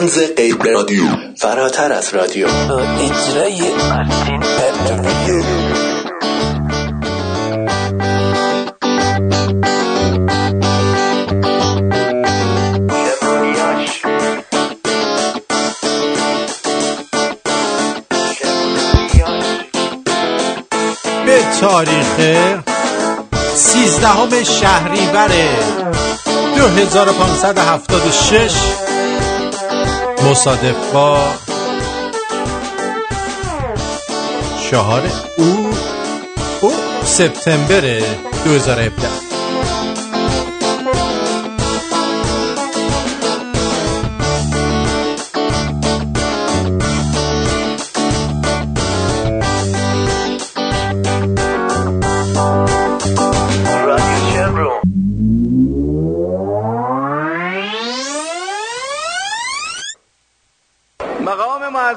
تنز غیر رادیو. فراتر از رادیو. اجرای مارتین به تاریخ سیزدهم شهریور 2576 مصادف با چهار او او سپتامبر 2017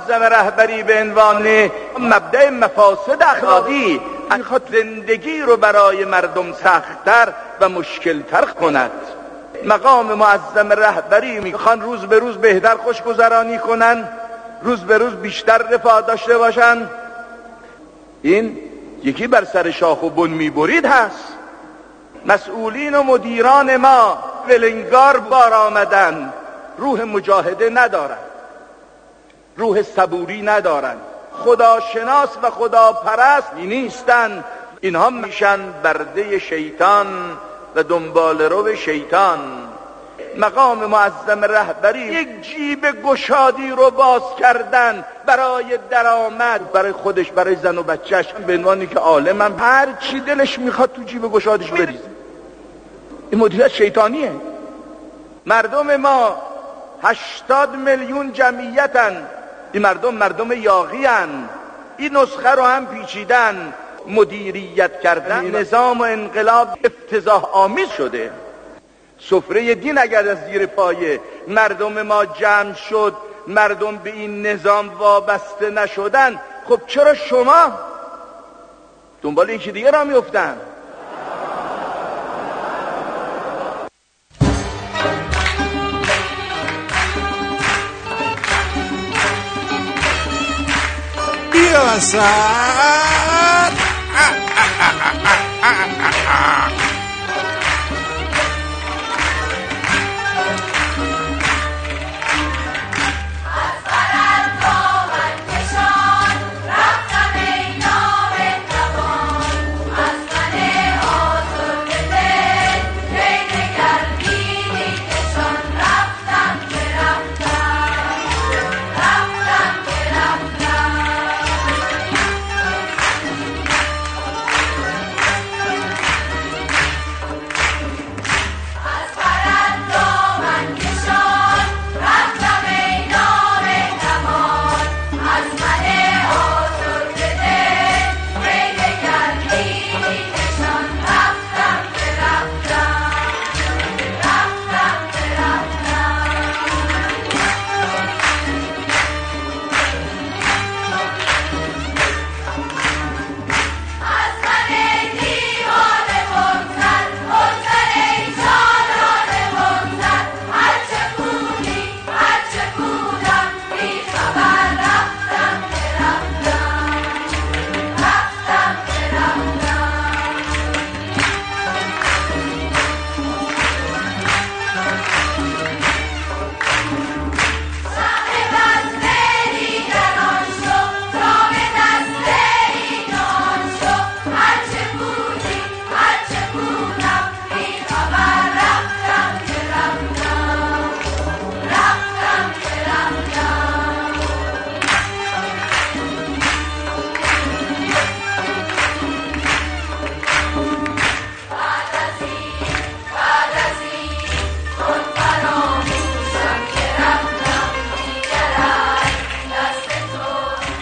معظم رهبری به عنوان مبدع مفاسد اخلاقی می‌خواد زندگی رو برای مردم سختتر و مشکلتر کند. مقام معظم رهبری می‌خوان روز به روز بهتر خوشگذرانی کنن روز به روز بیشتر رفاه داشته باشن. این یکی بر سر شاخ و بن می‌برید هست. مسئولین و مدیران ما ولنگار بار آمدن. روح مجاهده ندارن. روح صبوری ندارن خداشناس و خداپرست نیستن اینها میشن برده شیطان و دنبال رو شیطان. مقام معظم رهبری یک جیب گشادی رو باز کردن برای درآمد. برای خودش برای زن و بچهش به عنوانی که عالمم. هر چی دلش می‌خواد تو جیب گشادش بریزه. این مدیریت شیطانیه. مردم ما هشتاد میلیون جمعیتن. این مردم مردم یاغی هن. این نسخه رو هم پیچیدن. مدیریت کردن. نظام و انقلاب افتضاح آمیز شده. سفره دین اگر از زیر پایه مردم ما جمع شد مردم به این نظام وابسته نشدن خب چرا شما دنبال یکی دیگه را میفتن بیا وسط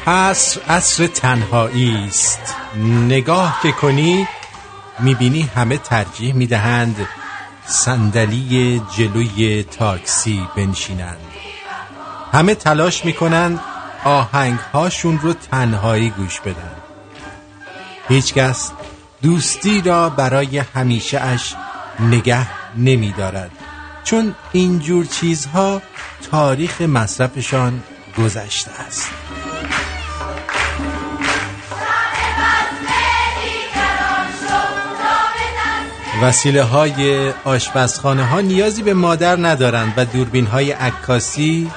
عصر عصر تنهایی است. نگاه که کنی می‌بینی همه ترجیح می‌دهند صندلی جلوی تاکسی بنشینند. همه تلاش می‌کنند آهنگ هاشون رو تنهایی گوش بدن. هیچکس دوستی را برای همیشه اش نگه نمیدارد چون اینجور چیزها تاریخ مصرفشان گذشته است. وسیله های آشپزخانه ها نیازی به مادر ندارند و دوربین های عکاسی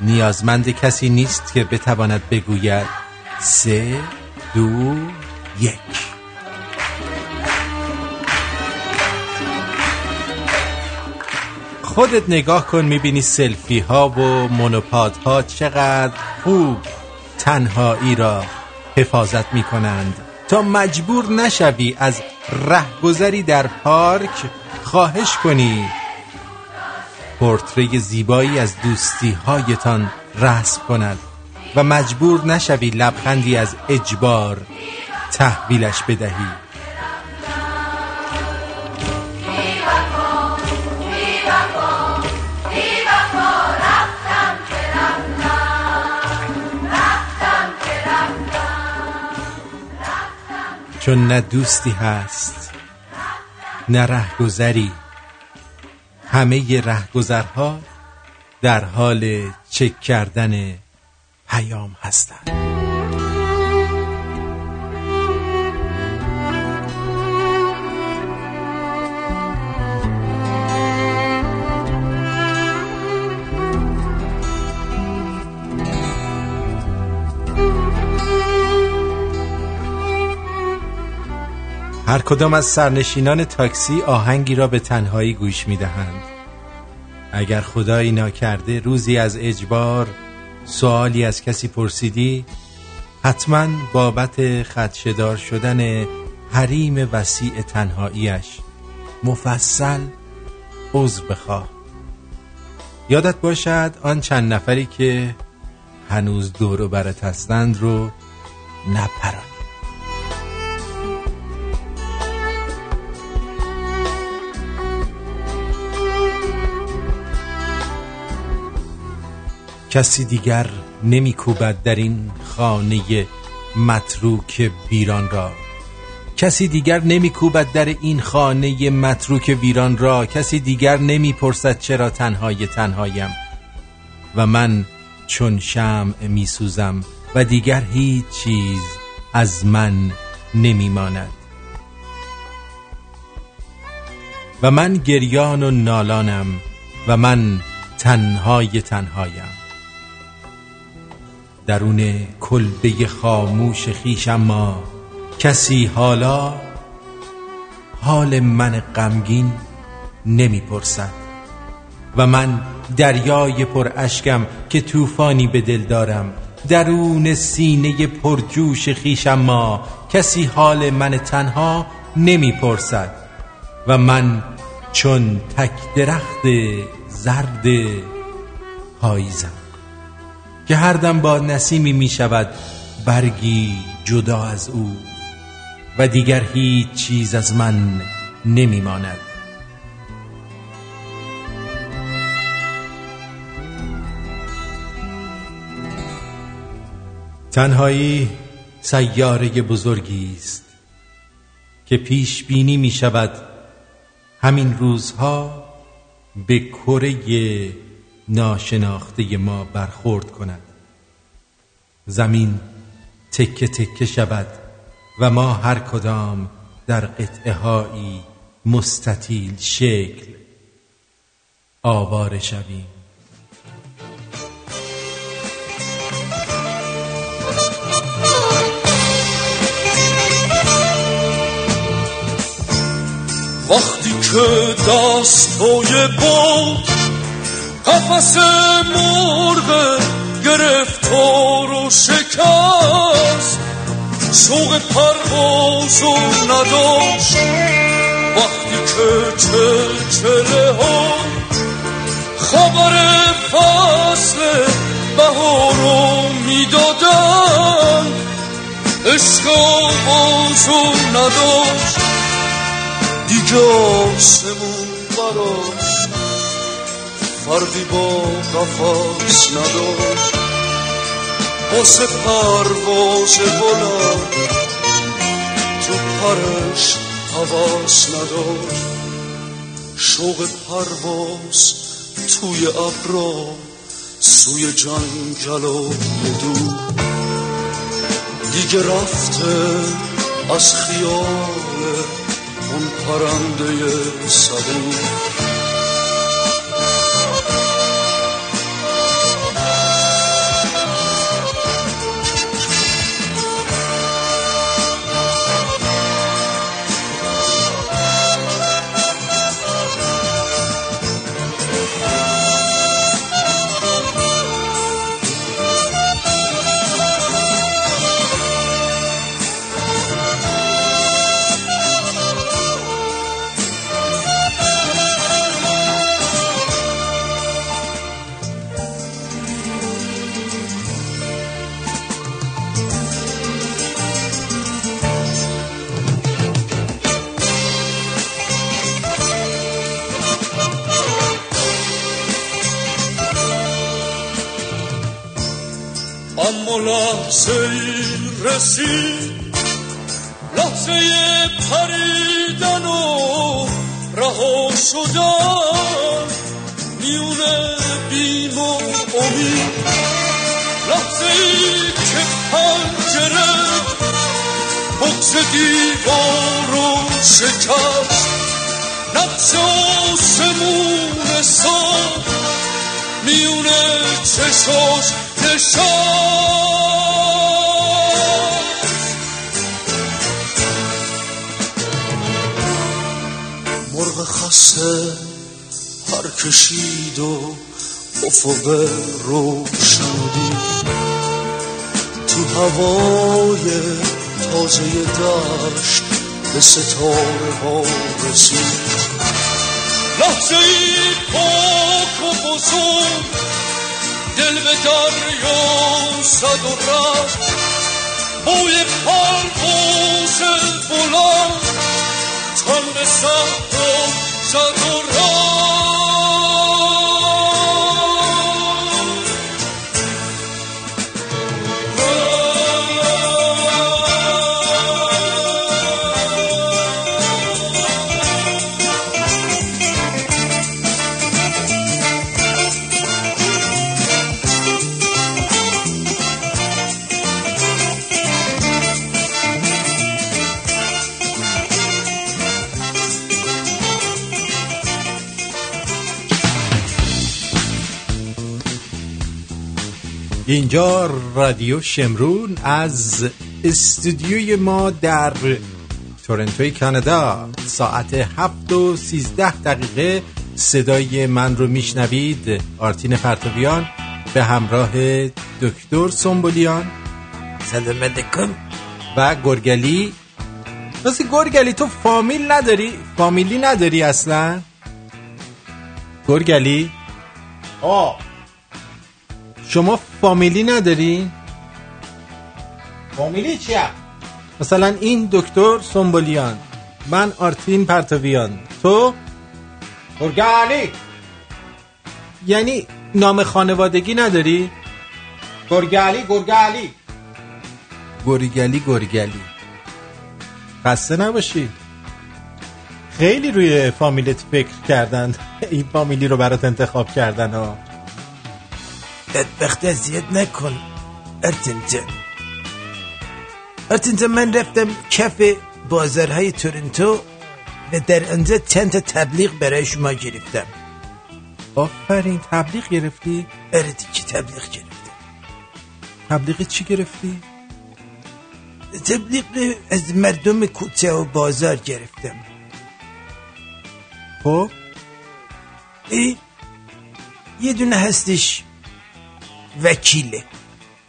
نیازمند کسی نیست که بتواند بگوید سه دو یک. خودت نگاه کن می‌بینی سلفی ها و مونوپاد ها چقدر خوب تنهایی را حفاظت می‌کنند. مجبور نشوی از رهگذری در پارک خواهش کنی. پورتری زیبایی از دوستی هایتان رسم کند و مجبور نشوی لبخندی از اجبار تحویلش بدهی. چون نه دوستی هست نه رهگذری. همه رهگذرها در حال چک کردن پیام هستند. هر کدام از سرنشینان تاکسی آهنگی را به تنهایی گوش می دهند. اگر خدایی ناکرده روزی از اجبار سوالی از کسی پرسیدی حتما بابت خدشدار شدن حریم وسیع تنهاییش مفصل عذر بخواه یادت باشد آن چند نفری که هنوز دور و برت هستند رو نپران کسی دیگر نمی کوبد در این خانه متروک ویران را. کسی دیگر نمی کوبد در این خانه متروک ویران را. کسی دیگر نمی پرسد چرا تنهای تنهایم. و من چون شمع می سوزم و دیگر هیچ چیز از من نمی ماند و من گریان و نالانم و من تنهای تنهایم. درون کلبه خاموش خیشم ما کسی حالا حال من غمگین نمی‌پرسد و من دریای پر اشکم که طوفانی به دل دارم. درون سینه پرجوش خیشم ما کسی حال من تنها نمی‌پرسد و من چون تک درخت زرد پاییزم. که هر دم با نسیمی می شود برگی جدا از او. و دیگر هیچ چیز از من نمی ماند تنهایی سیاره بزرگی است که پیش بینی می شود همین روزها به کره ناشناخته ما برخورد کند. زمین تکه تکه شود و ما هر کدام در قطعه هایی مستطیل شکل آواره شویم. وقتی که دستای بود قفس مرغ گرفتار و شکست شوق پرواز و نداشت وقتی که چلچله ها خبر فصل بهار رو می‌دادن عشق آغاز و نداشت دیگه آسمون براش فردی با قفص نداشت. واسه پرواز بلند تو پرش حواس نداشت. شوق پرواز توی ابرا سوی جنگل و دور دیگه رفته از خیال اون پرنده صدور لحظه رسید لحظه پریدن و رها شدن میون بیم و امید لحظه ای که پنجره بکس دیوار رو شکست نقش آسمون سا میون چشاش نشان خسته پر کشید و افق روشنی. تو هوای تازه دشت به ستاره ها رسید لحظه ای پاک و بزرگ دل به دریا صد و رفت. بوی پرواز بلند تن به صحرا اینجا رادیو شمرون از استودیوی ما در تورنتوی کانادا ساعت هفت و سیزده دقیقه صدای من رو میشنوید آرتین پرتویان به همراه دکتر سنبولیان سلام علیکم و گرگلی راستی گرگلی تو فامیل نداری؟ فامیلی نداری اصلا؟ گرگلی؟ آه شما فامیلی نداری؟ فامیلی چیه؟ مثلا این دکتر سنبولیان من آرتین پرتویان. تو؟ گرگالی یعنی نام خانوادگی نداری؟ گرگالی گرگالی. گرگلی گرگلی خسته نباشی. خیلی روی فامیلت فکر کردن. این فامیلی رو برات انتخاب کردن ها. بدبخت اذیت نکن ارتنجان ارتنجان من رفتم کف بازارهای تورنتو و در آنجا چند تا تبلیغ برای شما گرفتم. آفرین تبلیغ گرفتی؟ اره دیگه تبلیغ گرفتم. تبلیغ چی گرفتی؟ تبلیغ از مردم کوچه و بازار گرفتم. خب؟ ای یه دونه هستش. وکیله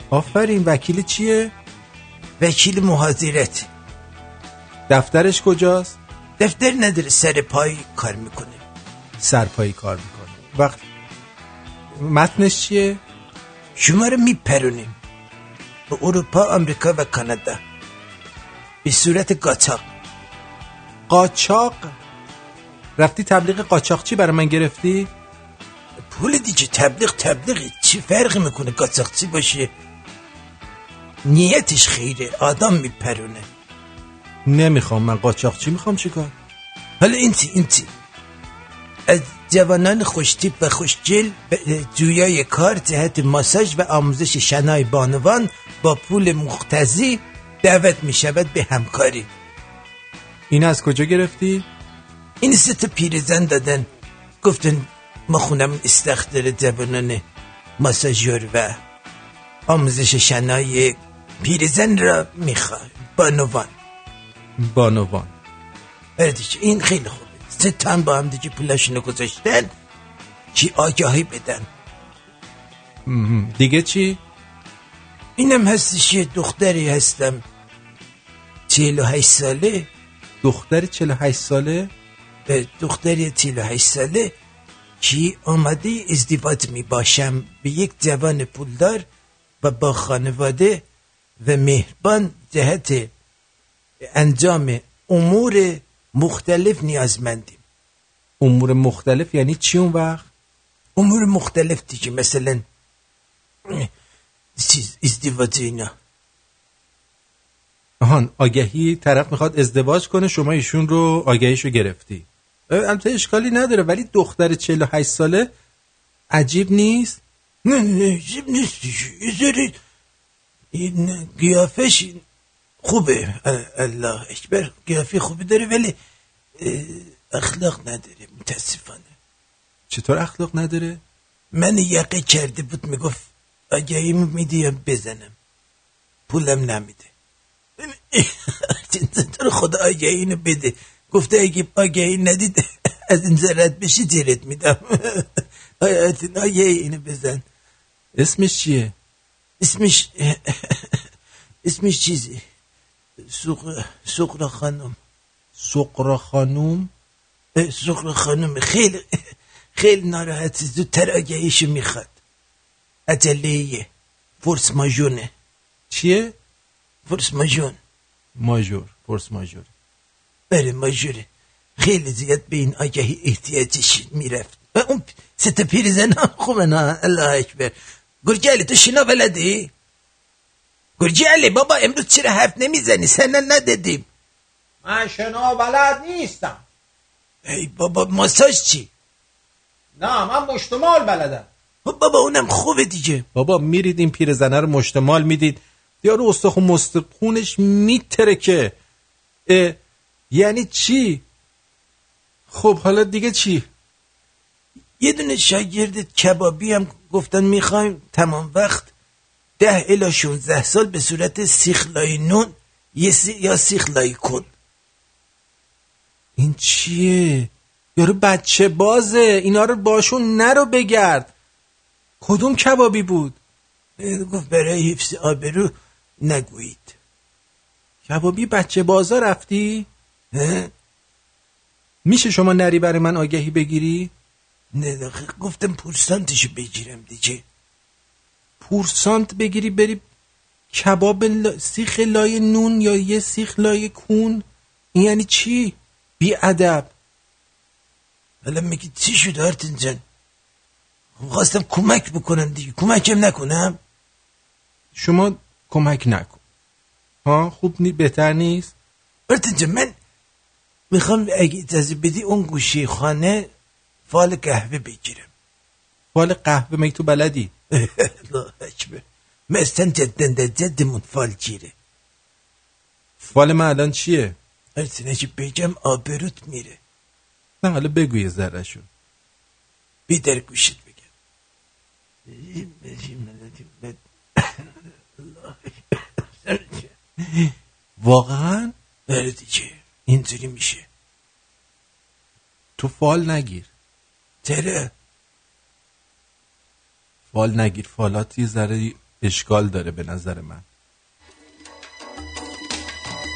آفرین وکیل چیه؟ وکیل مهاجرت دفترش کجاست؟ دفتر نداره سر پای کار می‌کنه سرپایی کار می‌کنه وقت متنش چیه؟ شما رو میپرونیم به اروپا آمریکا و کانادا به صورت قاچاق قاچاق رفتی تبلیغ قاچاقچی برای من گرفتی؟ پول دیگه تبلیغ تبلیغی چی فرقی می‌کنه؟ قاچاقچی باشه؟ نیتش خیره آدم میپرونه. نمی‌خوام. من قاچاقچی می‌خوام چیکار؟ حالا اینتی اینتی از جوانان خوشتیپ و خوشجل به جویای کار جهت ماساژ و آموزش شنای بانوان با پول مختزی دعوت می شود به همکاری. این از کجا گرفتی؟ این سه تا پیرزن دادن. گفتن ما خونم استخ داره جوانان ماساژور و آموزش شنای پیرزن را می‌خواد بانوان. بانوان. دیگه، این خیلی خوبه. سه تن با هم دیگه پولاشونو گذاشتن. چی آگاهی بدن. دیگه چی؟ اینم هستش یه دختری هستم. چهل و هشت ساله. دختر 48 ساله؟ دختری چهل و هشت ساله. که آمده ازدواج می باشم به یک جوان پولدار و با خانواده و مهربان جهت انجام امور مختلف نیازمندیم. امور مختلف یعنی چی اون وقت؟ امور مختلف دیگه مثلا ازدواج اینا. آهان آگهی طرف می‌خواد ازدواج کنه شما ایشون رو آگهیشو گرفتی. اه، البته اشکالی نداره ولی دختر 48 ساله عجیب نیست. نه نه عجیب نیست. این قیافش خوبه. ال- الله اکبر قیافه خوبی داره ولی اخلاق نداره متاسفانه. چطور اخلاق نداره؟ من یقه کرده بود می‌گفت آگهیمو میدی یا بزنم. پولم نمیده. تو رو خدا آگهی اینو بده؟ گفته اگه آگهی ندید از این زرد بشی جیرت میدم. آیاتین آگهی اینو بزن. اسمش چیه؟ اسمش اسمش چیزی؟ سوق سقرا خانم. سقرا خانوم اه، سقرا خانم. خیلی خیلی ناراحتی زودتر آگهیشو می‌خواد. عجله فورس ماژونه. چیه؟ فورس ماژون. ماژور فورس ماژور. بله ماژوره خیلی زیاد به این آگهی احتیاجش می‌رفت. و اون سه تا پیرزن هم خوبن ها الله اکبر. گرجی علی تو شنا بلدی؟ گرجی علی بابا امروز چرا حرف نمی‌زنی؟ سنن ندادیم. من شنا بلد نیستم. ای بابا ماساژ چی؟ نه من مشتمال بلدم. خب بابا اونم خوبه دیگه. بابا میرید این پیرزنه رو مشتمال می‌دید. یارو استخون مستخونش میترکه. یعنی چی؟ خب حالا دیگه چی؟ یه دونه شاگرد کبابی هم گفتن می‌خوایم تمام وقت ده الا 16 سال به صورت سیخلای نون. یا سیخلای کن. این چیه؟ یارو بچه بازه اینا رو باشون نرو بگرد. کدوم کبابی بود؟ گفت برای حفظ آبرو نگویید. کبابی بچه بازا رفتی؟ میشه شما نری برای من آگهی بگیری؟ نه گفتم پورسانتشو بگیرم دیگه. پورسانت بگیری بری کباب لا... سیخ لای نون یا یه سیخ لای کون؟ این یعنی چی؟ بی ادب. حالا میگی چی شد آرتین جان؟ خواستم کمک بکنم دیگه. کمکم نکنم؟ شما کمک نکن. ها خوب نی... بهتر نیست؟ آرتین جان من می‌خوام اگه اجازه بدی اون گوشه خانه فال قهوه بگیرم. فال قهوه مگه تو بلدی؟ الله اکبر مثلا جدا در جدمون فال گیره. فال من الان چیه؟ آرتین اگه بگم آبروت میره. نه حالا بگو یه ذره شون بی در گوشت بگم. واقعا؟ آره دیگه. اینجوری میشه. تو فال نگیر. چرا فال نگیر. فالات یه ذره اشکال داره به نظر من.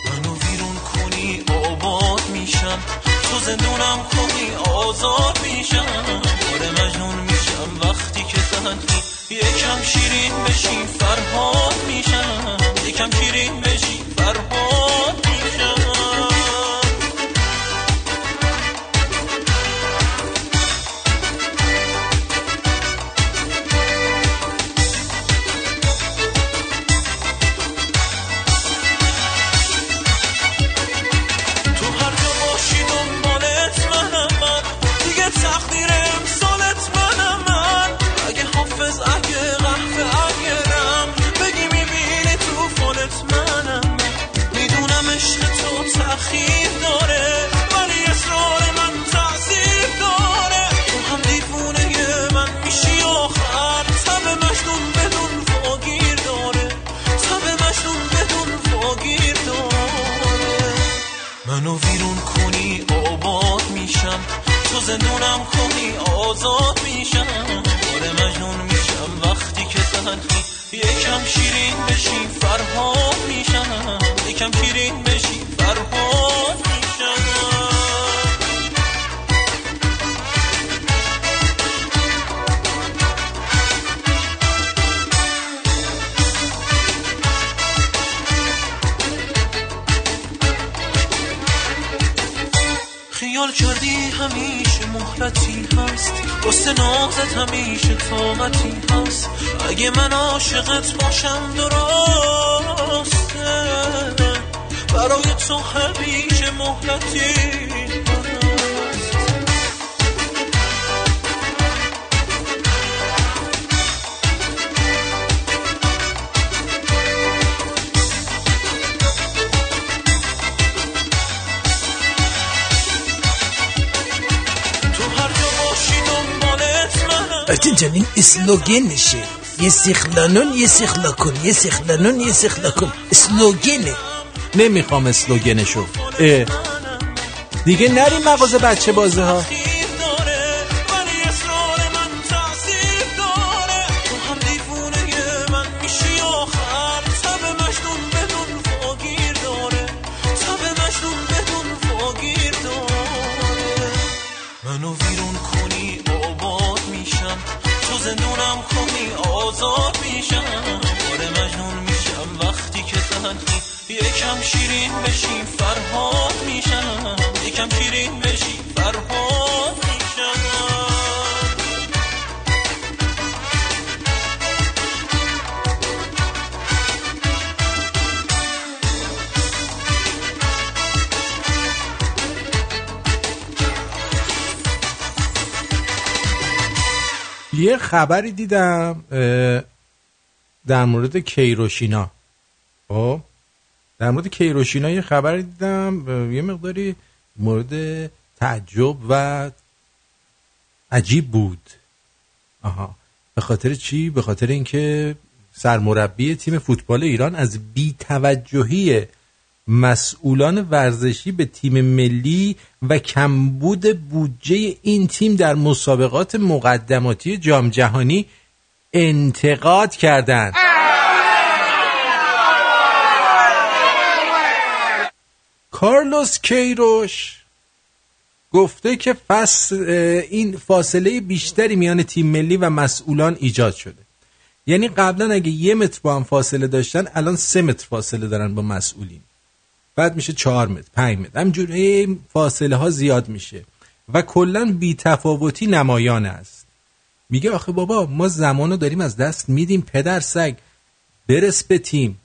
منو ویرون کنی آباد میشم. تو زندونم کنی آزاد میشم. داره مجنون میشم وقتی که تنهی یکم شیرین بشی فرهاد میشم. یکم شیرین بشی فرهاد میشم. زندونم کنی آزاد میشم. آره مجنون میشم وقتی که تو یکم شیرین بشی فرهاد میشم. یکم شیرین بشی فرهاد میشم. خیال کردی همین مهلتی هست. واسه نازت همیشه طاقتی هست. اگه من عاشقت باشم درسته. برای تو همیشه مهلتی اسلوگنشه یه سیخلانون یه سیخلاکون یه سیخلانون یه سیخلاکون اسلوگنه نمی‌خوام اسلوگنشو. دیگه نری مغازه بچه بازه ها خبری دیدم در مورد کیروشینا. خب در مورد کیروشینا یه خبری دیدم یه مقداری مورد تعجب و عجیب بود. آها. به خاطر چی؟ به خاطر اینکه سرمربی تیم فوتبال ایران از بیتوجهی مسئولان ورزشی به تیم ملی و کمبود بودجه این تیم در مسابقات مقدماتی جام جهانی انتقاد کردند. کارلوس کیروش گفته که فصل این فاصله بیشتری میان تیم ملی و مسئولان ایجاد شده یعنی قبلا اگه یه متر با هم فاصله داشتن الان سه متر فاصله دارن با مسئولین بعد میشه چهار متر پنج متر. همجور هی فاصله ها زیاد میشه. و کلا بی تفاوتی نمایان است. میگه آخه بابا ما زمانو داریم از دست میدیم پدر سگ برس به تیم.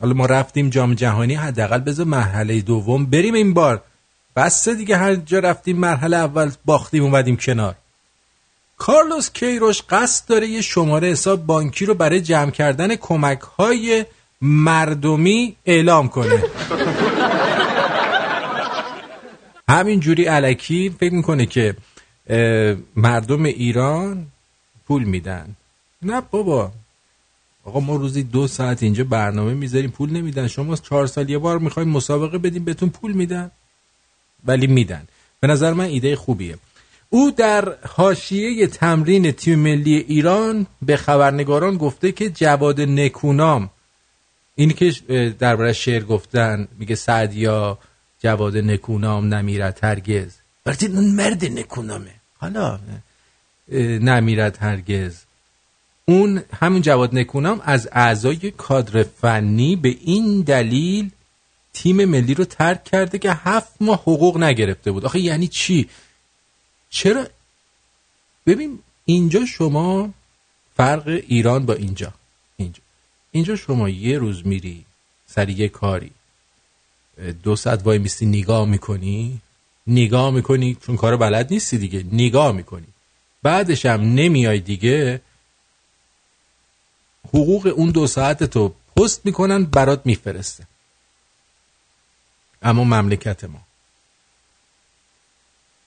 حالا ما رفتیم جام جهانی حداقل بذار مرحله دوم بریم این بار. بس دیگه هر جا رفتیم مرحله اول باختیم اومدیم کنار. کارلوس کیروش قصد داره یه شماره حساب بانکی رو برای جمع کردن کمک های مردمی اعلام کنه. همین جوری علکی فکر می‌کنه که مردم ایران پول میدن. نه بابا. آقا ما روزی دو ساعت اینجا برنامه می‌ذاریم پول نمیدن. شما چهار سال یه بار می‌خوایم مسابقه بدیم بهتون پول میدن. ولی میدن. به نظر من ایده خوبیه. او در حاشیه تمرین تیم ملی ایران به خبرنگاران گفته که جواد نکونام اینی که درباره شعر گفتن میگه سعدیا جواد نکونام نمیرد هرگز. آرتین اون مرد نکونامه. حالا نمیرد هرگز. اون همون جواد نکونام از اعضای کادر فنی به این دلیل تیم ملی رو ترک کرده که هفت ماه حقوق نگرفته بود. آخه یعنی چی؟ چرا؟ ببین اینجا شما فرق ایران با اینجا. اینجا شما یه روز میری سر یه کاری. دو ساعت وای میستی نگاه می‌کنی؟ نگاه می‌کنی؟ چون کار بلد نیستی دیگه نگاه می‌کنی. بعدش هم نمیای دیگه. حقوق اون دو ساعت تو پست می‌کنن برات میفرسته. اما مملکت ما.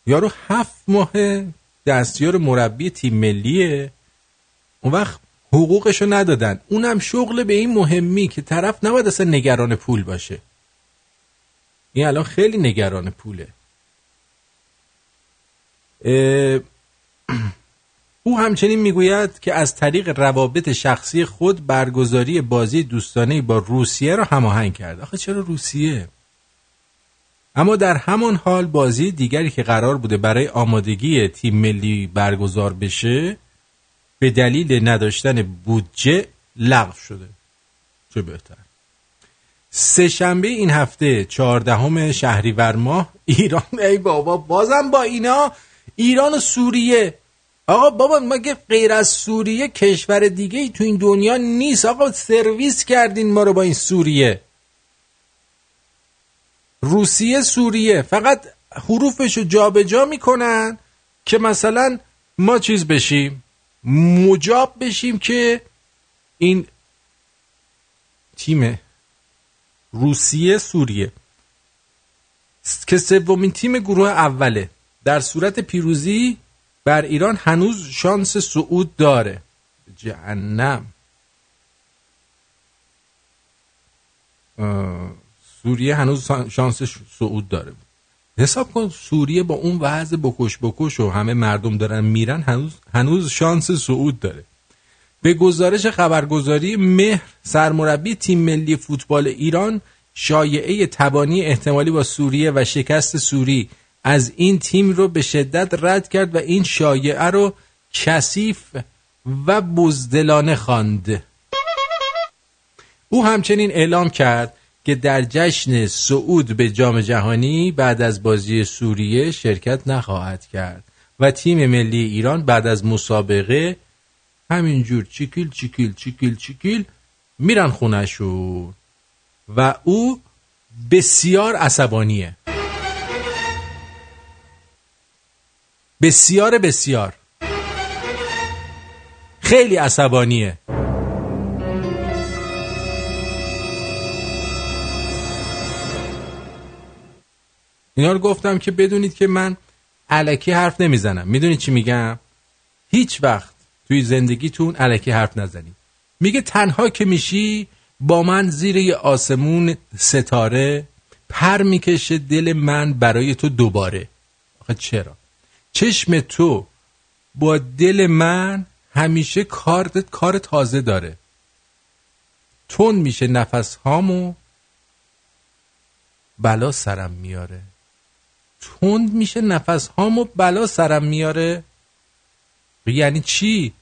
یارو هفت ماه دستیار مربی تیم ملیه. اون وقت حقوقشو ندادن. اونم شغل به این مهمی که طرف نباید اصلا نگران پول باشه. این الان خیلی نگران پوله. او همچنین می‌گوید که از طریق روابط شخصی خود برگزاری بازی دوستانه با روسیه را هماهنگ کرد. آخه چرا روسیه؟ اما در همان حال بازی دیگری که قرار بوده برای آمادگی تیم ملی برگزار بشه به دلیل نداشتن بودجه لغو شده. چه بهتر. سه شنبه این هفته چهاردهم شهریور ماه ایران. ای بابا بازم با اینا. ایران و سوریه. آقا بابا مگه غیر از سوریه کشور دیگه ای تو این دنیا نیست. آقا سرویس کردین ما رو با این سوریه. روسیه سوریه. فقط حروفش رو جابجا می‌کنن که مثلا ما چیز بشیم؟ مجاب بشیم که این تیم روسیه سوریه که سومین تیم گروه اوله در صورت پیروزی بر ایران هنوز شانس صعود داره. جهنم. سوریه هنوز شانس صعود داره. حساب کن سوریه با اون وضع بکش بکش و همه مردم دارن میرن هنوز, هنوز شانس صعود داره به گزارش خبرگزاری مهر سرمربی تیم ملی فوتبال ایران شایعه تبانی احتمالی با سوریه و شکست سوری از این تیم رو به شدت رد کرد و این شایعه رو کثیف و بزدلانه خواند. او همچنین اعلام کرد که در جشن صعود به جام جهانی بعد از بازی سوریه شرکت نخواهد کرد و تیم ملی ایران بعد از مسابقه همینجور چیکیل چیکیل چیکیل چیکیل میرن خونشون و او بسیار عصبانیه. بسیار بسیار. خیلی عصبانیه. اینا رو گفتم که بدونید که من علکی حرف نمی‌زنم. می‌دونید چی میگم؟ هیچ وقت توی زندگیتون علکی حرف نزنید. میگه تنها که میشی با من زیر آسمون ستاره پر می‌کشه دل من برای تو دوباره. آخه چرا؟ چشم تو با دل من همیشه کار کار تازه داره. تون میشه نفس هامو بلا سرم میاره. تند میشه نفس هامو بلا سرم میاره. یعنی چی؟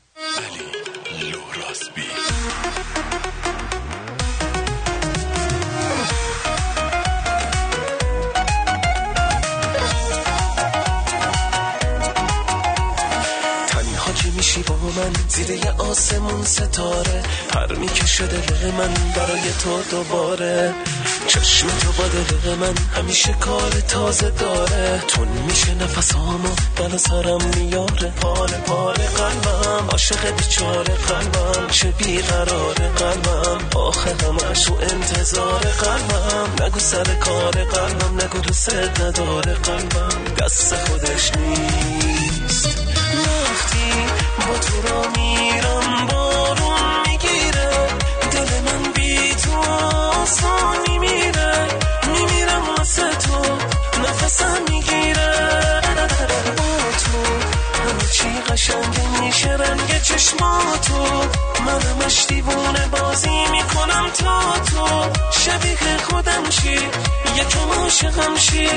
من. زیر یه آسمون ستاره. پر می‌کشه دل من برای تو دوباره. چشم تو با دل من همیشه کار تازه داره. تون میشه نفسامو بالا سرم میاره. پال پال قلبم. عاشق بیچاره قلبم. چه بیقرار قلبم. آخه همش و انتظار قلبم. نگو سر کار قلبم. نگو دوست نداره قلبم. دست خودش نیست. با تو را میرم بارون می‌گیره. دل من بی تو آسان میمیره میمیرم واسه تو نفسم می‌گیره. با تو همه چی قشنگ میشه رنگ چشماتو من همش دیوونه بازی می‌کنم تا تو. شبیه خودم چی یکم عاشقم شی.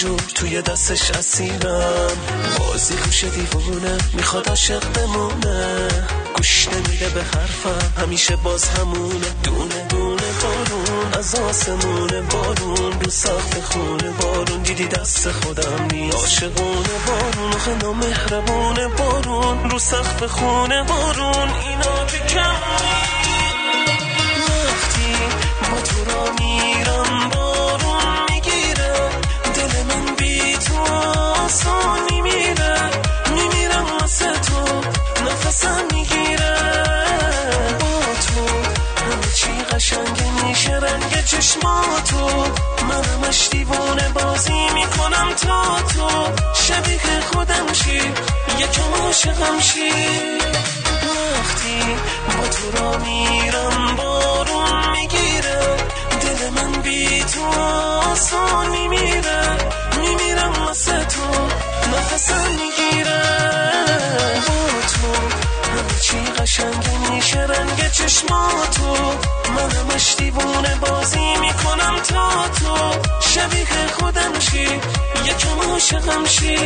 همینجور توی دستش اسیرم. بازی خوش دیوونه می‌خواد عاشق بمونه. گوش نمیده به حرفم همیشه باز همونه. دونه دونه بارون از آسمونه بارون. رو سخت خونه بارون دیدی دست خودم نیست. عاشقونه بارون آخه نامهربونه بارون. رو سخت خونه بارون اینا که کم که رنگ چشماتو منم اش دیوانه بازی می‌کنم تا تو. شبیه خودم شی یکم عاشقم شی. وقتی با تو را میرم بارون می‌گیره. دل من بی تو آسان میمیره میمیرم واسه تو نفسم می‌گیرم. چی قشنگ میشه رنگ چشماتو من همش دیوونه بازی می‌کنم تا تو. شبیه خودم شی یکم عاشقم شی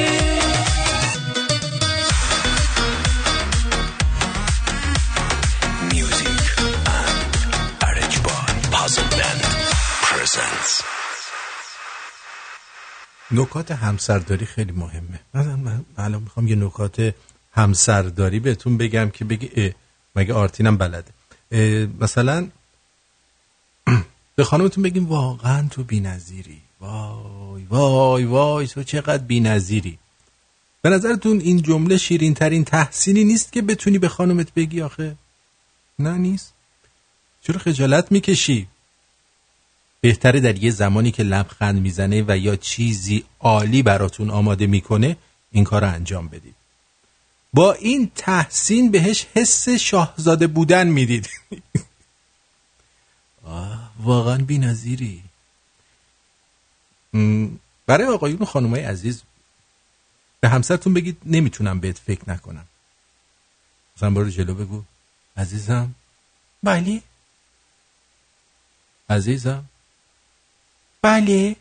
Music and Puzzle Band presents. نکات همسرداری خیلی مهمه. من الان می‌خوام یه نکات همسرداری بهتون بگم که بگی مگه آرتینم بلده. مثلا به خانمتون بگیم واقعا تو بی‌نظیری. وای وای وای تو چقدر بی‌نظیری. به نظرتون این جمله شیرین ترین تحسینی نیست که بتونی به خانمت بگی آخه؟ نه نیست. چرا خجالت می‌کشی؟ بهتره در یه زمانی که لبخند می‌زنه و یا چیزی عالی براتون آماده می‌کنه این کار رو انجام بدید با این تحسین بهش حس شاهزاده بودن می‌دید. واقعا بی نظیری برای آقایون و خانمای عزیز به همسرتون بگید نمی‌تونم بهت فکر نکنم. مثلا برو جلو بگو. عزیزم. بله. عزیزم. بله.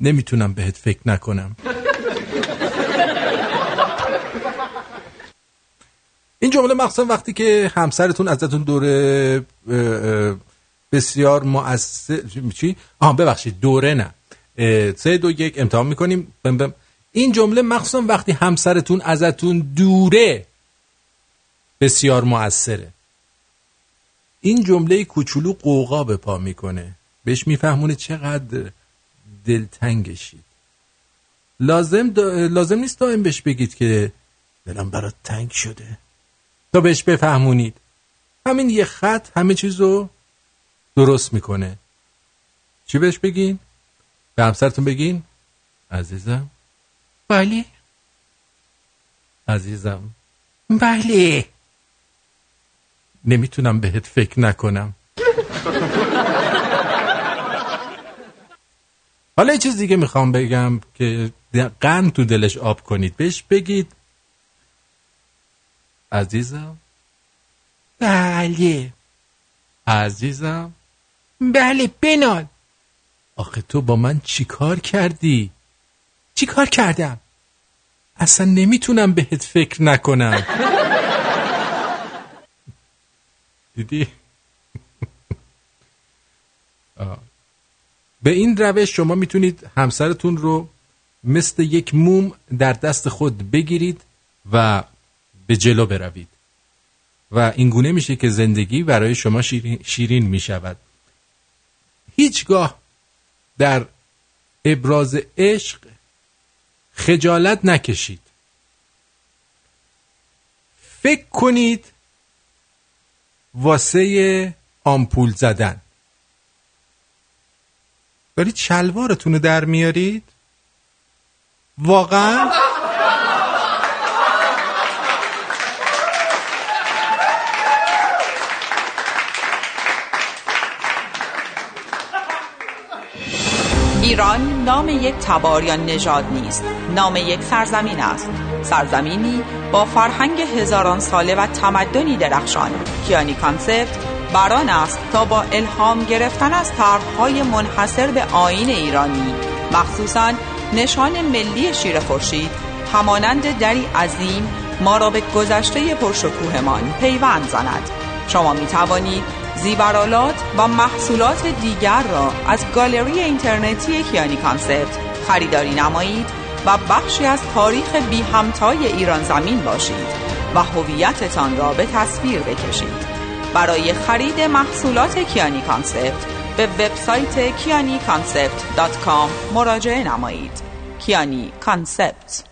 نمی‌تونم بهت فکر نکنم. این جمله مخصوصا وقتی که همسرتون ازتون دوره بسیار مؤثر چی؟ آها ببخشید دوره نه. سه دو یک امتحان می‌کنیم. بم بم. این جمله مخصوصا وقتی همسرتون ازتون دوره بسیار مؤثره. این جمله کوچولو قوقا به پا می‌کنه. بهش میفهمونه چقدر دلتنگشید. لازم دا... لازم نیست دائم بهش بگید که دلم برات تنگ شده. تا بهش بفهمونید. همین یه خط همه چیز رو درست می‌کنه. چی بهش بگین؟ به همسرتون بگین؟ عزیزم. بله. عزیزم. بله. نمی‌تونم بهت فکر نکنم. حالا یه چیز دیگه می‌خوام بگم که قند تو دلش آب کنید. بهش بگید عزیزم بله عزیزم بله بنال آخه تو با من چی کار کردی؟ چی کار کردم؟ اصلا نمی‌تونم بهت فکر نکنم دیدی؟ به این روش شما می‌تونید همسرتون رو مثل یک موم در دست خود بگیرید و به جلو بروید. و اینگونه میشه که زندگی برای شما شیرین, شیرین می‌شود. هیچگاه در ابراز عشق خجالت نکشید. فکر کنید واسه آمپول زدن. دارید شلوارتون رو در میارید؟ واقعا؟ ایران نام یک تبار یا نژاد نیست. نام یک سرزمین است. سرزمینی با فرهنگ هزاران ساله و تمدنی درخشان. Kiani Concept بر آن است تا با الهام گرفتن از طرحهای منحصر به آیین ایرانی مخصوصا نشان ملی شیر خورشید همانند دری عظیم ما را به گذشته پرشکوهمان پیوند زند. شما می توانید زیورالات و محصولات دیگر را از گالری اینترنتی Kiani Concept خریداری نمایید و بخشی از تاریخ بی همتای ایران زمین باشید و هویتتان را به تصویر بکشید. برای خرید محصولات Kiani Concept به وبسایت کیانی مراجعه نمایید. Kiani Concept.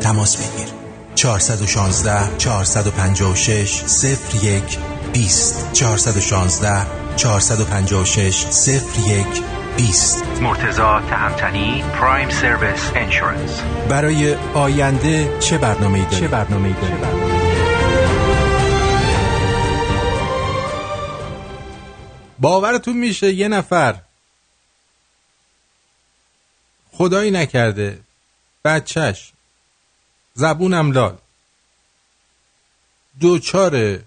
تماس بگیر. 416 456 01 20 416 456 01 20 مرتزا تهمتنی پرایم سرویس انشورنس برای آینده چه برنامه ای داری؟ چه برنامه ای داری؟ باورتون میشه یه نفر خدایی نکرده بچهش. زبونم لال. دوچار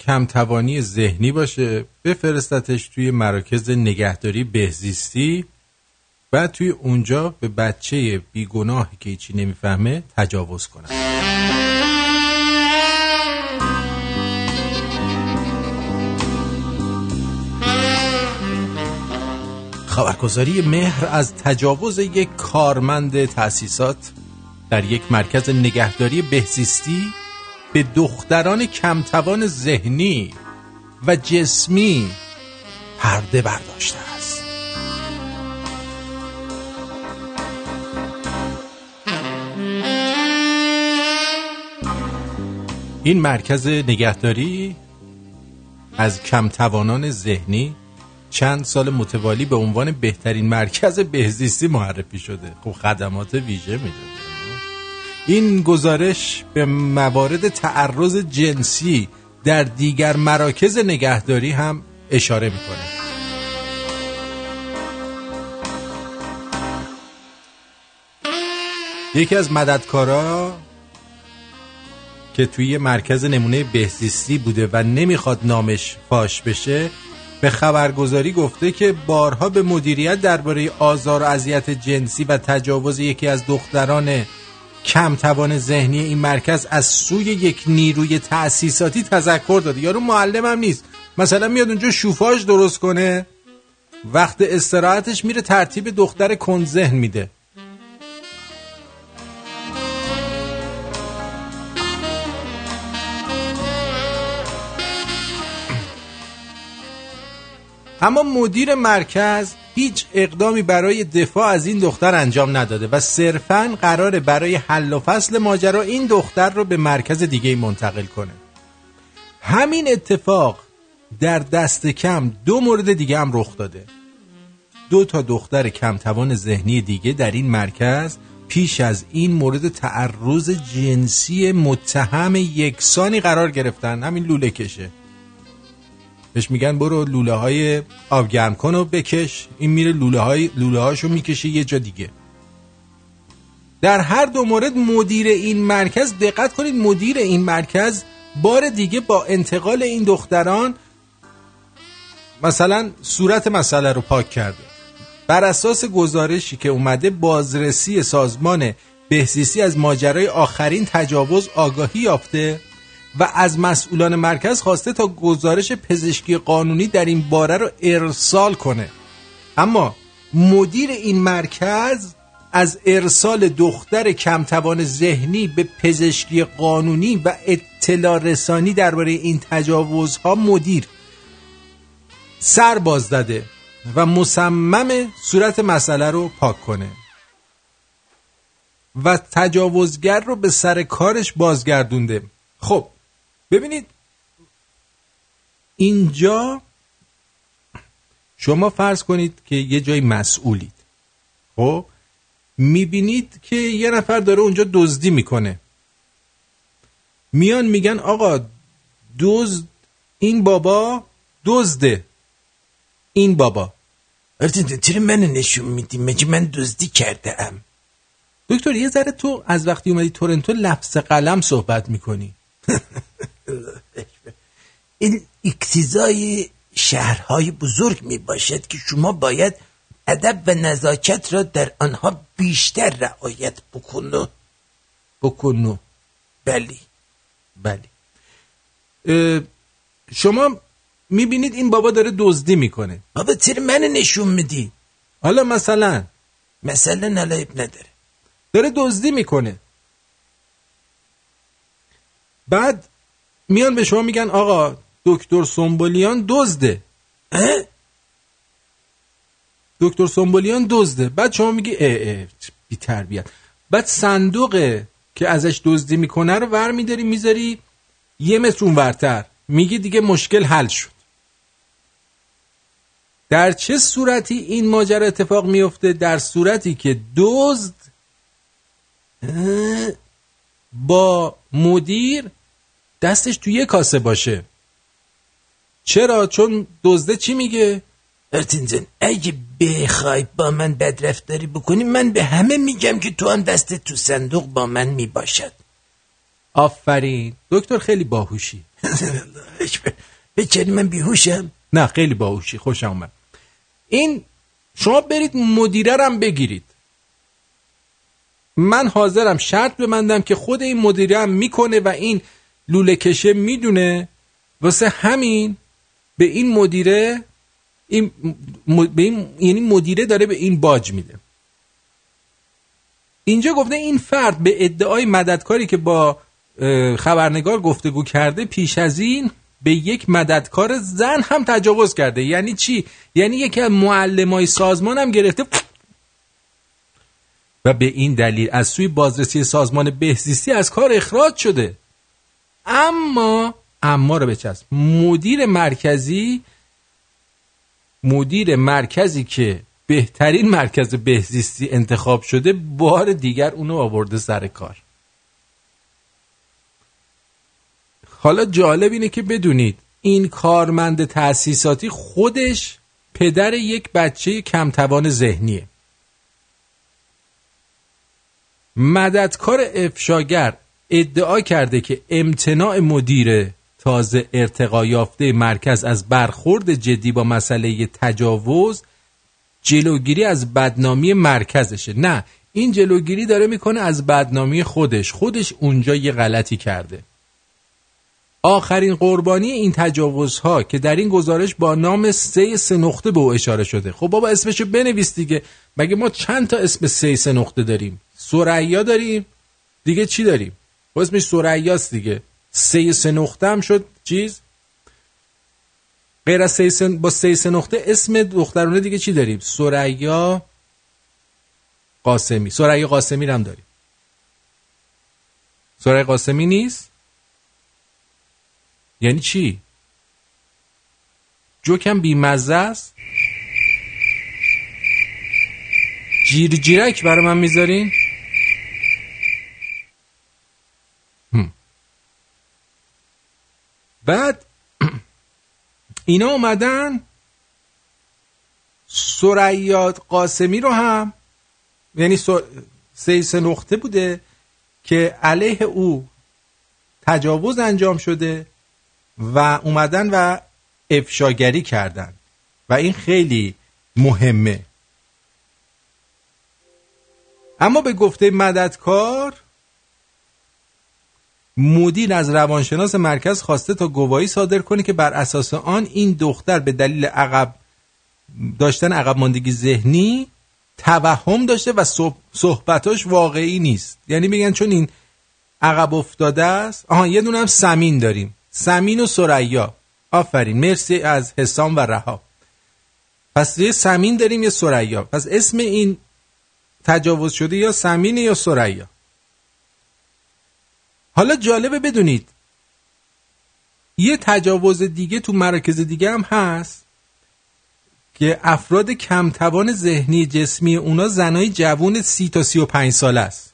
کمتوانی ذهنی باشه بفرستتش توی مراکز نگهداری بهزیستی بعد توی اونجا به بچه بیگناهی که هیچی نمی‌فهمه تجاوز کنن. خبرگزاری مهر از تجاوز یک کارمند تأسیسات در یک مرکز نگهداری بهزیستی به دختران کمتوان ذهنی و جسمی پرده برداشته است. این مرکز نگهداری از کمتوانان ذهنی چند سال متوالی به عنوان بهترین مرکز بهزیستی معرفی شده. خب خدمات ویژه میده این گزارش به موارد تعرض جنسی در دیگر مراکز نگهداری هم اشاره می‌کنه. یکی از مددکارا که توی مرکز نمونه بهزیستی بوده و نمی‌خواد نامش فاش بشه به خبرگزاری گفته که بارها به مدیریت درباره آزار و اذیت جنسی و تجاوز یکی از دختران کم توان ذهنی این مرکز از سوی یک نیروی تأسیساتی تذکر داده. یارو معلم هم نیست. مثلا میاد اونجا شوفاژ درست کنه وقت استراحتش میره ترتیب دختر کن ذهن میده. اما مدیر مرکز هیچ اقدامی برای دفاع از این دختر انجام نداده و صرفا قراره برای حل و فصل ماجرا این دختر رو به مرکز دیگه منتقل کنه. همین اتفاق در دست کم دو مورد دیگه هم رخ داده. دو تا دختر کمتوان ذهنی دیگه در این مرکز پیش از این مورد تعرض جنسی متهم یکسانی قرار گرفتن. همین لوله کشه. بهش میگن برو لوله های آبگرم کن و بکش. این میره لوله, های لوله هاشو می‌کشه یه جا دیگه. در هر دو مورد مدیر این مرکز دقت کنید مدیر این مرکز بار دیگه با انتقال این دختران مثلا صورت مسئله رو پاک کرده. بر اساس گزارشی که اومده بازرسی سازمان بهزیستی از ماجرای آخرین تجاوز آگاهی یافته. و از مسئولان مرکز خواسته تا گزارش پزشکی قانونی در این باره رو ارسال کنه. اما مدیر این مرکز از ارسال دختر کمتوان ذهنی به پزشکی قانونی و اطلاع رسانی درباره این تجاوزها مدیر سر باز داده و مصمم صورت مسئله رو پاک کنه. و تجاوزگر رو به سر کارش بازگردونده. خب ببینید اینجا شما فرض کنید که یه جای مسئولید. خب؟ می‌بینید که یه نفر داره اونجا دزدی می‌کنه. میان میگن آقا دزد این بابا دزده. این بابا. چرا من نشون میدی؟ مگه من دزدی کرده ام دکتر یه ذره تو از وقتی اومدی تورنتو لفظ قلم صحبت می‌کنی. این اکتیزای شهرهای بزرگ می باشد که شما باید ادب و نزاکت را در آنها بیشتر رعایت بکنو. بکنو. بلی بلی شما می‌بینید این بابا داره دزدی می‌کنه. بابا تیر من نشون میدی؟ حالا مثلا. مثلا نلایب نداره. داره دزدی می‌کنه. بعد میان به شما میگن آقا دکتر سنبولیان دزده؟ دکتر سنبولیان دزده. بعد شما میگی اه اه بی تربیت بعد صندوق که ازش دزدی می‌کنه رو ور میداری می‌ذاری یه متر اونورتر میگی دیگه مشکل حل شد. در چه صورتی این ماجرا اتفاق میفته در صورتی که دزد با مدیر دستش توی یه کاسه باشه. چرا؟ چون دزده چی میگه؟ ارتین جان اگه بخوای با من بدرفتاری بکنی من به همه میگم که تو هم دست تو صندوق با من می‌باشد. آفرین. دکتر خیلی باهوشی. بچری من بیهوشم؟ نه خیلی باهوشی. خوشم اومد. این شما برید مدیره رم بگیرید. من حاضرم شرط ببندم که خود این مدیره هم می‌کنه و این لوله کشه می‌دونه واسه همین به این مدیره این, به این یعنی مدیره داره به این باج میده. اینجا گفته این فرد به ادعای مددکاری که با خبرنگار گفتگو کرده پیش از این به یک مددکار زن هم تجاوز کرده. یعنی چی؟ یعنی یکی از معلمای سازمان هم گرفته و به این دلیل از سوی بازرسی سازمان بهزیستی از کار اخراج شده. اما اما رو بچسب. مدیر مرکزی مدیر مرکزی که بهترین مرکز بهزیستی انتخاب شده بار دیگر اونو آورده سر کار. حالا جالب اینه که بدونید این کارمند تأسیساتی خودش پدر یک بچه کمتوان ذهنیه. مددکار افشاگر ادعا کرده که امتناع مدیر تازه ارتقا یافته مرکز از برخورد جدی با مسئله تجاوز جلوگیری از بدنامی مرکزشه. نه این جلوگیری داره می‌کنه از بدنامی خودش. خودش اونجا یه غلطی کرده. آخرین قربانی این تجاوزها که در این گزارش با نام سه سه نقطه به او اشاره شده. خب بابا اسمشو بنویس دیگه. مگه ما چند تا اسم سه سه نقطه داریم؟ سریا داریم؟ دیگه چی داریم؟ خب اسمش سریاست دیگه. سه سه نقطه هم شد چیز؟ غیر از سه سه با سه سه نقطه اسم دخترونه دیگه چی داریم؟ سریا قاسمی. سریا قاسمی هم داریم. سریا قاسمی نیست؟ یعنی چی؟ جوکم بیمزه است؟ جیر جیرک برای من می‌ذارین؟ بعد اینا اومدن سریاد قاسمی رو هم یعنی سه نقطه بوده که علیه او تجاوز انجام شده و اومدن و افشاگری کردن. و این خیلی مهمه. اما به گفته مددکار مدیر از روانشناس مرکز خواسته تا گواهی صادر کنه که بر اساس آن این دختر به دلیل عقب داشتن عقب ماندگی ذهنی توهم داشته و صحب- صحبتاش واقعی نیست. یعنی میگن چون این عقب افتاده است آها یه دونه هم سمین داریم. سمین و سریا آفرین. مرسی از حسام و رها. پس یه سمین داریم یه سریا پس اسم این تجاوز شده یا سمین یا سریا حالا جالبه بدونید. یه تجاوز دیگه تو مراکز دیگه هم هست که افراد کمتوان ذهنی جسمی اونا زنای جوون سی تا سی و پنج ساله است.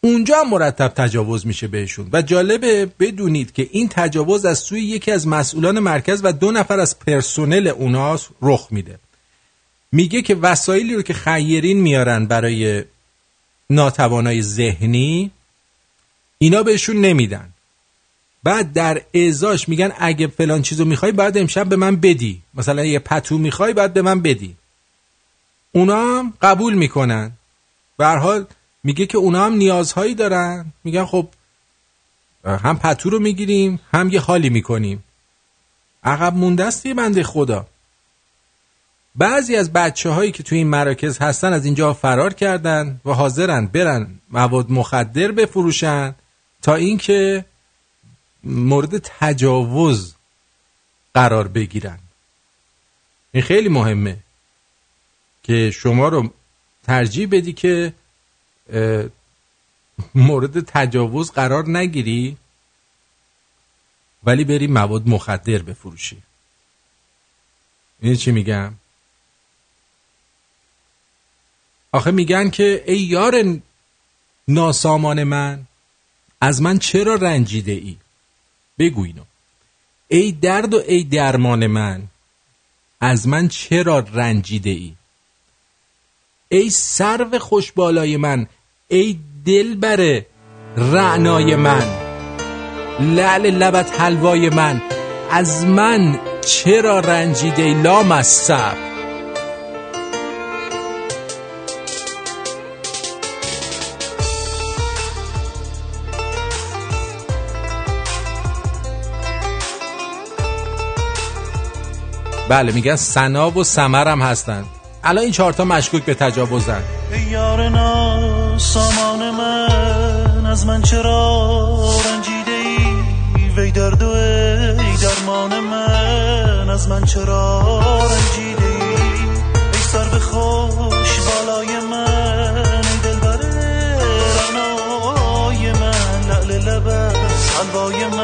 اونجا هم مرتب تجاوز میشه بهشون. و جالبه بدونید که این تجاوز از سوی یکی از مسئولان مرکز و دو نفر از پرسنل اونا رخ میده. میگه که وسایلی رو که خیرین میارن برای ناتوانای ذهنی اینا بهشون نمیدن. بعد در ازاش میگن اگه فلان چیزو می‌خوای بعد امشب به من بدی. مثلا یه پتو می‌خوای بعد به من بدی. اونا هم قبول می‌کنن. به حال میگه که اونا هم نیازهایی دارن. میگن خب هم پتو رو می‌گیریم هم یه حالی می‌کنیم. عقب مونده است یه بنده خدا. بعضی از بچه هایی که توی این مراکز هستن از اینجا فرار کردن و حاضرن برن مواد مخدر بفروشن. تا اینکه مورد تجاوز قرار بگیرن. این خیلی مهمه که شما رو ترجیح بدی که مورد تجاوز قرار نگیری ولی بری مواد مخدر بفروشی. این چی میگم؟ آخه میگن که ای یار ناسامان من از من چرا رنجیده ای؟ بگو اینو. ای درد و ای درمان من از من چرا رنجیده ای؟ ای سرو خوشبالای من ای دل بره رعنای من لعل لبت حلوای من از من چرا رنجیده ای؟ لامصب. بله میگن سنا و سمرم هستن. الان این چهارتا مشکوک به تجاوزن یار سامان من از من چرا رنجیده ای؟ وی درد و ای درمان من از من چرا رنجیده ای؟ ای سر به خوش بالای من ای دلبر رنای من لعل لبه حلوای من.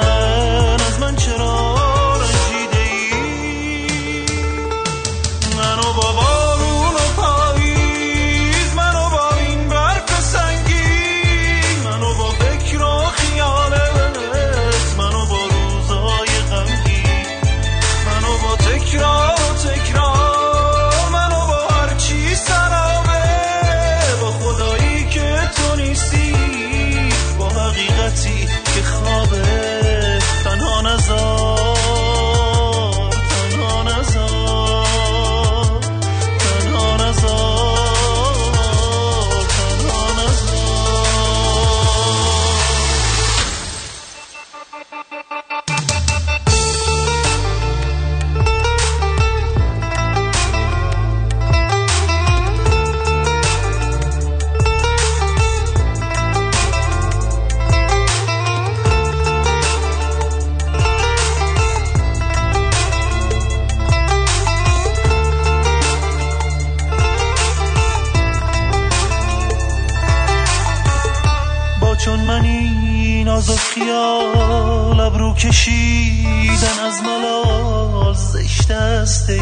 کشیدن از ملال زشت است ای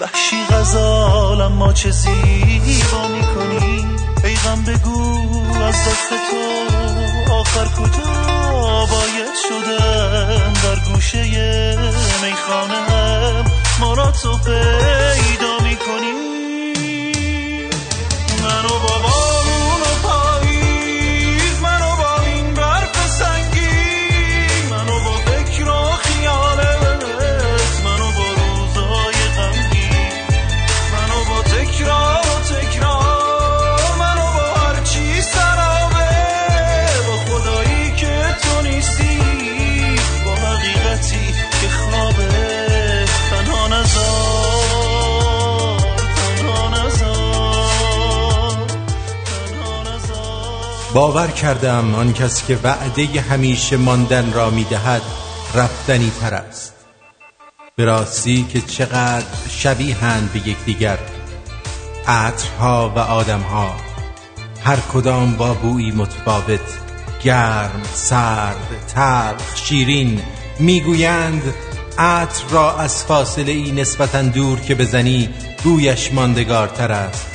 وحشی غزال اما چه زیبا می‌کنی؟ ای غم بگو از دست تو. آخر کجا باید شدن در گوشه میخانه هم ما را تو پیدا می‌کنی؟ باور کردم آن کسی که وعده همیشه ماندن را می‌دهد رفتنی تر است. به راستی که چقدر شبیهند به یکدیگر عطرها و آدمها هر کدام با بویی متفاوت گرم سرد تلخ شیرین می‌گویند عطر را از فاصله ای نسبتا دور که بزنی بویش ماندگارتر است.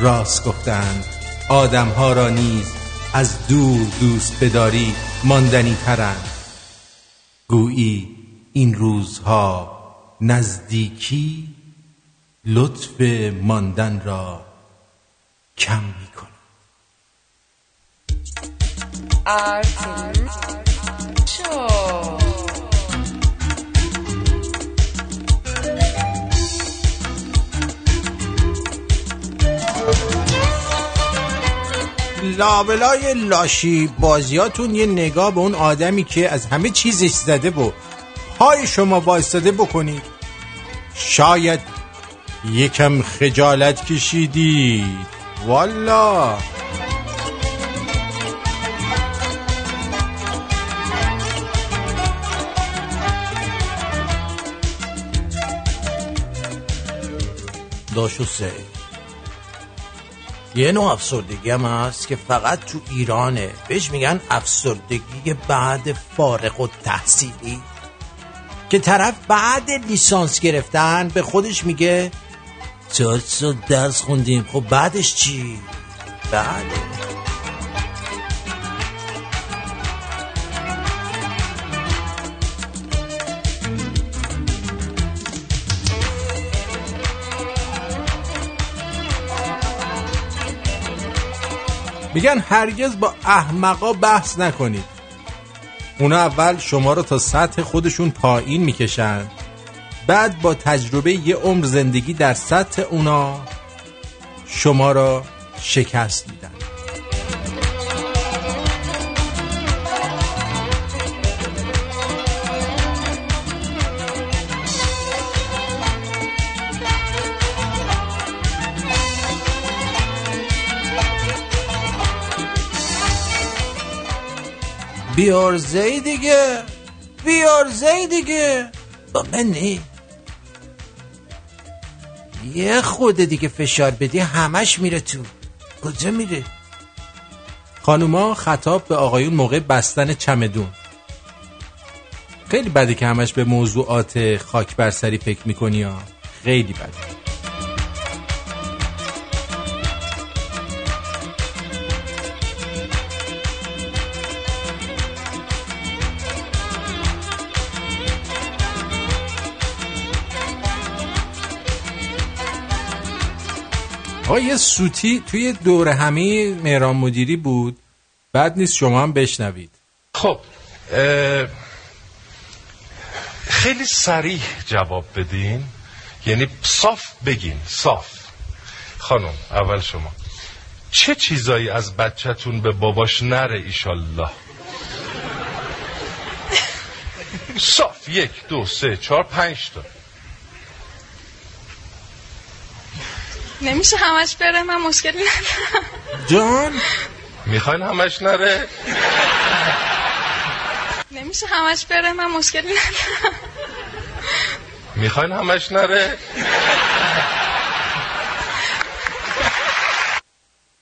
راست گفتند آدمها را نیز از دور دوست بداری ماندنی ترند. گویی این روزها نزدیکی لطف ماندن را کم می کند لابلای لاشی بازیاتون یه نگاه به اون آدمی که از همه چیزش زده و پای شما وایستاده بکنید. شاید یکم خجالت کشیدی والا داشو سه یه نوع افسردگی هم هست که فقط تو ایرانه. بهش میگن افسردگی بعد فارغ و تحصیلی که طرف بعد لیسانس گرفتن به خودش میگه سال درس خوندیم. خب بعدش چی؟ بعد. میگن هرگز با احمقا بحث نکنید. اونا اول شما رو تا سطح خودشون پایین می‌کشن. بعد با تجربه یه عمر زندگی در سطح اونا شما را شکست میدن. بیارزه دیگه بیارزه دیگه. با منی یه خود دیگه فشار بدی همش میره تو. کجا میره؟ خانوما خطاب به آقایون موقع بستن چمدون. خیلی بده که همش به موضوعات خاک بر سری فکر می‌کنی ها خیلی بده. آقا سوتی توی دور همه مهران مدیری بود. بعد نیست شما هم بشنوید. خب خیلی سریع جواب بدین. یعنی صاف بگین صاف. خانم اول شما. چه چیزایی از بچهتون به باباش نره ایشالله؟ صاف یک دو سه چهار پنج تا. نمیشه همش بره من مشکلی ندارم. جان؟ می‌خواین همش نره؟ نمیشه همش بره من مشکلی ندارم. می‌خواین همش نره؟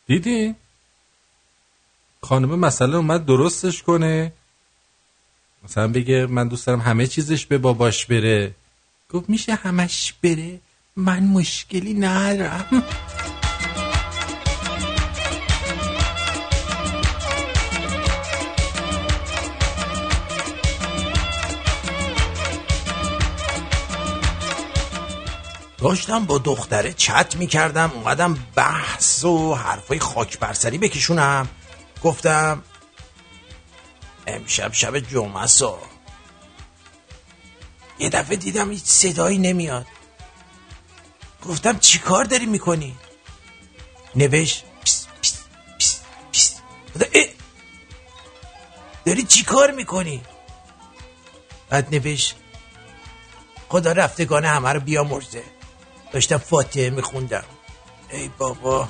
دیدی؟ خانم مثلا اومد درستش کنه. مثلا بگه من دوست دارم همه چیزش به باباش بره. گفت میشه همش بره؟ من مشکلی ندارم. داشتم با دختره چت می‌کردم اومدم بحث و حرفای خاک برسری بکشونم. گفتم امشب شب جمعه سا یه دفعه دیدم هیچ صدایی نمیاد. گفتم چی کار داری می‌کنی؟ پیس پیس گفتم اه، داری چی کار می‌کنی؟ بعد نوشت خدا رفتگان همه رو بیامرزه. داشتم فاتحه میخوندم. ای بابا.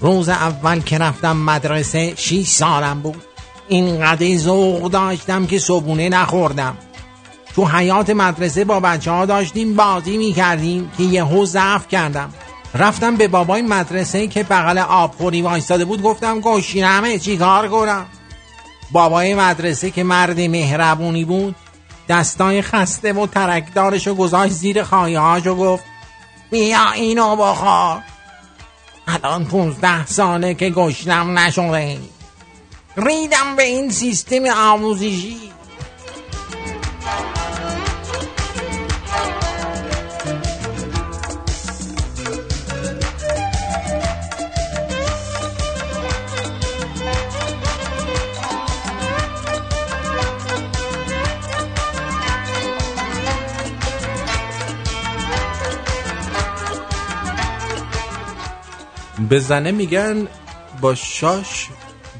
روز اول که رفتم مدرسه شیش سالم بود. اینقدر ذوق داشتم که صبونه نخوردم. تو حیات مدرسه با بچه ها داشتیم بازی می‌کردیم که یهو ضعف کردم. رفتم به بابای مدرسه که بغل آبخوری وایستاده بود گفتم گوشینمه چی کار کنم. بابای مدرسه که مرد مهربونی بود دستای خسته و ترکدارشو گذاشت زیر خایه هاشو گفت بیا اینو بخور. الان پونزده ساله که گشنم نشده. ریدم به این سیستم آموزشی. به زنه میگن با شاش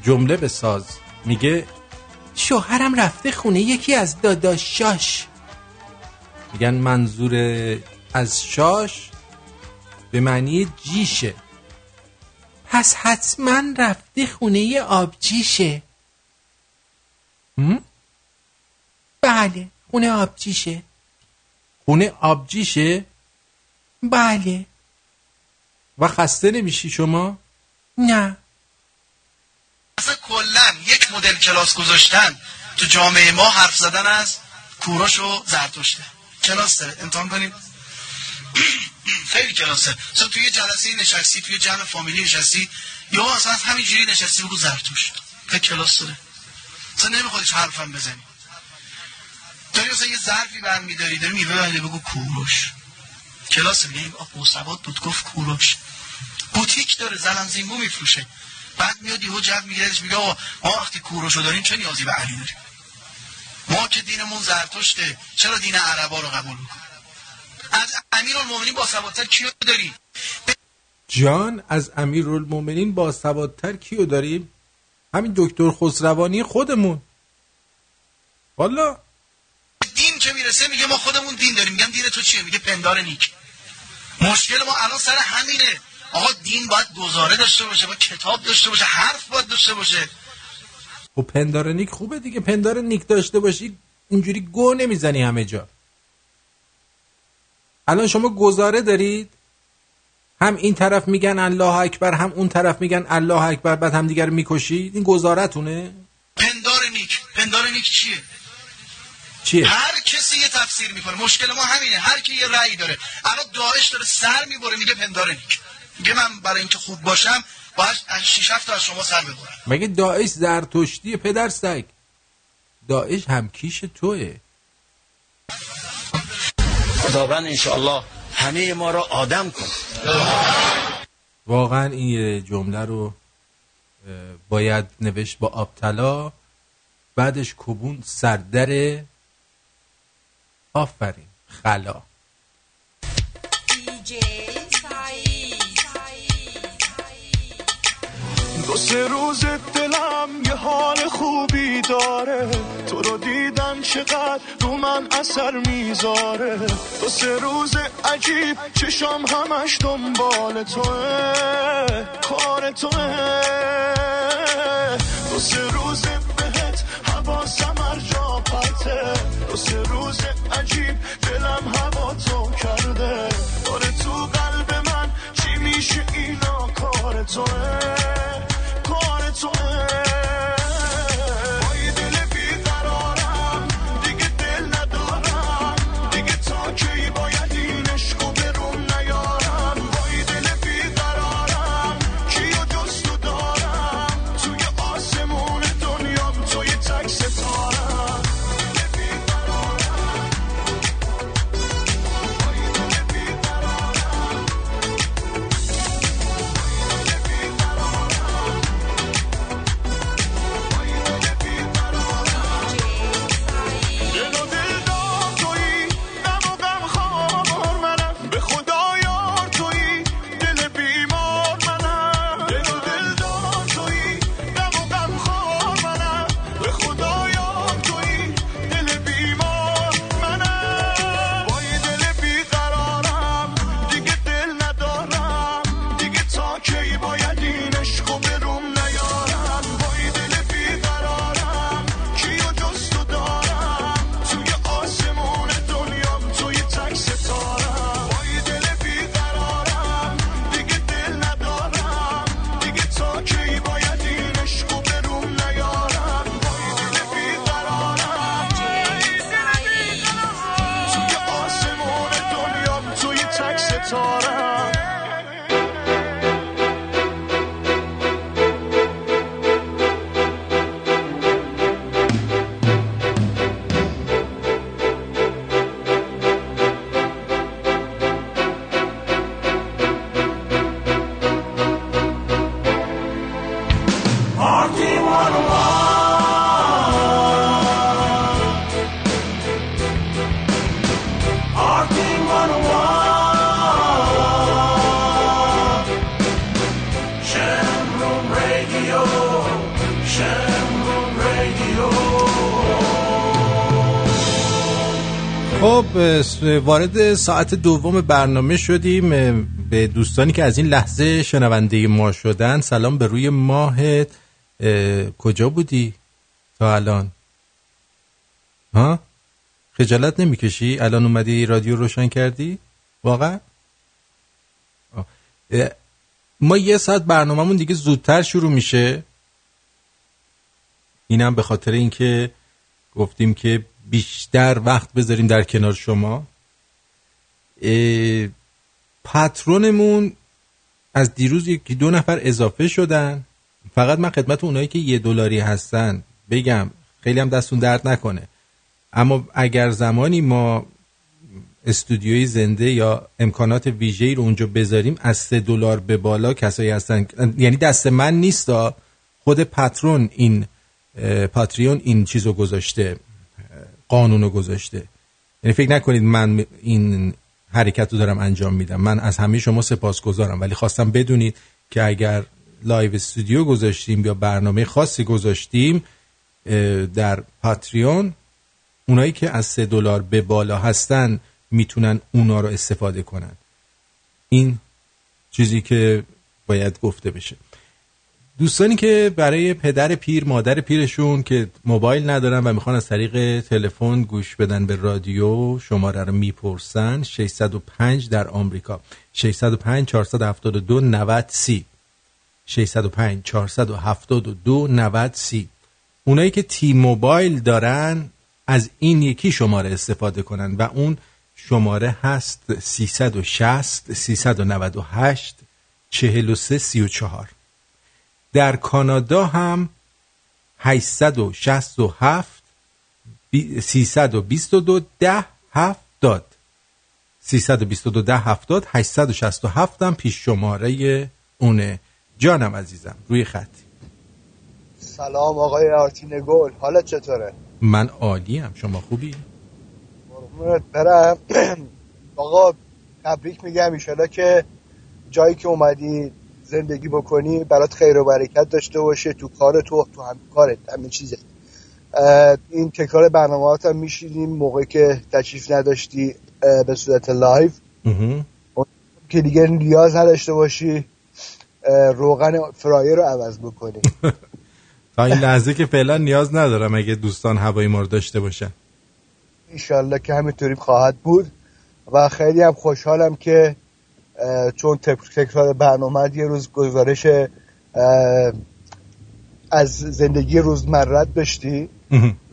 جمله بساز. میگه شوهرم رفته خونه یکی از داداشاش میگن منظور از شاش به معنی جیشه. پس حتما رفته خونه آبجیشه؟ بله خونه آبجیشه خونه آبجیشه بله. و خسته نمیشی شما؟ نه. اصلا کلا یک مدل کلاس گذاشتن تو جامعه ما حرف زدن از کوروش و زرتشته. کلاس داره امتحان کنیم. خیلی کلاسه مثلا توی جلسه نشستی توی جمع فامیلی نشستی یا اصلا همینجوری نشستی بگو زرتشت خیلی کلاس داره اصلا نمی‌خواد هیچ حرفم بزنی. داری مثلا یه ظرفی برمیداری داری میوه بگو کوروش. کلاس میگه آب بود گفت کوروش. بوتیک داره زلن زیمو میفروشه. بعد میاد یهو جو میگیرش میگه آقا ما وقتی کوروشو داریم چه نیازی به علی داریم؟ ما که دینمون زرتشته چرا دین عربا رو قبول می‌کنیم؟ از امیر المومنین با سوادتر کیو داری جان از امیرالمومنین با سوادتر کیو داریم؟ همین دکتر خسروانی خودمون. والا. دین که می‌رسه میگه ما خودمون دین داریم. میگم دین تو چیه؟ میگه پندار نیک. مشکل ما الان سر همینه. آقا دین باید گزاره داشته باشه باید کتاب داشته باشه حرف باید داشته باشه. خب پندار نیک خوبه دیگه پندار نیک داشته باشی اینجوری گو نمی‌زنی همه جا. الان شما گزاره دارید؟ هم این طرف میگن الله اکبر هم اون طرف میگن الله اکبر بعد هم دیگر می‌کشید؟ این گزارتونه؟ پندار نیک. پندار نیک چیه؟ چیه؟ هر کسی یه تفسیر می‌کنه. مشکل ما همینه. هر کی یه رأی داره. الان داعش داره سر می‌بره میگه پندار نیک. میگه من برای اینکه خوب باشم باید 6 7 تا از شما سر ببرم. مگه داعش زرتشتی پدر سگ؟ داعش هم کیش توه. خداوند انشاءالله همه ما را آدم کن. واقعا این جمله رو باید نوشت با آبتلا. بعدش کبون سردر آفرین. خلا. سه روز دلم یه حال خوبی داره. تو رو دیدم چقدر رو من اثر می‌ذاره. دو سه روز عجیب چشام همش دنبال توه. کار توه. دو سه روز بهت حواسم هر جا پرته دو سه روز عجیب دلم هوا تو کرده. داره تو قلب من چی میشه اینا کار توه. کار وارد ساعت دوم برنامه شدیم. به دوستانی که از این لحظه شنونده ما شدن سلام به روی ماهت. کجا بودی تا الان؟ ها؟ خجالت نمی‌کشی؟ الان اومدی رادیو روشن کردی؟ واقعا؟ ما یه ساعت برنامهمون دیگه زودتر شروع میشه. اینم به خاطر اینکه گفتیم که بیشتر وقت بذاریم در کنار شما. پاترونمون از دیروز یکی دو نفر اضافه شدن. فقط من خدمت اونایی که یه دلاری هستن بگم. خیلی هم دستون درد نکنه. اما اگر زمانی ما استودیوی زنده یا امکانات ویژه‌ای رو اونجا بذاریم از سه دلار به بالا کسایی هستن. یعنی دست من نیست خود Patreon این Patreon این چیزو گذاشته قانونو گذاشته. یعنی فکر نکنید من این حرکت رو دارم انجام میدم. من از همه شما سپاسگزارم. ولی خواستم بدونید که اگر live studio گذاشتیم یا برنامه خاصی گذاشتیم در Patreon اونایی که از سه دلار به بالا هستن می‌تونن اونا رو استفاده کنن. این چیزی که باید گفته بشه. دوستانی که برای پدر پیر مادر پیرشون که موبایل ندارن و می‌خوان از طریق تلفن گوش بدن به رادیو شماره رو می‌پرسن. 605 در آمریکا. 605 472 90 سی. 605 472 90 سی. اونایی که تی موبایل دارن از این یکی شماره استفاده کنن و اون شماره هست 360 398 43 34 در کانادا هم 867 322 10 70 322 10 70 867 هم پیش شماره اونه. جانم عزیزم روی خطی سلام آقای آرتین گل. حالا چطوره؟ من عالیم شما خوبی؟ برم. آقا تبریک میگم. ایشالا که جایی که اومدی زندگی بکنی برات خیر و برکت داشته باشه تو کار تو تو هم کارت همین چیزه. این تکرار برنامه هم می‌شنیدیم موقعی که تشریف نداشتی به صورت live که دیگه نیاز نداشته باشی روغن fryer رو عوض بکنی. تا این لحظه که فعلا نیاز ندارم اگه دوستان هوای ما رو داشته باشن. ایشالله که همینطوری خواهد بود. و خیلی هم خوشحالم که چون تکرار برنامه یه روز گزارش از زندگی روزمرت داشتی.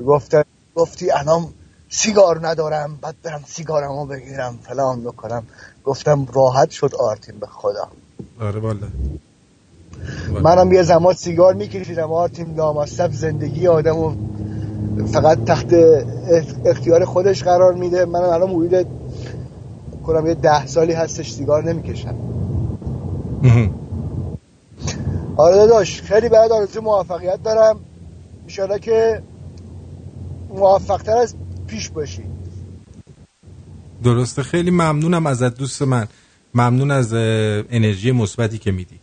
گفتن گفتی الان سیگار ندارم بعد برم سیگارمو بگیرم فلان بکنم. گفتم راحت شد آرتین به خدا. آره والا. منم یه زمان سیگار میکشیدم. آرتین لامصب زندگی آدمو فقط تحت اختیار خودش قرار میده. منم الان حدود کنم یه ده سالی هستش سیگار نمی‌کشم. آره داداش خیلی بعد آرزو موفقیت دارم. میشاله که موفقتر از پیش باشی. درسته. خیلی ممنونم ازت دوست من. ممنون از انرژی مثبتی که میدی.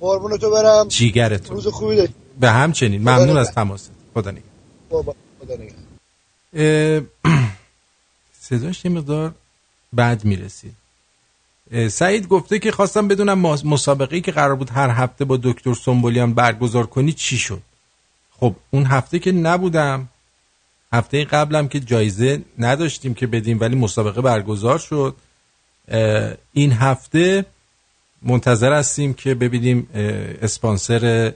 قربون تو برم. جیگرتون روز خوبی داری. به همچنین. ممنون از تماست. خدا نگه. خدا نگه. صداش یه مقدار بعد می‌رسید سعید گفته که خواستم بدونم مسابقه که قرار بود هر هفته با دکتر سنبولیان برگزار کنی چی شد؟ خب اون هفته که نبودم. هفته قبلم که جایزه نداشتیم که بدیم ولی مسابقه برگزار شد. این هفته منتظر هستیم که ببینیم اسپانسر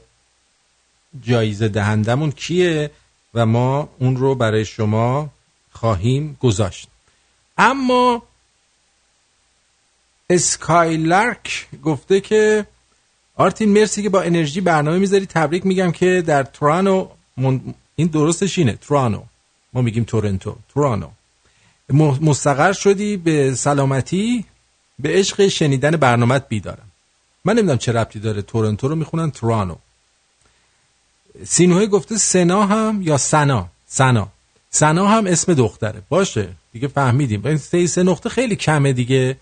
جایزه دهندمون کیه و ما اون رو برای شما خواهیم گذاشت. اما اسکایلارک گفته که آرتین مرسی که با انرژی برنامه می‌ذاری. تبریک میگم که در تورانو این درستش اینه تورانو. ما میگیم تورنتو تورانو. مستقر شدی به سلامتی به عشق شنیدن برنامت بیدارم. من نمی‌دونم چه ربطی داره تورنتو رو می‌خونن تورانو. سینوه گفته سنا هم یا سنا؟ سنا. سنا هم اسم دختره. باشه دیگه فهمیدیم. این سه نقطه خیلی کمه دیگه.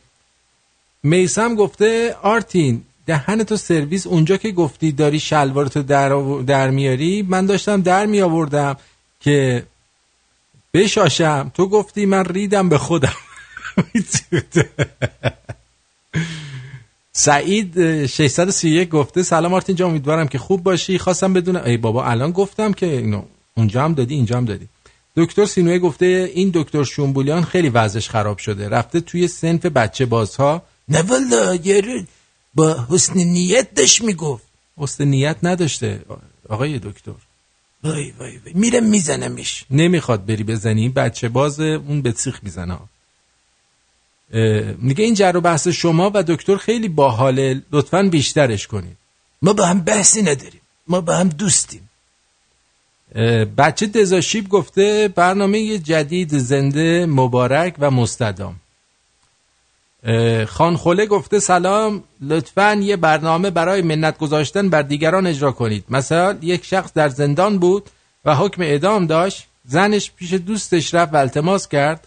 میسم گفته آرتین دهن تو سرویس اونجا که گفتی داری شلوارتو در, در میاری من داشتم در می آوردم که بشاشم. تو گفتی من ریدم به خودم. سعید 631 گفته سلام آرتین جان امیدوارم که خوب باشی. خواستم بدونم ای بابا الان گفتم که اینو اونجا هم دادی اینجا هم دادی. دکتر سینوی گفته این دکتر شومبولیان خیلی وضعش خراب شده. رفته توی سنف بچه بازها نه والا یارو. با حسن نیت داشت می‌گفت. حسن نیت نداشته آقای دکتر. وای وای وای. میرم میزنمش. نمی‌خواد بری بزنی بچه باز اون به سیخ می‌زنه. میگه این جر و بحث شما و دکتر خیلی باحاله لطفا بیشترش کنید. ما با هم بحثی نداریم. ما با هم دوستیم. بچه دزاشیب گفته برنامه جدید زنده مبارک و مستدام. خانخوله گفته سلام لطفا یه برنامه برای منت گذاشتن بر دیگران اجرا کنید. مثلا یک شخص در زندان بود و حکم اعدام داشت زنش پیش دوستش رفت و التماس کرد.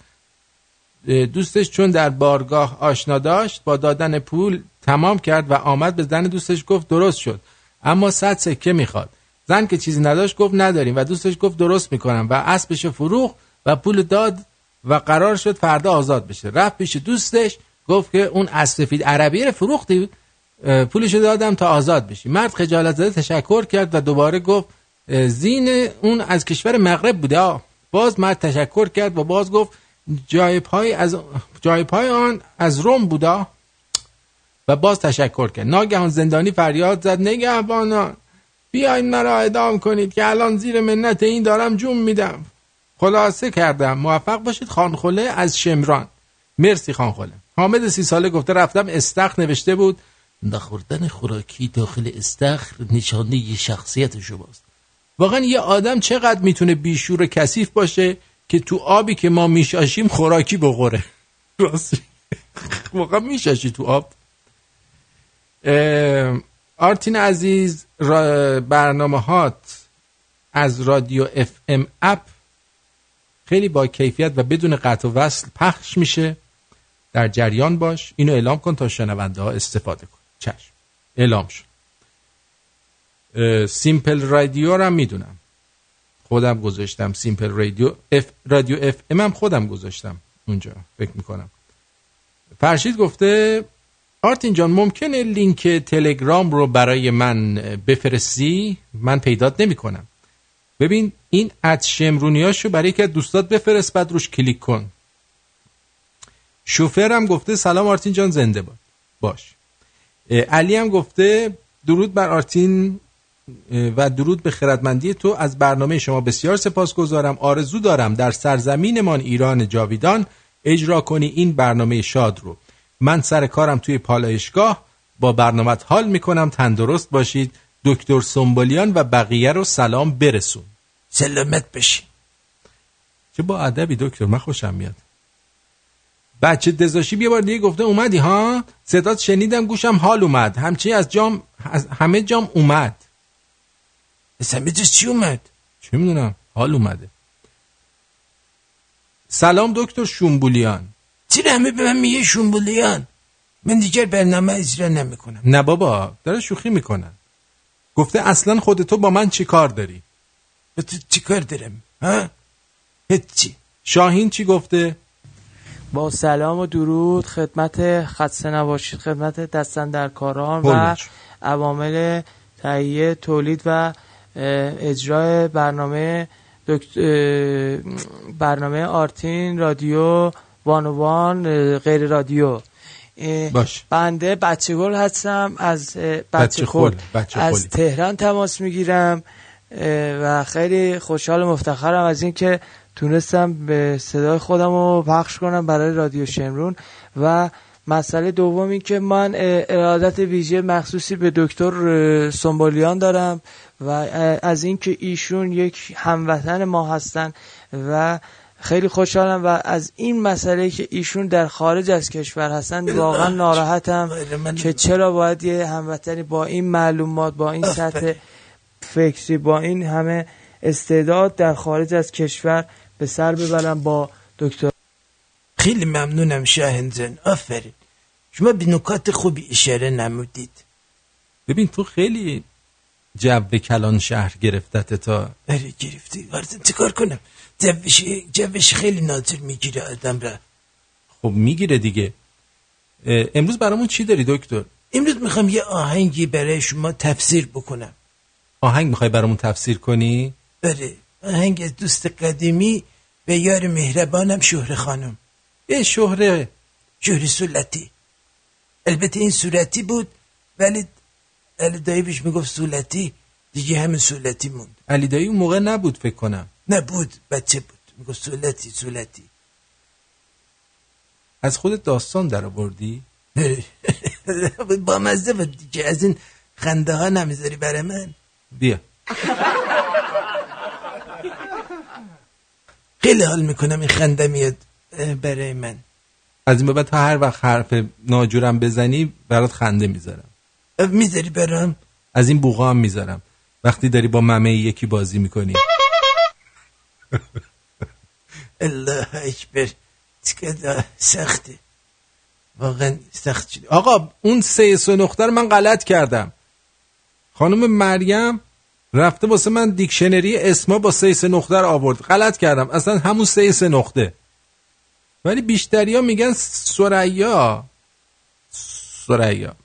دوستش چون در بارگاه آشنا داشت با دادن پول تمام کرد و آمد به زن دوستش گفت درست شد. اما صد سکه می‌خواد. زن که چیزی نداشت گفت نداریم و دوستش گفت درست می‌کنم و اسبش فروخ و پول داد و قرار شد فردا آزاد بشه. رفت پیش دوستش گفت که اون اسفید عربی رو فروختی؟ پولش دادم تا آزاد بشی. مرد خجالت زده تشکر کرد و دوباره گفت زین اون از کشور مغرب بوده باز مرد تشکر کرد و باز گفت جای پای از جای پای آن از روم بوده و باز تشکر کرد. ناگهان زندانی فریاد زد نگهبانان بیاین مرا اعدام کنید که الان زیر منت این دارم جون میدم. خلاصه کردم موفق باشید خانخوله از شمران. مرسی خانخوله. حامد سی ساله گفته رفتم استخر نوشته بود. نخوردن خوراکی داخل استخر نشانه ی شخصیت شماست. واقعا یه آدم چقدر می‌تونه بیشور کثیف باشه که تو آبی که ما میشاشیم خوراکی بخوره؟ راستی واقعا میشاشی تو آب. آرتین عزیز برنامه هات از رادیو FM app خیلی با کیفیت و بدون قطع و وصل پخش میشه. در جریان باش اینو اعلام کن تا شنونده ها استفاده کن. چشم. اعلام شد. Simple Radio رو هم می‌دونم. خودم گذاشتم Simple Radio اف رادیو FM هم خودم گذاشتم اونجا. فکر می‌کنم. فرشید گفته آرتین جان ممکنه لینک تلگرام رو برای من بفرستی؟ من پیدات نمی کنم ببین این at شمرونیاشو برای که دوستات بفرست بعد روش کلیک کن. شوفرم گفته سلام آرتین جان زنده با. باش. علی هم گفته درود بر آرتین و درود به خردمندی تو. از برنامه شما بسیار سپاسگزارم آرزو دارم در سرزمینمان ایران جاویدان اجرا کنی این برنامه شاد رو. من سر کارم توی پالایشگاه. با برنامه حال می‌کنم. تندرست باشید. دکتر سنبولیان و بقیه رو سلام برسون. سلامت بشین چه با ادبی دکتر. من خوشم میاد. بچه دزاشی یه بار دیگه گفته اومدی ها؟ صدات شنیدم گوشم حال اومد. همچی از جام از همه جام اومد. جز چی اومد؟ چه می‌دونم؟ حال اومده. سلام دکتر شومبولیان چرا همه به من میگه شومبولیان من دیگر برنامه اجرا نمی‌کنم. نه بابا داره شوخی می‌کنن گفته اصلا خودتو با من چی کار داری؟ با تو چی کار دارم؟ ها؟ هیچی. شاهین چی گفته؟ با سلام و درود خدمت خدسه نباشید خدمت دستن در کاران و عوامل تهیه تولید و اجرای برنامه برنامه آرتین رادیو وان غیر رادیو. باش. بنده بچه گل هستم از بچه, خول از تهران تماس می‌گیرم و خیلی خوشحال و مفتخرم از اینکه تونستم به صدای خودم رو پخش کنم برای رادیو شمرون و مسئله دومی که من ارادت ویژه مخصوصی به دکتر سنبولیان دارم و از اینکه ایشون یک هموطن ما هستن و خیلی خوشحالم و از این مسئله که ایشون در خارج از کشور هستن واقعا ناراحتم که چرا باید یه هموطنی با این معلومات با این سطح فکری با این همه استعداد در خارج از کشور به سر ببرم با دکتر. خیلی ممنونم شاهنزن. آفرین. شما به نکات خوبی اشاره نمودید. ببین تو خیلی جو کلان شهر گرفتت تا. بله گرفتی. وارد چیکار کنم؟ جوش جوش خیلی ناظر می‌گیره آدم را. خب می‌گیره دیگه. امروز برامون چی داری دکتر؟ امروز می‌خوام یه آهنگی برای شما تفسیر بکنم. آهنگ می‌خوای برامون تفسیر کنی؟ بله آهنگ از دوست قدیمی به یار مهربانم شهر خانم. ای شهره شهر سولتی البته این صورتی بود ولی علی دایی بهش می‌گفت سولتی دیگه همین سولتی موند. علی دایی اون موقع نبود فکر کنم. نبود بچه بود. می‌گفت سولتی سولتی از خود داستان در آوردی؟ با مزه بود دیگه از این خنده ها نمی‌ذاری برای من. بیا. خیلی حال می‌کنم این خنده میاد برای من. از این تا هر وقت حرف ناجورم بزنی برات خنده می‌ذارم. می‌ذاری برام؟ از این بوغا هم می‌ذارم. وقتی داری با ممه یکی بازی می‌کنی. الله اکبر سخته واقعا سخت شده آقا اون سه سه نقطه رو من غلط کردم. خانم مریم رفته واسه من دیکشنری اسما با سه سه نقطه رو آورد. غلط کردم. اصلا همون سه سه نقطه. ولی بیشتری ها میگن سریا. سریا.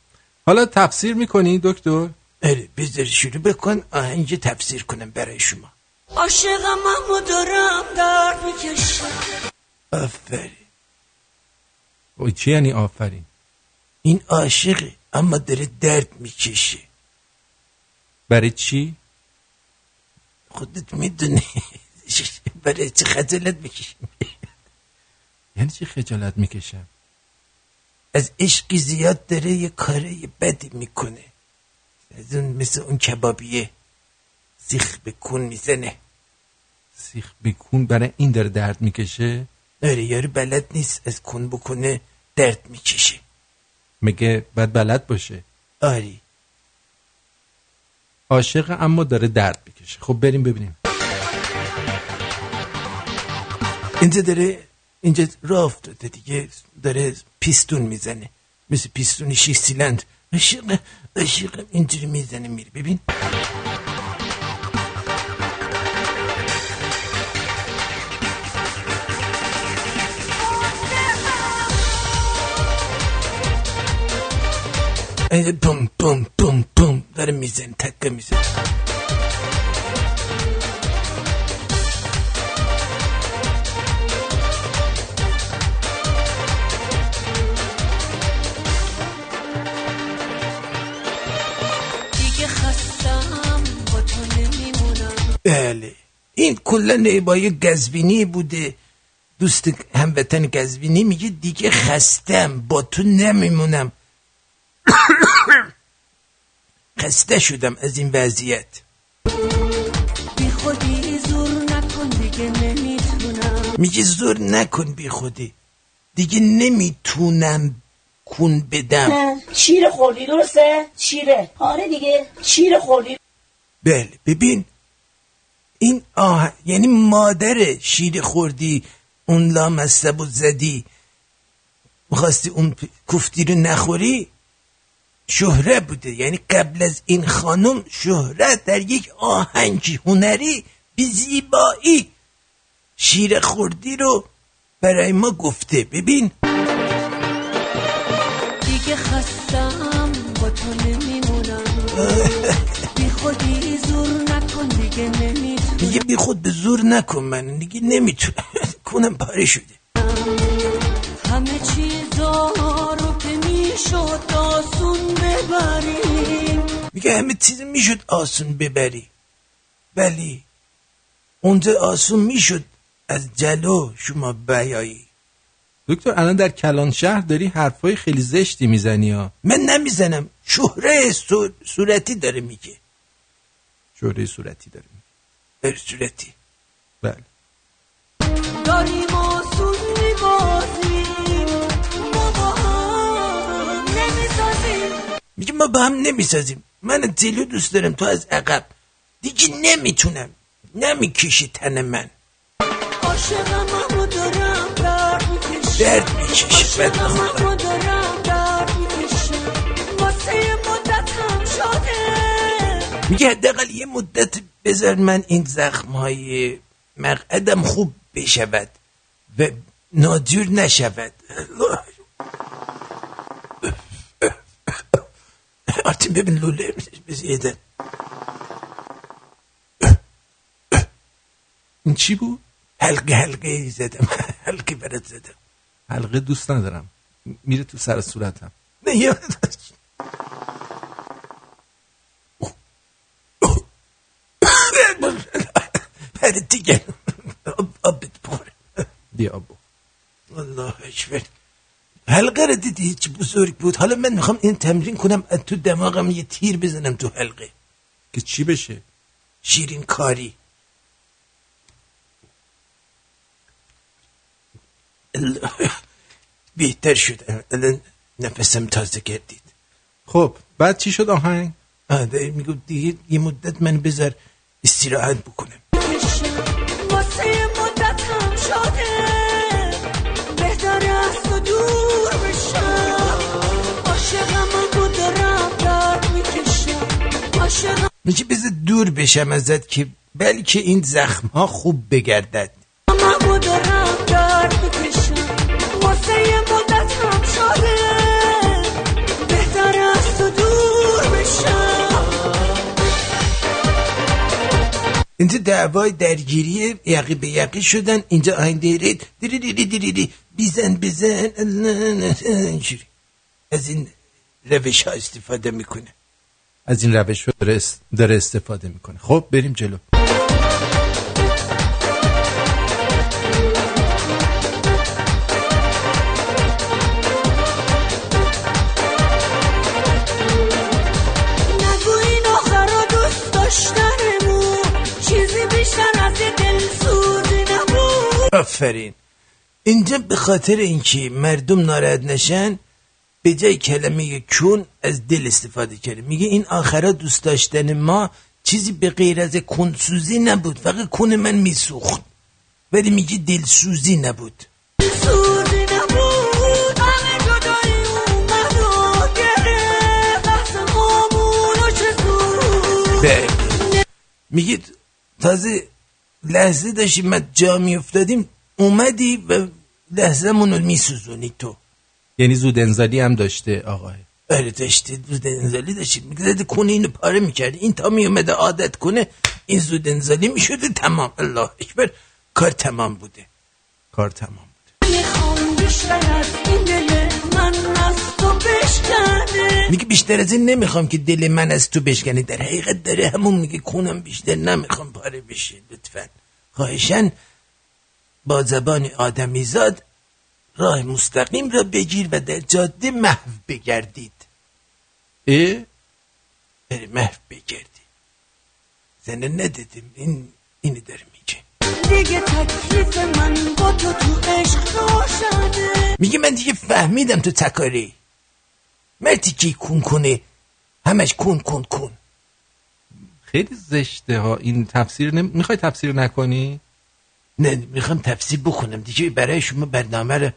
حالا تفسیر می‌کنی دکتر؟ اره بذار شروع بکن. آهنگ تفسیر کنم برای شما. عاشقم اما دارم درد می‌کشم. آفرین. اوی چی یعنی آفرین؟ این عاشقه اما داره درد می‌کشه. برای چی؟ خودت می‌دونی. برای چه خجالت می‌کشم یعنی چی خجالت می‌کشم؟ از عشقی زیاد داره یه کاره بدی می‌کنه. از اون مثل اون کبابیه. سیخ بکون می‌زنه. سیخ بکون برای این داره درد می‌کشه؟ آره یارو بلد نیست از کن بکنه درد می‌کشه. مگه باید بلد باشه؟ آری عاشق اما داره درد می‌کشه. خب بریم ببینیم. اینجا داره اینجا افتاده دیگه. داره پیستون می‌زنه. مثل پیستون شیش سیلند عشق عشق اینجوری می‌زنه میره ببین. بوم بوم بوم بوم داره میزن تکه میزن بله. این کلا نیبای گزبینی بوده. دوست هموطن گزبینی میگه دیگه خستم با تو نمیمونم. خسته شدم از این وضعیت. بی خودی زور نکن دیگه نمی‌تونم. میگه زور نکن بی خودی. دیگه نمی‌تونم کون بدم. شیر خوردی درسته؟ شیره. آره دیگه شیر خوردی. بله ببین این آه یعنی مادر شیر خوردی اون لامصب و زدی. می‌خواستی اون کوفتی رو نخوری؟ شهره بوده. یعنی قبل از این خانم شهرت در یک آهنگ هنری بی زیبایی شیر خوردی رو برای ما گفته. ببین. دیگه خستم با تو نمیمونم. بی خودی زور نکن دیگه نمی‌تونم. دیگه بی خود به زور نکن من دیگه نمی‌تونم. کنم پاره شده. همه که می‌شد آسون ببریم میگه همه چیز می‌شد آسون ببری. ولی اونجا آسون می‌شد از جلو شما بیایی. دکتر الان در کلان شهر داری حرفای خیلی زشتی می‌زنی ها. من نمی‌زنم. شهره صورتی داره میگه. شهره صورتی داره میگه. صورتی. بله. داریم آسون میگه ما با هم نمی‌سازیم. من از جلو دوست دارم تو از عقب. دیگه نمی‌تونم. نمی‌کشی تن من. درد می‌کشه هم شده میگه حداقل یه مدت بذار من این زخم های مقعدم خوب بشود و نادور نشود. آرتین ببین لوله بزیدن این چی بود؟ حلقه حلقه زدم حلقه برات زدم حلقه دوست ندارم. میره تو سر صورتم. نه برای دیگه آب بخوره دی آب الله اکبر حلقه رو دیدی چه بزرگ بود. حالا من می‌خوام این تمرین کنم تو دماغم یه تیر بزنم تو حلقه. که چی بشه؟ شیرین کاری. بهتر شد. الان نفسم تازه گردید. خب بعد چی شد آهنگ؟ آده میگو دیگه یه مدت من بذار استراحت بکنم. میگه بذار دور بشم ازت که بلکه این زخم ها خوب بگردد. اینجا دعوای درگیری یقی به یقی شدن. اینجا آهنگ دیرید دیری دیری دیری دیری بیزن بیزن از این روش ها استفاده می‌کنه. از این روش رو داره, است- داره استفاده می‌کنه. خب بریم جلو. آفرین. اینجا به خاطر اینکه مردم ناراحت نشن به جای کلمه کون از دل استفاده کرده. میگه این آخرا دوست داشتن ما چیزی به غیر از کنسوزی نبود. فقط کون من میسوخت. ولی میگه دلسوزی نبود. میگه تازه لحظه داشتیم ما جا میافتادیم اومدی و لحظه رو میسوزونی تو. یعنی زود انزالی هم داشته آقای. آره داشتی زود انزالی داشتی میگه زده کنه اینو پاره می‌کردی. این تا میومده عادت کنه این زود انزالی می‌شده. تمام. الله اکبر. کار تمام بوده. کار تمام می‌خوام بیشتر از این دل من از تو بشکنه. میگه بیشتر از این نمی‌خوام که دل من از تو بشکنه. در حقیقت داره همون میگه کونم بیشتر نمی‌خوام پاره بشه لطفا. خواهشن با زبان آدمیزاد راه مستقیم را بگیر و در جاده محو بگردید. اه؟ بره محو بگردید. زنه ندیدیم. این اینی داره میگه. دیگه تکلیف من با تو تو عشق روشنه میگه من دیگه فهمیدم تو تکاری مرتی که کون کنه؟ همش کون کون کون. خیلی زشته ها. این تفسیر نم... می‌خوای تفسیر نکنی؟ نه می‌خوام تفسیر بکنم دیگه برای شما برنامه رو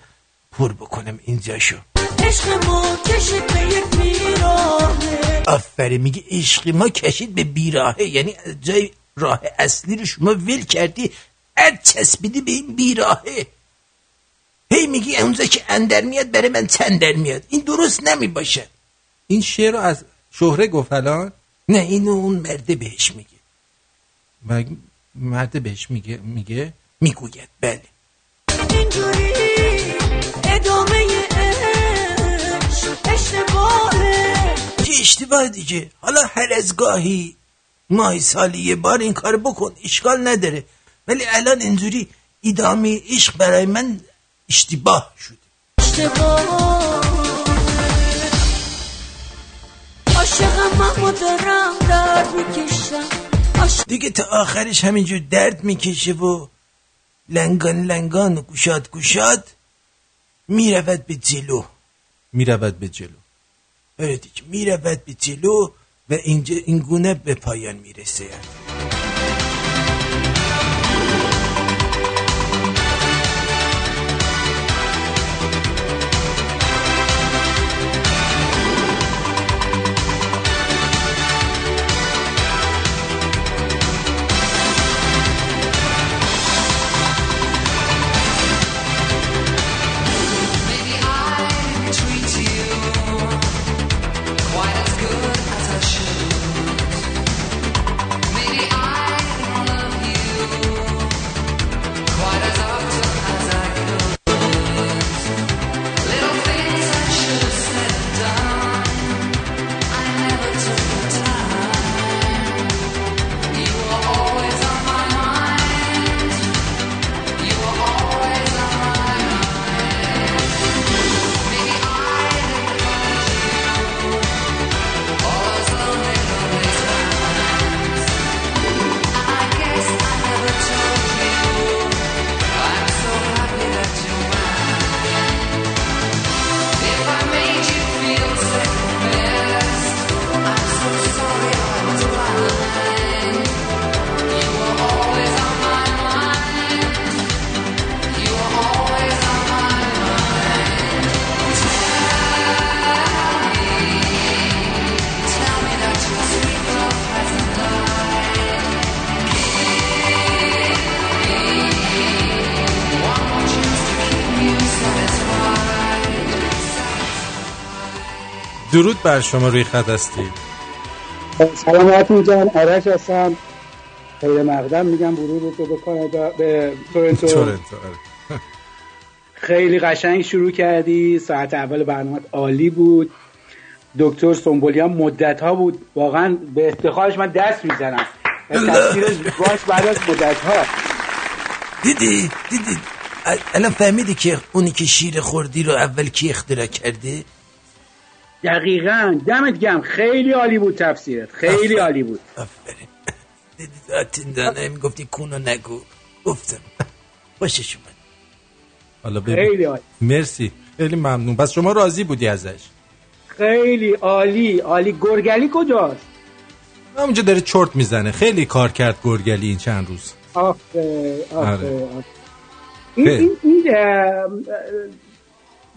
پر بکنم. اینجاشو. عشق ما کشید به یک بیراهه. آفرین میگه عشق ما کشید به بیراهه. یعنی جای راه اصلی رو شما ول کردی اد چسبیدی به این بیراهه. هی میگی اونجا که اندر میاد برای من تندر میاد؟ این درست نمی باشه این شعر رو از شهره گفت الان؟ نه اینو اون مرده بهش میگه. مگه مرد بهش میگه میگه می‌گوید. بله. اینجوری ادامه اشتباهه. که اشتباه دیگه؟ حالا هر از گاهی ماهی سالی یه بار این کار بکن اشکال نداره. ولی الان اینجوری ادامه عشق برای من اشتباه شد اشتباه. عاشقم اما دارم درد می‌کشم. عاشق دیگه تا آخرش همینجور درد می‌کشه و لنگان لنگان و گوشاد گوشاد می‌رود به جلو. می‌رود به جلو. آره دیگه می‌رود به جلو و اینجا این گونه به پایان می‌رسه. درود بر شما روی خط هستید سلام جان آرش هستم. خیر مقدم میگم ورود رو به کانادا به تورنتو. تورنتو آره. خیلی قشنگ شروع کردی. ساعت اول برنامه عالی بود. دکتر سنبولیان مدت ها بود. واقعا به افتخارش من دست می‌زنم. تفسیرش باش بعد از مدت ها دیدی؟ دیدی؟ الان فهمیدی که اونی که شیر خوردی رو اول کی اختراع کرده؟ دقیقا. دمت گم خیلی عالی بود تفسیرت. خیلی. عالی بود. آفرین. دیدی می‌گفتی کونو نگو. گفتم. خوشش اومد. حالا. خیلی عالی. مرسی. خیلی ممنون. پس شما راضی بودی ازش؟ خیلی عالی. عالی. گرگلی کجاست؟ همونجا داره چرت می‌زنه. خیلی کار کرد گرگلی این چند روز. آفه آفه آره. آفه. این, این, این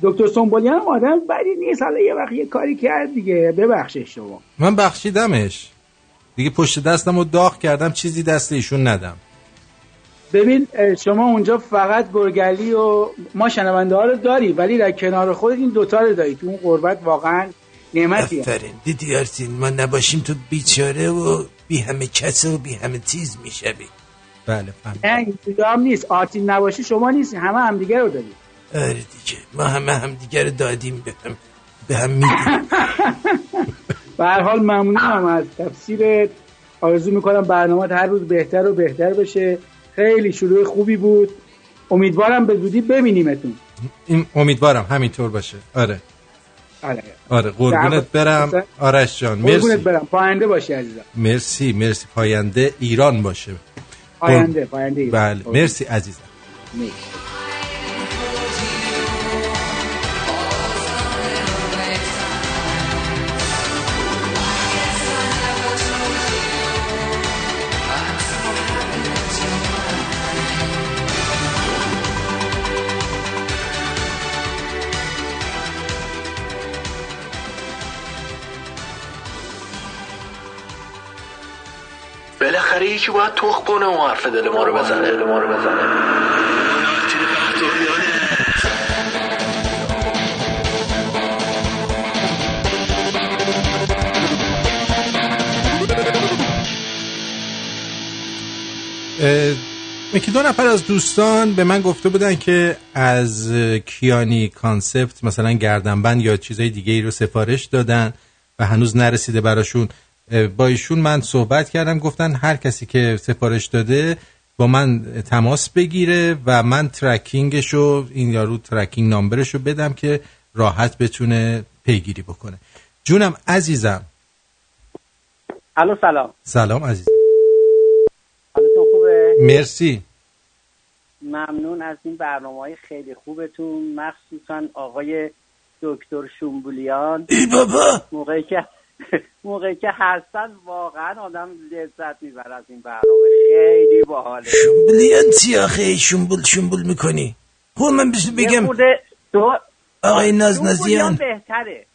دکتر سنبولیان هم آدم بدی نیست. حالا یه وقت یه کاری کرد دیگه. ببخشش شما. من بخشیدمش. دیگه پشت دستم رو داغ کردم چیزی دست ایشون ندم. ببین شما اونجا فقط گرگلی و ما شنونده ها رو داری ولی در کنار خودت این دوتا رو داری. تو اون قربت واقعا نعمتیه آفرین. دیدی آرتین ما نباشیم تو بیچاره و بی همه کس و بی همه چیز می‌شوی بله فهم. نه اینجوری هم نیست. آرتین نباشی شما نیستی. همه همدیگه رو داری آره دیگه. ما همه هم دیگر دادیم به هم به هم میدیم. به هر حال ممنونم از تفسیرت. آرزو می‌کنم برنامه هر روز بهتر و بهتر بشه. خیلی شروع خوبی بود. امیدوارم به زودی ببینیمتون. این امیدوارم همینطور باشه. آره. آره. آره قربونت برم. آرش جان قربونت مرسی. برم. پاینده باشی عزیزم. مرسی مرسی. پاینده ایران باشه. پاینده پاینده ایران. بله مرسی عزیزم. مرسی. بالاخره یکی باید تخ کنه و حرف دل ما رو بزنه. دل ما رو بزنه. اه، یکی دو نفر از دوستان به من گفته بودن که از کیانی کانسپت مثلا گردنبند یا چیزای دیگه ای رو سفارش دادن و هنوز نرسیده براشون. با ایشون من صحبت کردم گفتن هر کسی که سفارش داده با من تماس بگیره و من ترکینگش رو این یارو ترکینگ نامبرش رو بدم که راحت بتونه پیگیری بکنه. جونم عزیزم. الو سلام. سلام عزیز حالتون خوبه؟ مرسی. ممنون از این برنامه های خیلی خوبتون. مخصوصا آقای دکتر شومبولیان. ای بابا! موقعی که موقعی که هستن واقعا آدم لذت می‌بره از این برنامه. خیلی باحاله. شنبولیان چی آخه شنبول شنبول می‌کنی. خب من بگم. دو آقای شومبولیان نازنازیان بهتره.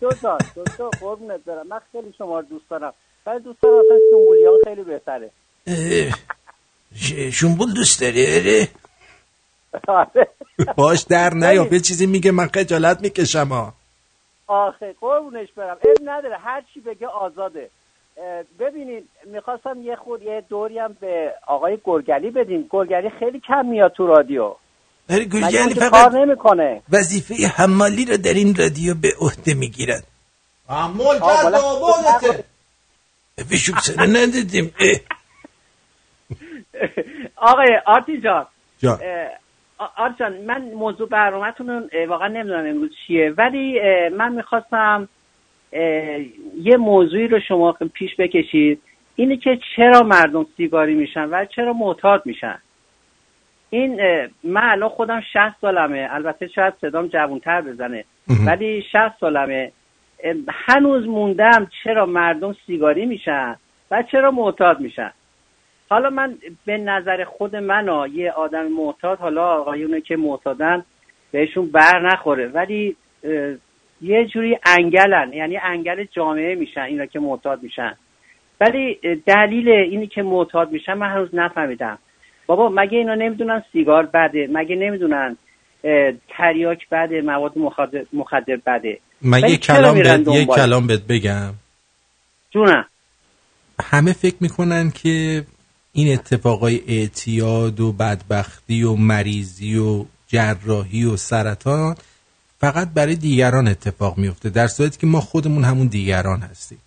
دو تا دو تا قربونت برم. من خیلی شما رو دوست دارم. ولی دوست دارم اصلا شومبولیان خیلی بهتره. شنبول دوست داری؟ اره. آره. باش در نیا. به چیزی میگه من خجالت می‌کشم ها. آخه قربونش برم. اب نداره. هر چی بگه آزاده. ببینید می‌خواستم یه خود یه دوری هم به آقای گرگلی بدیم گرگلی خیلی کم میاد تو رادیو. مگه گرگلی فقط کار نمی‌کنه؟ وظیفه حمالی رو در این رادیو به عهده می‌گیرن. عمول آه، بالا- بشوب سر ندادیم. آقای آرتی جان. جان. اه، آ- آرتی جان من موضوع برنامهتون رو واقعا نمی‌دونم امروز چیه ولی من می‌خواستم یه موضوعی رو شما پیش بکشید. اینه که چرا مردم سیگاری میشن و چرا معتاد میشن. این من الان خودم 60 سالمه. البته شاید صدام جوانتر بزنه. ولی 60 سالمه. هنوز موندم چرا مردم سیگاری میشن و چرا معتاد میشن. حالا من به نظر خود من ها، یه آدم معتاد حالا آقایونه که معتادن بهشون بر نخوره. ولی یه جوری انگلن یعنی انگل جامعه میشن اینا که معتاد میشن. ولی دلیل اینی که معتاد میشن من هنوز نفهمیدم. بابا مگه اینا نمی‌دونن سیگار بده؟ مگه نمی‌دونن تریاک بده مواد مخدر, مخدر بده؟ من یه کلام بهت یه کلام بهت بگم. جونم. همه فکر می‌کنن که این اتفاقای اعتیاد و بدبختی و مریضی و جراحی و سرطان فقط برای دیگران اتفاق میفته در صورتی که ما خودمون همون دیگران هستیم.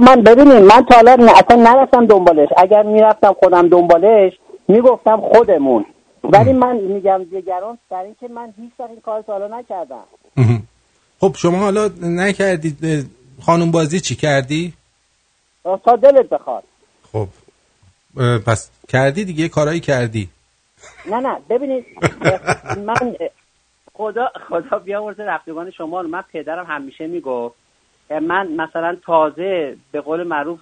من ببینیم من تا حالا اصلا نرفتم دنبالش. اگر می‌رفتم خودم دنبالش می‌گفتم خودمون. ولی من میگم دیگران در اینکه من هیچ این کار حالا نکردم. خب شما حالا نکردید خانم بازی چی کردی؟ تا دلت بخواد. خب پس کردی دیگه کارایی کردی. نه نه ببینید من خدا خدا بیامرزه رفتگان شما من پدرم همیشه می‌گفت من مثلا تازه به قول معروف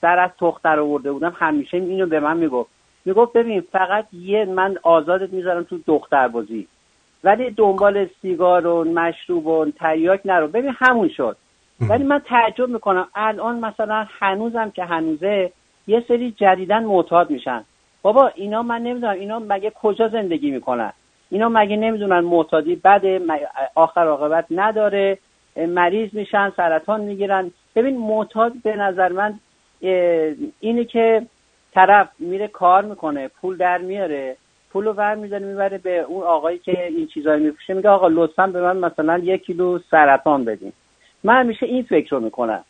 سر از تختر آورده بودم. همیشه اینو به من می‌گفت. می‌گفت ببین فقط یه من آزادت می‌ذارم تو دختر بازی ولی دنبال سیگار و مشروب و تریاک نرو. ببین همون شد. ولی من تعجب می‌کنم. الان مثلا هنوزم که هنوزه یه سری جدیدن معتاد میشن. بابا اینا من نمی‌دونم اینا مگه کجا زندگی می‌کنن؟ اینا مگه نمی‌دونن معتادی بده آخر عاقبت نداره مریض میشن سرطان می‌گیرن. ببین معتاد به نظر من اینه که طرف میره کار می‌کنه پول در میاره پول رو ور میداره می‌بره به اون آقایی که این چیزایی میفروشه میگه آقا لطفا به من مثلا یک کیلو سرطان بدین. من همیشه این فکر رو می‌کنم.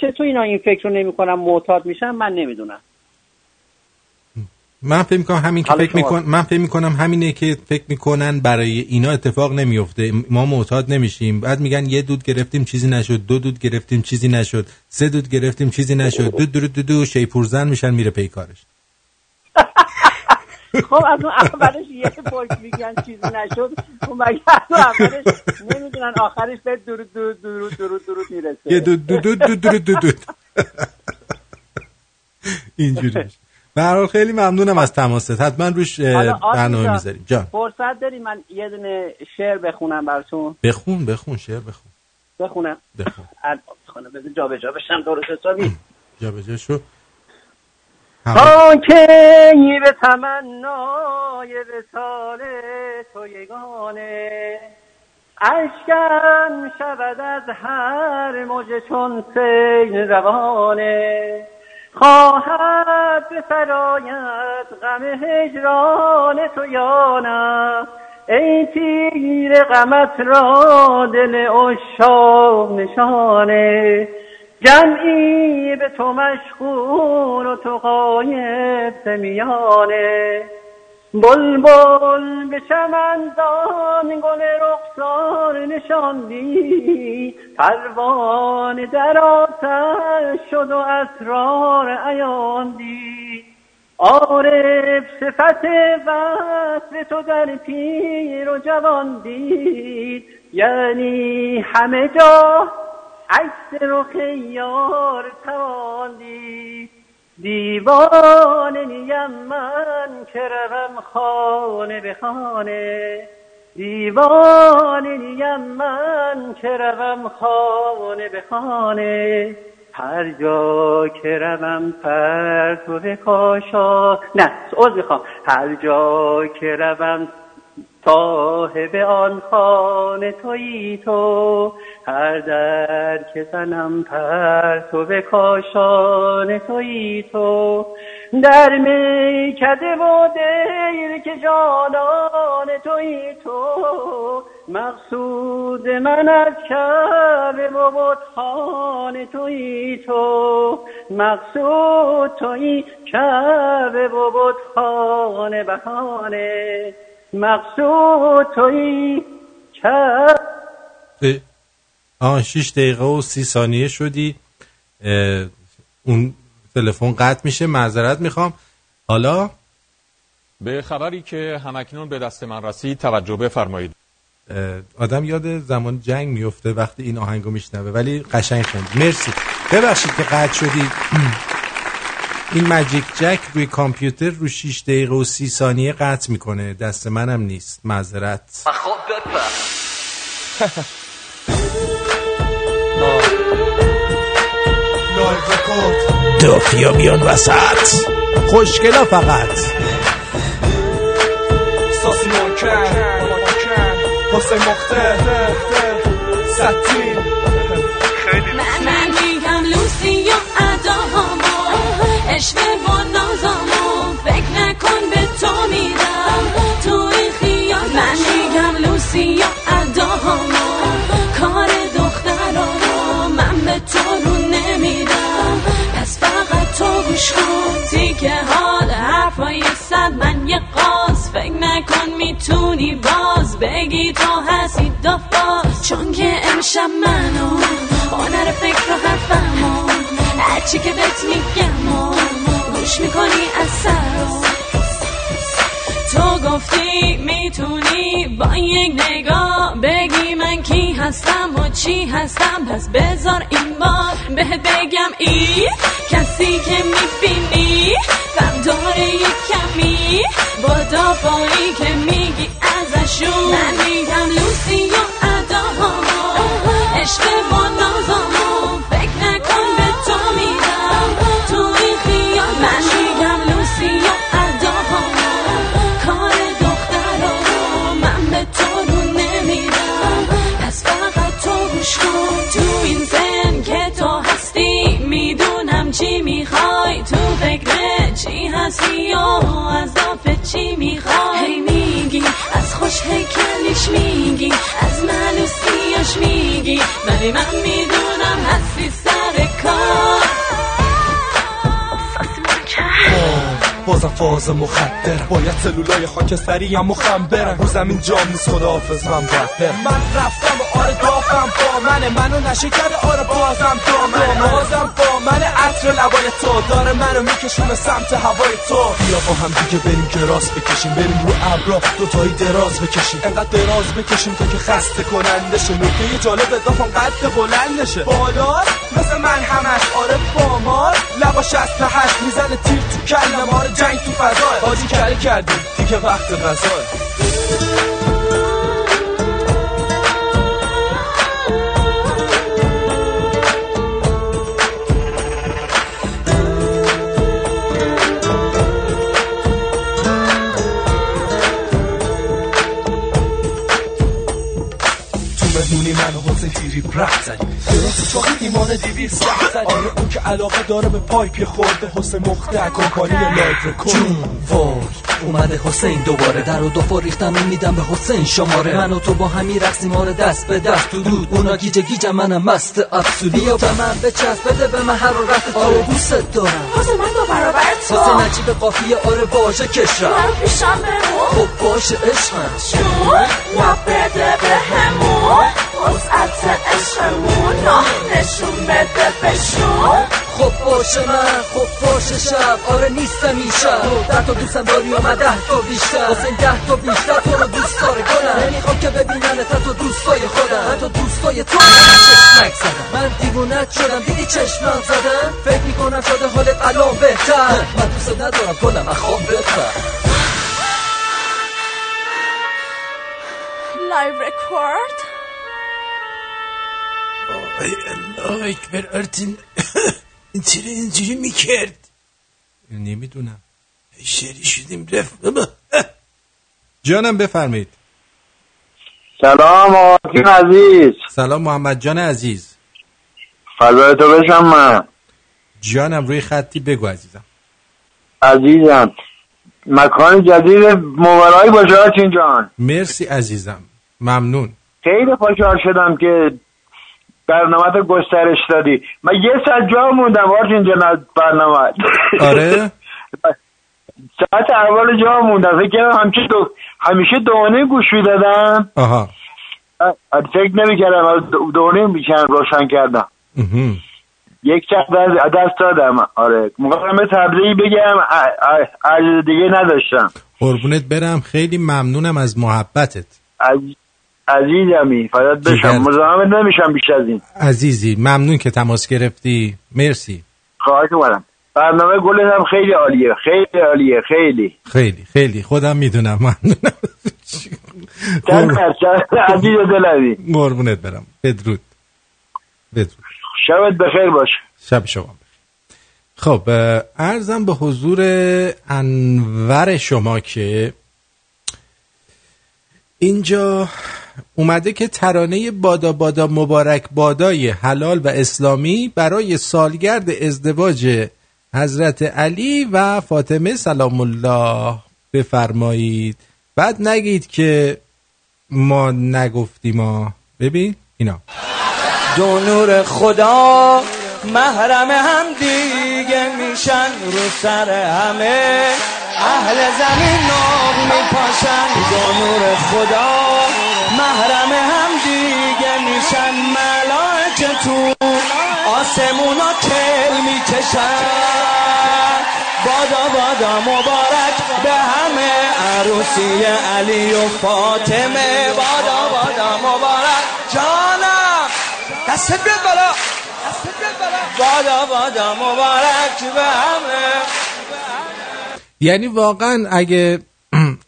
چطور اینا این فکر رو نمی‌کنم معتاد میشن من نمی‌دونم. من فکر می‌کنم همین که فکر میکن... من فکر می‌کنم همینه که فکر می‌کنن برای اینا اتفاق نمیفته ما معتاد نمیشیم. بعد میگن یه دود گرفتیم چیزی نشد. دو دود گرفتیم چیزی نشد. سه دود گرفتیم چیزی نشد. دو دو دو دو شیپورزن میشن میره پیکارش خب از اون اولش یه پشت میگن چیزی نشد. خب مگه اولش نمی‌دونن آخرش به درود درود درود درود درود می‌رسه. یه دود دود دود دود دود اینجوری به خیلی ممنونم از تماست. حتما روش برنامه می‌ذاریم. جان. فرصت داری من یه دونه شعر بخونم براتون؟ بخون بخون شعر بخون. بخونم. بخون. بذار جا به جا بشم درست حسابی. جا به جا شو. تا که به تمنای رسال تو یگانه اشکم شود از هر موج چون سیل روانه خواهد به سرایت غم هجران تو یانم ای تیر غمت را دل اشاق نشانه جمعی به تو مشغول و تو قایب سمیانه بلبل به چمندان گل رخسار نشاندی. پروانه در آتش شد و اسرار عیاندی. عارف صفت وصف تو در پیر و جوان دید. یعنی همه جا عکس رخ یار توان دید دیوانه نیم من که خانه به خانه. دیوانه نیم من که خانه به خانه. هر جا که روم پرتو کاشا نه عوض می‌خوام. هر جا که روم صاحب آن خانه تویی تو. هر در که زنم پر تو به کاشان تویی تو در میکده و دیر که جانان تویی تو. مقصود من از کعبه و خانه تویی تو. مقصود تویی کعبه و خانه بهانه. مقصود تویی کعبه. آه 6 دقیقه و سی ثانیه شدی. اون تلفن قطع میشه معذرت می‌خوام. حالا؟ به خبری که همکنون به دست من رسید توجه بفرمایید. آدم یاد زمان جنگ میفته وقتی این آهنگو میشنوه ولی قشنگ خوند. مرسی. ببخشید که قطع شدی. این مجیک جک روی کامپیوتر رو 6 دقیقه و سی ثانیه قطع می‌کنه. دست منم نیست. معذرت. خب دافیا بیان وسط. خوشگلا فقط. ساسی حسین مخته ستین خیلی من میگم لوسی یا اداهامو اشوه و نازامو فکر نکن به تو میدم. تو این خیال من میگم لوسی یا اداهامو کار دخترامو من به تو تو گوش کن که حال حرفای صد من یه قاز. فکر نکن می‌تونی باز بگی تو هستی دفاز چون که امشب منو هنر فکر و حرفمو هرچی که بهت میگم گوش می‌کنی از سر تو گفتی می‌تونی با یک نگاه بگی من کی هستم و چی هستم؟ پس بذار این بار بهت بگم ای کسی که می‌بینی فهم داره یک کمی با دافایی که میگی ازشون. من میگم لوسی و و نازامو چی هستی و از چی می‌خوای؟ هی میگی از خوش هیکلیش میگی از ملوسیاش میگی ولی من می‌دونم هستی سر کار. بازم فاز مخدر باید سلولای خاکستری هم مخمبرن رو زمین جام نیست خداحافظ من رپر من رفتم و آره دافم. منه منو نشه کرده آره بازم دامنه بازم با من عطر لبای تو. داره منو میکشونه سمت هوای تو. بیا با هم دیگه بریم که راست بکشیم. بریم رو ابرا. دوتایی دراز بکشیم. انقدر دراز بکشیم تا که خسته کننده شه نکته جالب دافم قد بلندشه. بالا مثل من همش. آره بامار لباش از هشت می‌زنه تیر تو کلم آره جنگ تو فضای حاجی کلی کردیم. دیگه وقت غذای مهمونی من و حسین تیری رفت زدیم درست چاقی ایمان دیوی سخت زدیم آره اون که علاقه داره به پایپی خورده حسین مخته کمپانی لایو رکورد اومده حسین دوباره. در و دو ریختم میدم به حسین شماره. من و تو با همی رقصیم آره دست به دست. تو دود. اونا گیجه گیجه منم مست افسودی بیا. به من بچسب بده به من حرارت آره. دوست دارم. حسین من دو برابر تو. حسین عجیب قافیه آره واژه کشم من پیشم بمون خب باشه عشقم. شون لب بده به همون. وسعت عشقمون نشون بده بشون خب باشه من خب باشه شب. آره نیستم این شب. ده تا دوستم داری و من ده تا بیشتر. حسین ده تا بیشتر تو رو دوست داره کنم نمی‌خوام که ببینن تا تو دوستای خودم. حتی دوستای تو چشمک زدم. من دیوونت شدم. دیدی چشمم زدم؟ فکر می‌کنم شده حالت الان بهتر. من دوست ندارم کنم اخوام بخر لایو رکورد ای الله اکبر ارتین این چرا اینجوری می‌کرد نمی‌دونم شری شدیم رفت بابا جانم بفرمایید سلام آقای عزیز سلام محمد جان عزیز فضای تو بشم من جانم روی خطی بگو عزیزم عزیزم مکان جدید مبارایی باشه آرچین جان مرسی عزیزم ممنون خیلی خوشحال شدم که برنامه گسترش دادی. من یه ساعت جا موندم آرچین جان برنامه. آره؟ ساعت اول جا موندم. فکر کردم همیشه دو همیشه دونه گوش می‌دادم. آها. فکر نمی‌کردم دونه میشن روشن کردم. یک چند دست دادم. آره. مقدمه تبلیغی بگم عجز دیگه نداشتم. قربونت برم. خیلی ممنونم از محبتت. از... عزیزمی فدات بشم. مزاحمت نمیشم بیش از این. عزیزی ممنون که تماس گرفتی. مرسی. خواهش می‌کنم. برنامه گلت هم خیلی عالیه. خیلی عالیه. خیلی. خیلی خیلی. خودم می‌دونم. ممنونم. عزیز دلوی مرمونت برم. بدرود. بدرود. شبت بخیر باش. شب شما خب ارزم به حضور انور شما که اینجا اومده که ترانه بادا بادا مبارک بادای حلال و اسلامی برای سالگرد ازدواج حضرت علی و فاطمه سلام الله بفرمایید. بعد نگید که ما نگفتیم ببین اینا. دو نور خدا محرم هم دیگه میشن رو سر همه. اهل زمین ناغ میپاشن. دو نور خدا محرم هم دیگه میشن ملائکه تو آسمونا کل می‌کشن. بادا بادا مبارک به همه عروسی علی و فاطمه. بادا بادا مبارک. جانم. دست بیاد بالا. بادا بادا مبارک. به همه. یعنی واقعا اگه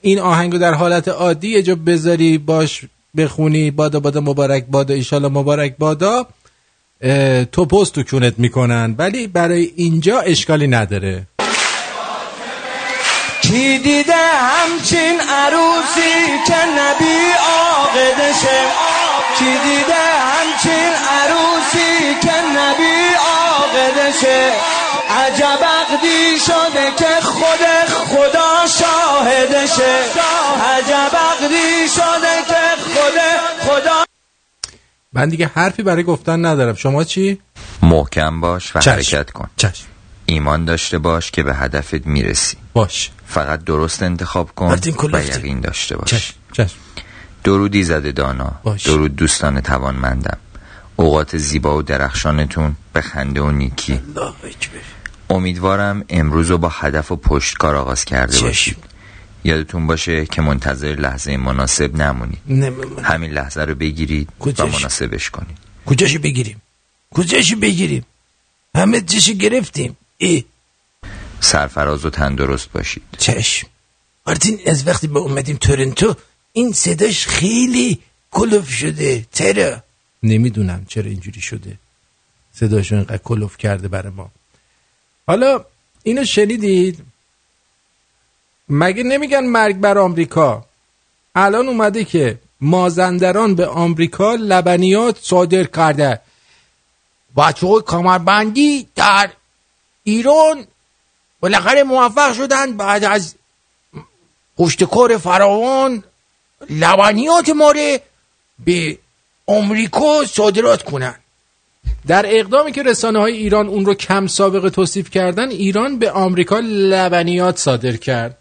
این آهنگو در حالت عادی یه جا بذاری باش بخونی بادا بادا مبارک بادا ایشالا مبارک بادا تو پست تو کونت می‌کنن. ولی برای اینجا اشکالی نداره. کی دیده همچین عروسی که نبی آقدشه کی دیده همچین عروسی که نبی آقدشه عجب عقدی شده که خود خدا شاهدشه. عجب عقدی شده که خود خدا من دیگه حرفی برای گفتن ندارم. شما چی؟ محکم باش و چشم. حرکت کن. چشم. ایمان داشته باش که به هدفت می‌رسی. باش. فقط درست انتخاب کن و. یقین داشته باش. چشم. چشم. درودی زده دانا. باش. درود دوستان توانمندم. اوقات زیبا و درخشانتون به خنده و نیکی. امیدوارم امروز رو با هدف و پشتکار آغاز کرده چشم. باشید یادتون باشه که منتظر لحظه مناسب نمونید. نمی‌مونم. همین لحظه رو بگیرید و کجاش؟ مناسبش کنید. کجاشو بگیریم. کجاشو بگیریم. همه چیشو گرفتیم. ای. سرفراز و تندرست باشید. چشم. مارتین از وقتی ما اومدیم تورنتو این صداش خیلی کلوف شده. چرا؟ نمی‌دونم چرا اینجوری شده. صداشو اینقدر کلوف کرده برای ما. حالا اینو شنیدید؟ مگه نمیگن مرگ بر آمریکا؟ الان اومده که مازندران به آمریکا لبنیات صادر کرده. بچه های کمربندی در ایران بالاخره موفق شدن بعد از پشتکار فراوان لبنیات ما رو به آمریکا صادرات کنن. در اقدامی که رسانه های ایران اون رو کم سابقه توصیف کردن ایران به آمریکا لبنیات صادر کرد.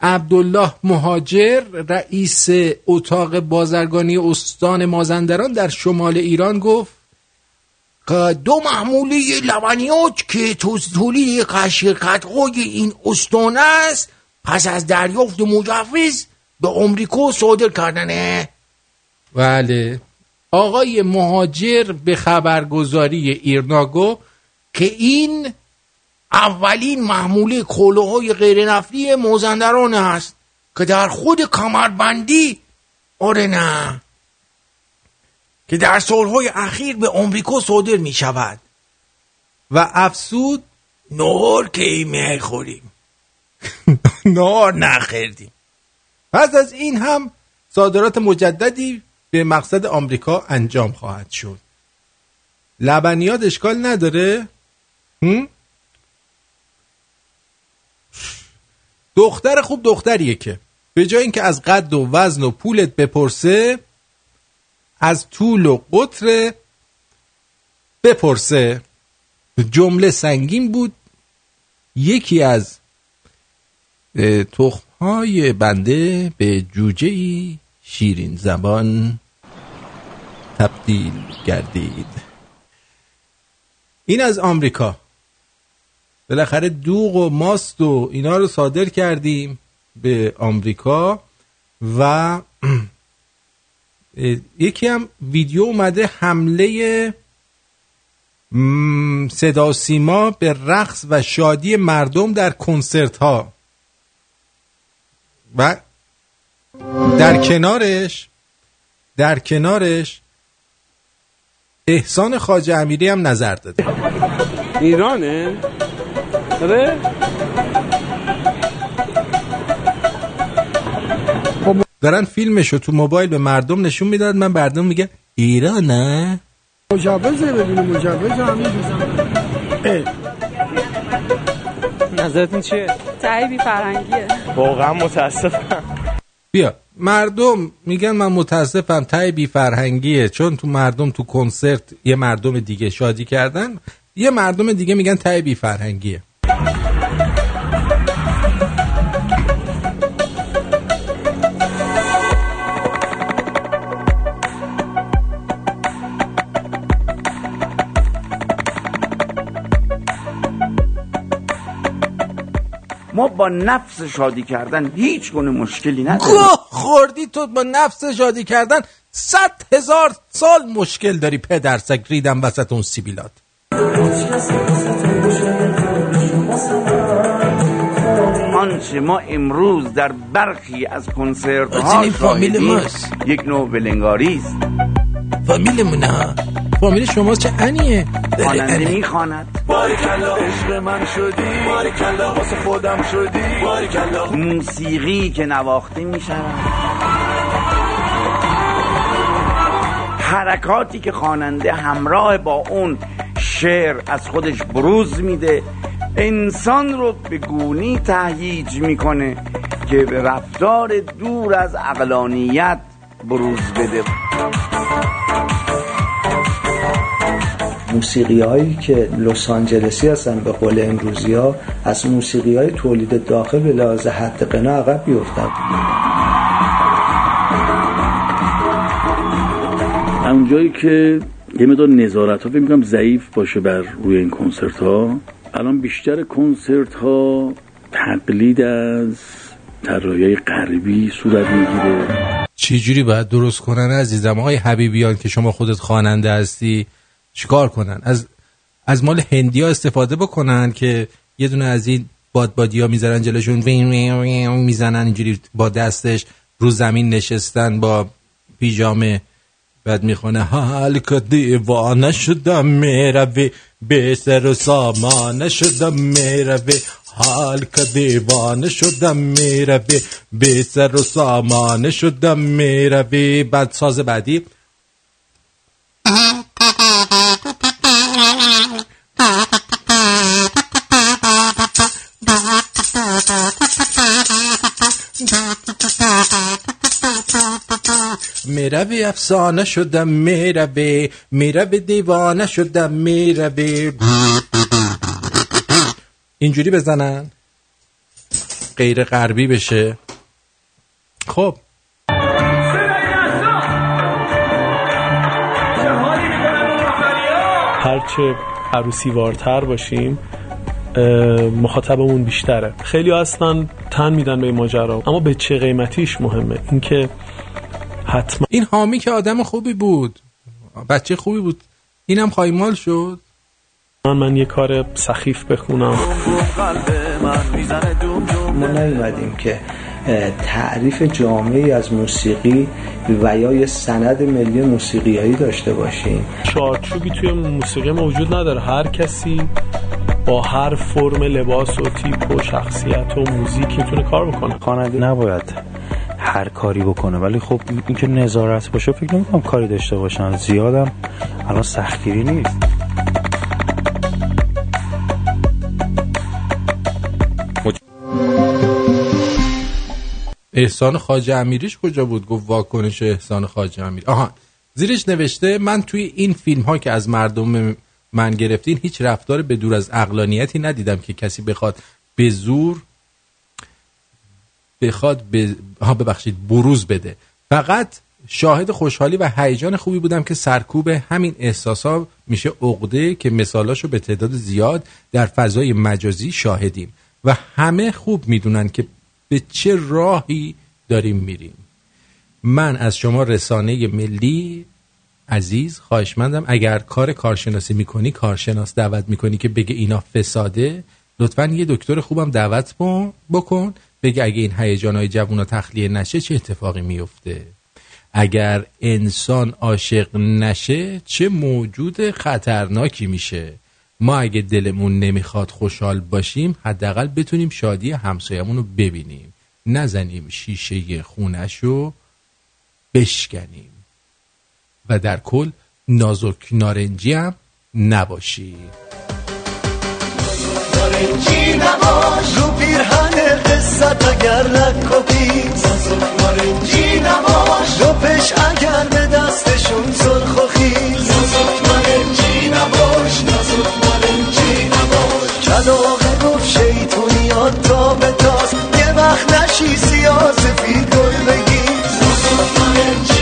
عبدالله مهاجر رئیس اتاق بازرگانی استان مازندران در شمال ایران گفت دو محموله لبنیات که تو- تولید های این استان است پس از دریافت مجوز به آمریکا صادر کردنه. بله. آقای مهاجر به خبرگزاری ایرناگو که این اولین محموله غیر نفتی مازندران است که در خود کمربندی آره نه که در سالهای اخیر به آمریکا صادر می شود و افسود نهار کی می خوریم. نهار نخوردیم پس از این هم صادرات مجددی به مقصد آمریکا انجام خواهد شد. لبنیات اشکال نداره؟ دختر خوب دختریه که. به جای اینکه از قد و وزن و پولت بپرسه از طول و قطر بپرسه. جمله سنگین بود. یکی از تخمهای بنده به جوجه ای شیرین زبان تبدیل گردید. این از آمریکا. بالاخره دوغ و ماست و اینا رو صادر کردیم به آمریکا و یکی هم ویدیو اومده حمله صدا سیما به رقص و شادی مردم در کنسرت ها و در کنارش در کنارش احسان خاج امیری هم نظر داده. ایرانه؟ آره؟ دارن فیلمشو تو موبایل به مردم نشون می‌داد من مردم میگه ایران نه مجوزه بدون مجوز همین نظرتون چیه؟ تایی فرنگیه واقعا متاسفم. بیا. مردم میگن من متاسفم تای بی فرهنگیه. چون تو مردم تو کنسرت یه مردم دیگه شادی کردن یه مردم دیگه میگن تای بی فرهنگیه. با نفس شادی کردن هیچ گونه مشکلی نداریم. گوه خوردی تو با نفس شادی کردن صد هزار سال مشکل داری پدرسک ریدم وسط اون سیبیلات. آنچه ما امروز در برخی از کنسرت ها. یک نوع ولنگاری است. فامیلمونه ها فامیل شما چه انیه؟ خواننده می‌خواند. باریکلا عشق من شدی. باریکلا واسه خودم شدی. باریکلا موسیقی که نواخته می شود حرکاتی که خواننده همراه با اون شعر از خودش بروز میده انسان رو به گونی تهییج می‌کنه که به رفتار دور از اقلانیت بروز بده. موسیقی هایی که لس آنجلسی هستن به قول امروزی ها از موسیقی های تولید داخل به لحاظ حد قنا عقب بیفتن. اونجایی که یه مدار نظارت ها فکر می‌کنم ضعیف باشه بر روی این کنسرت ها الان بیشتر کنسرت ها تقلید از طراحی غربی صورت می‌گیره. چی جوری باید درست کنن عزیزم؟ آقای حبیبیان که شما خودت خواننده هستی چیکار کنن؟ از از مال هندی ها استفاده بکنن که یه دونه از این بادبادی ها می‌ذارن جلوشون می‌زنن اینجوری با دستش رو زمین نشستن با پیژامه بعد می‌خونه حال دیوانه شدم می‌روی به سر و سامانه شدم می‌روی حال که دیوانه شدم می‌روی به سر و سامانه شدم می‌روی. بعد ساز بعدی. می‌روی افسانه شدم می‌روی می‌روی دیوانه شدم می‌روی. اینجوری بزنن؟ غیر غربی بشه. خب. هرچه عروسی وارتر باشیم مخاطبمون بیشتره. خیلی اصلا تن میدن به این ماجرا. اما به چه قیمتیش مهمه؟ اینکه حتما این حامی که آدم خوبی بود. بچه خوبی بود. اینم خایمال شد. من من یه کار سخیف بخونم. ما نیومدیم که تعریف جامعی از موسیقی و یا یه سند ملی موسیقیایی داشته باشیم. چارچوبی توی موسیقی ما وجود نداره. هر کسی با هر فرم لباس و تیپ و شخصیت و موزیک می‌تونه کار بکنه. خواننده نباید هر کاری بکنه ولی خب اینکه نظارت باشه فکر نمی‌کنم کاری داشته باشن. زیادم الان سختگیری نیست. احسان خاجه امیریش کجا بود؟ گفت واکنش احسان خاجه امیر. آها زیرش نوشته من توی این فیلم ها که از مردم من گرفتین هیچ رفتار به دور از اقلانیتی ندیدم که کسی بخواد به زور بخواد به ها ببخشید بروز بده. فقط شاهد خوشحالی و هیجان خوبی بودم که سرکوب همین احساسا میشه عقده که مثالاشو به تعداد زیاد در فضای مجازی شاهدیم. و همه خوب می‌دونن که به چه راهی داریم میریم. من از شما رسانه ملی عزیز خواهشمندم اگر کار کارشناسی می‌کنی کارشناس دعوت می‌کنی که بگه اینا فساده لطفا یه دکتر خوبم دعوت بکن- بگه اگه این هیجانهای جوونا تخلیه نشه چه اتفاقی میفته اگر انسان عاشق نشه چه موجود خطرناکی میشه. ما اگه دلمون نمی‌خواد خوشحال باشیم حداقل بتونیم شادی همسایمون رو ببینیم. نزنیم شیشه خونشو بشکنیم. و در کل نازک نارنجی هم نباشی. نارنجی نباش. رو پیرهن قصت اگر لک و پیز نارنجی نباش. رو پش اگر به دستشون سرخ و خیز. نارنجی کلاغه گفت شیطونیات تا به تاز یه وقت نشی سیاه سفید گل بگیز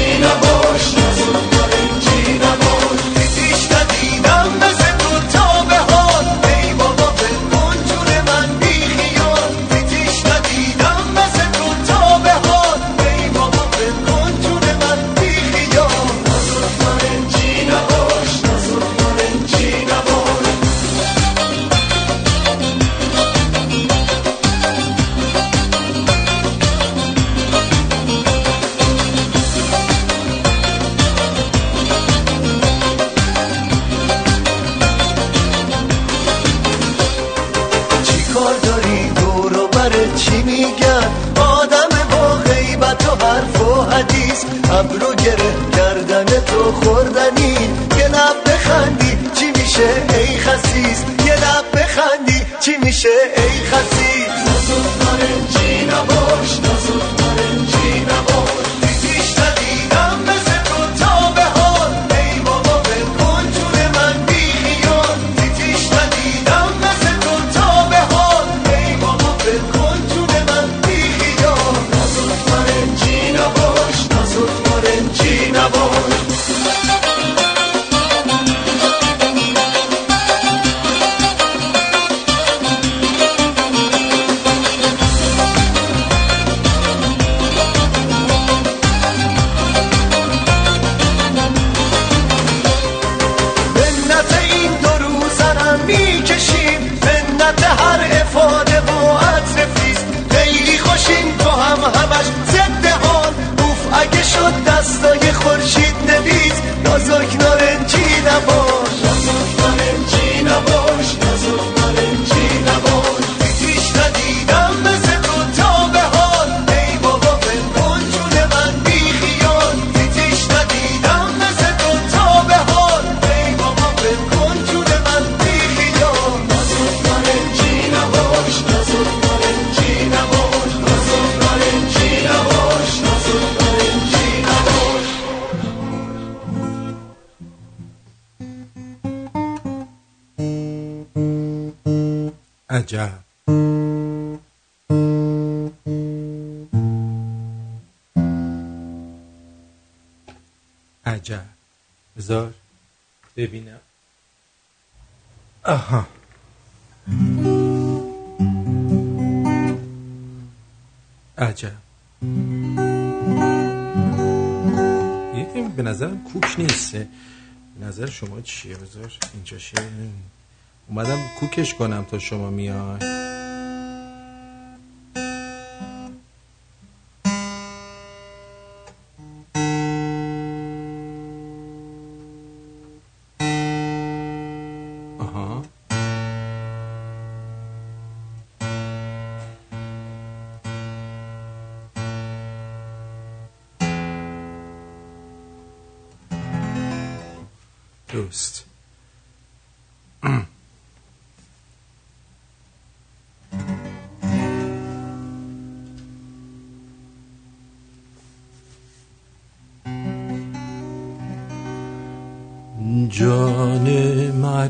کوکش کنم تا شما میای.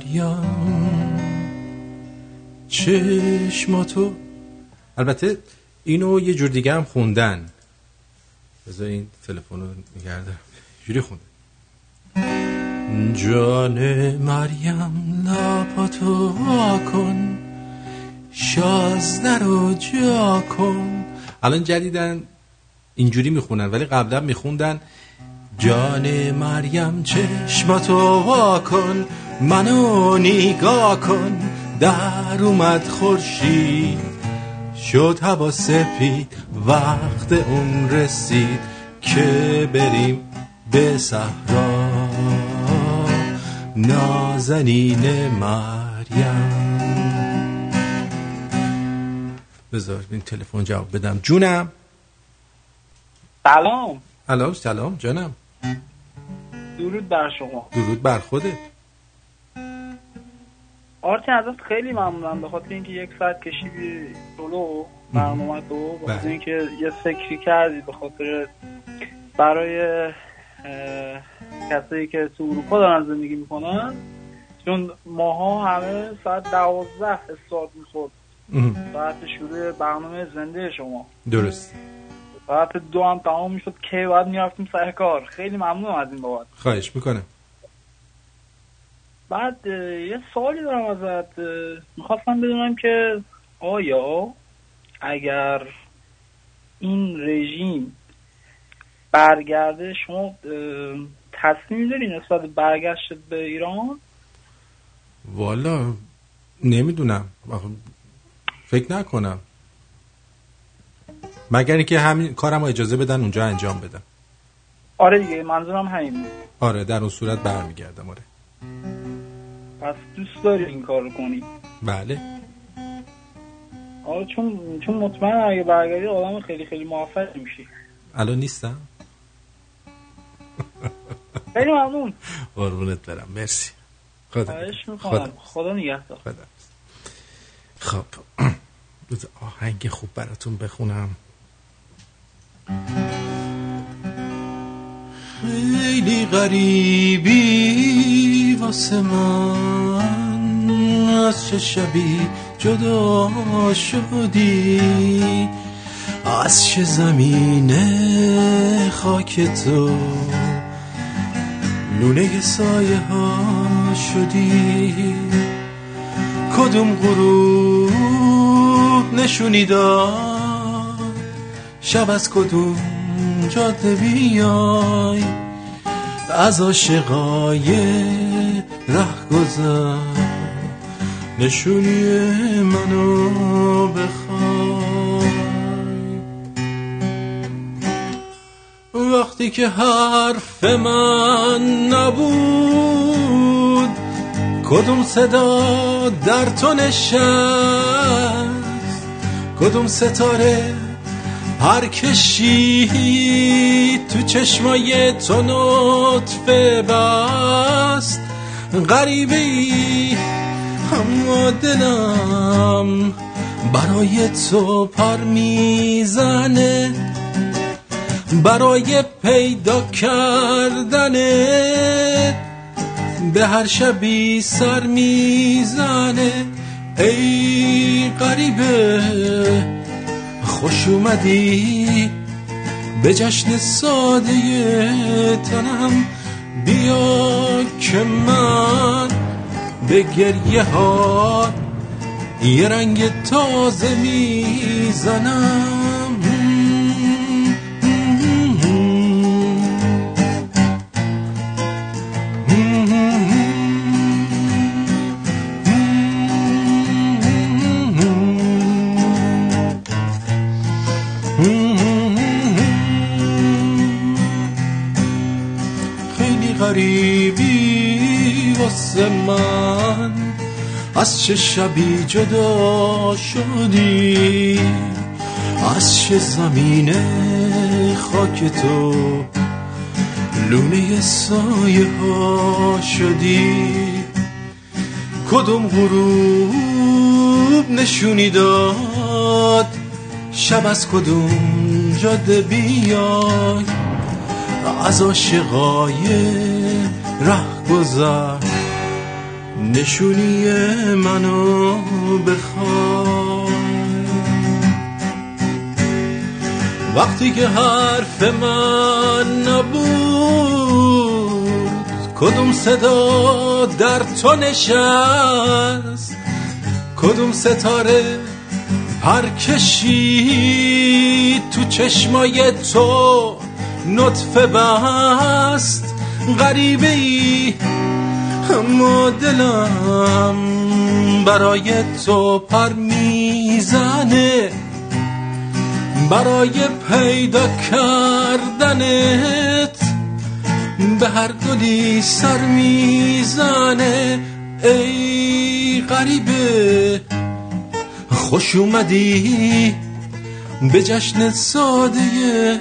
مریم چشماتو البته اینو یه جور دیگه هم خوندن. بذار این تلفن رو نگردم جوری خوندن. جان مریم لپاتو وا کن. شازده رو جا کن. الان جدیدن اینجوری می‌خونن ولی قبلا میخوندن. جان مریم چشماتو وا کن. منو نگاه کن در اومد خورشید. شد هوا سپید وقت اون رسید که بریم به صحرا. نازنین مریم. بذار این تلفن جواب بدم. جونم. سلام. الو سلام جانم. درود بر شما. درود بر خودت. آرتین ازت خیلی ممنونم. به خاطر اینکه یک ساعت کشیدی جلو برنامه تو به خاطر بله. اینکه یه فکری کردی به خاطر برای کسایی که تو اروپا دارن زندگی می‌کنن. چون ماها همه ساعت دوازده استارت می‌خورد. ساعت شروع برنامه زنده شما. درست. ساعت دو هم تمام می‌شد که باید می‌رفتیم سر کار. خیلی ممنونم از این بابت. خواهش می‌کنم. بعد یه سوالی دارم ازت می‌خواستم بدونم که آیا اگر این رژیم برگرده شما تصمیم داری نسبت برگشت به ایران؟ والا نمی‌دونم. فکر نکنم. مگر اینکه همین کارم اجازه بدن اونجا انجام بدم آره دیگه منظورم همین. آره در اون صورت برمیگردم. آره. پس دوست داری این کار رو کنی؟ بله. آره چون چون مطمئن اگه برگردی آدم خیلی خیلی موفق میشی. الان نیستم. خیلی ممنون. قربونت برم. مرسی. خدا خدا خدا نگهدار. خدا خب. آهنگ خوب براتون بخونم. خیلی غریبی واسه من. از چه شبی جدا شدی؟ از چه زمینه خاک تو؟ لونه سایه ها شدی. کدوم غروب نشونی داد شب از کدوم جاده بیای. از عاشقای ره گذر نشونی منو بخوای. وقتی که حرف من نبود کدوم صدا در تو نشست؟ کدوم ستاره هر کشی تو چشمای تو نطفه بست. غریبه ای اما دلم برای تو پر می‌زنه. برای پیدا کردنت به هر شبی سر می‌زنه. ای غریبه خوش اومدی به جشن ساده تنم. بیا که من به گریه ها یه رنگ تازه می‌زنم. من از چه شبی جدا شدی؟ از چه زمینه خاک تو لونه سایه ها شدی؟ کدوم غروب نشونی داد؟ شب از کدوم جاده بیای؟ از عاشقای ره گذر نشونی منو بخوای. وقتی که حرف من نبود کدوم صدا در تو نشست؟ کدوم ستاره پر کشید؟ تو چشمای تو نطفه بست؟ غریبه ای اما دلم برای تو پر می‌زنه. برای پیدا کردنت به هر گلی سر می‌زنه. ای غریبه خوش اومدی به جشن ساده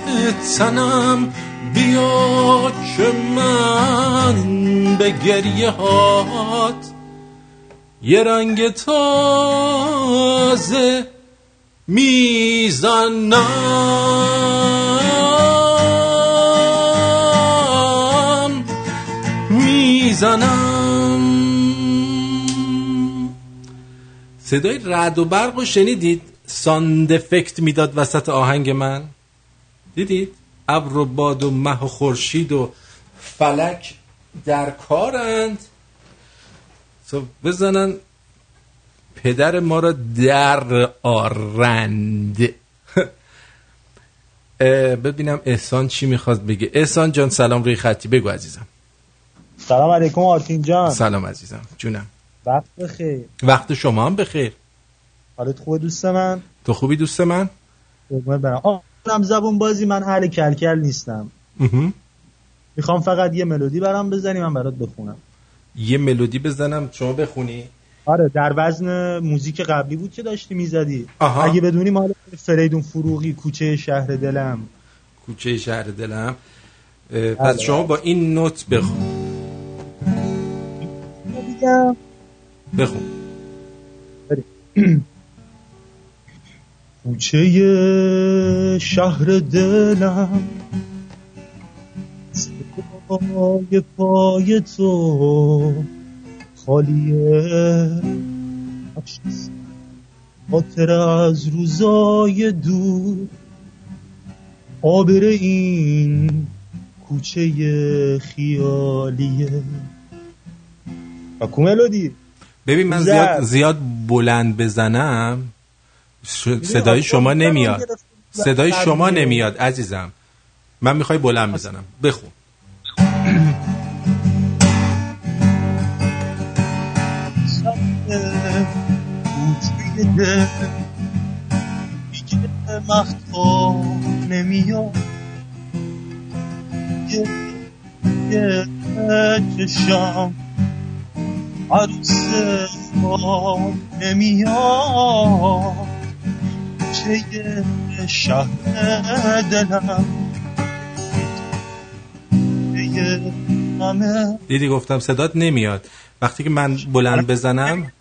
تنم. بیا که من به گریه هات. یه رنگ تازه می‌زنم. می‌زنم. صدای رد و برق رو شنیدید؟ ساند افکت می‌داد وسط آهنگ من. دیدید؟ ابر و باد و مه و خورشید و فلک در کارند. تو بزنن پدر ما را در آرند. ببینم احسان چی می‌خواد بگه. احسان جان سلام روی خطی. بگو عزیزم. سلام علیکم آرتین جان. سلام عزیزم. جونم. وقت بخیر. وقت شما هم بخیر. حالت خوبه دوست من؟ تو خوبی دوست من؟ آم زبون بازی من اهل کلکل نیستم. می‌خوام فقط یه ملودی برام بزنی من برات بخونم. یه ملودی بزنم شما بخونی. آره در وزن موزیک قبلی بود که داشتی می‌زدی. آها. اگه بدونی مال فریدون فروغی کوچه شهر دلم. کوچه شهر دلم. بله. پس شما با این نوت بخون. بخون. کوچه شهر دلم. پای پای تو خالیه خاطر از روزای دور. آبر این کوچه خیالیه و کوملودی ببین من. زیاد زیاد بلند بزنم. صدای شما نمیاد. صدای شما نمیاد عزیزم. من می‌خوای بلند بزنم. بخون. وقتا نمیاد. یه چشم عروس ما نمیاد. چه شهر دلم دیدی گفتم صدات نمیاد. وقتی که من بلند بزنم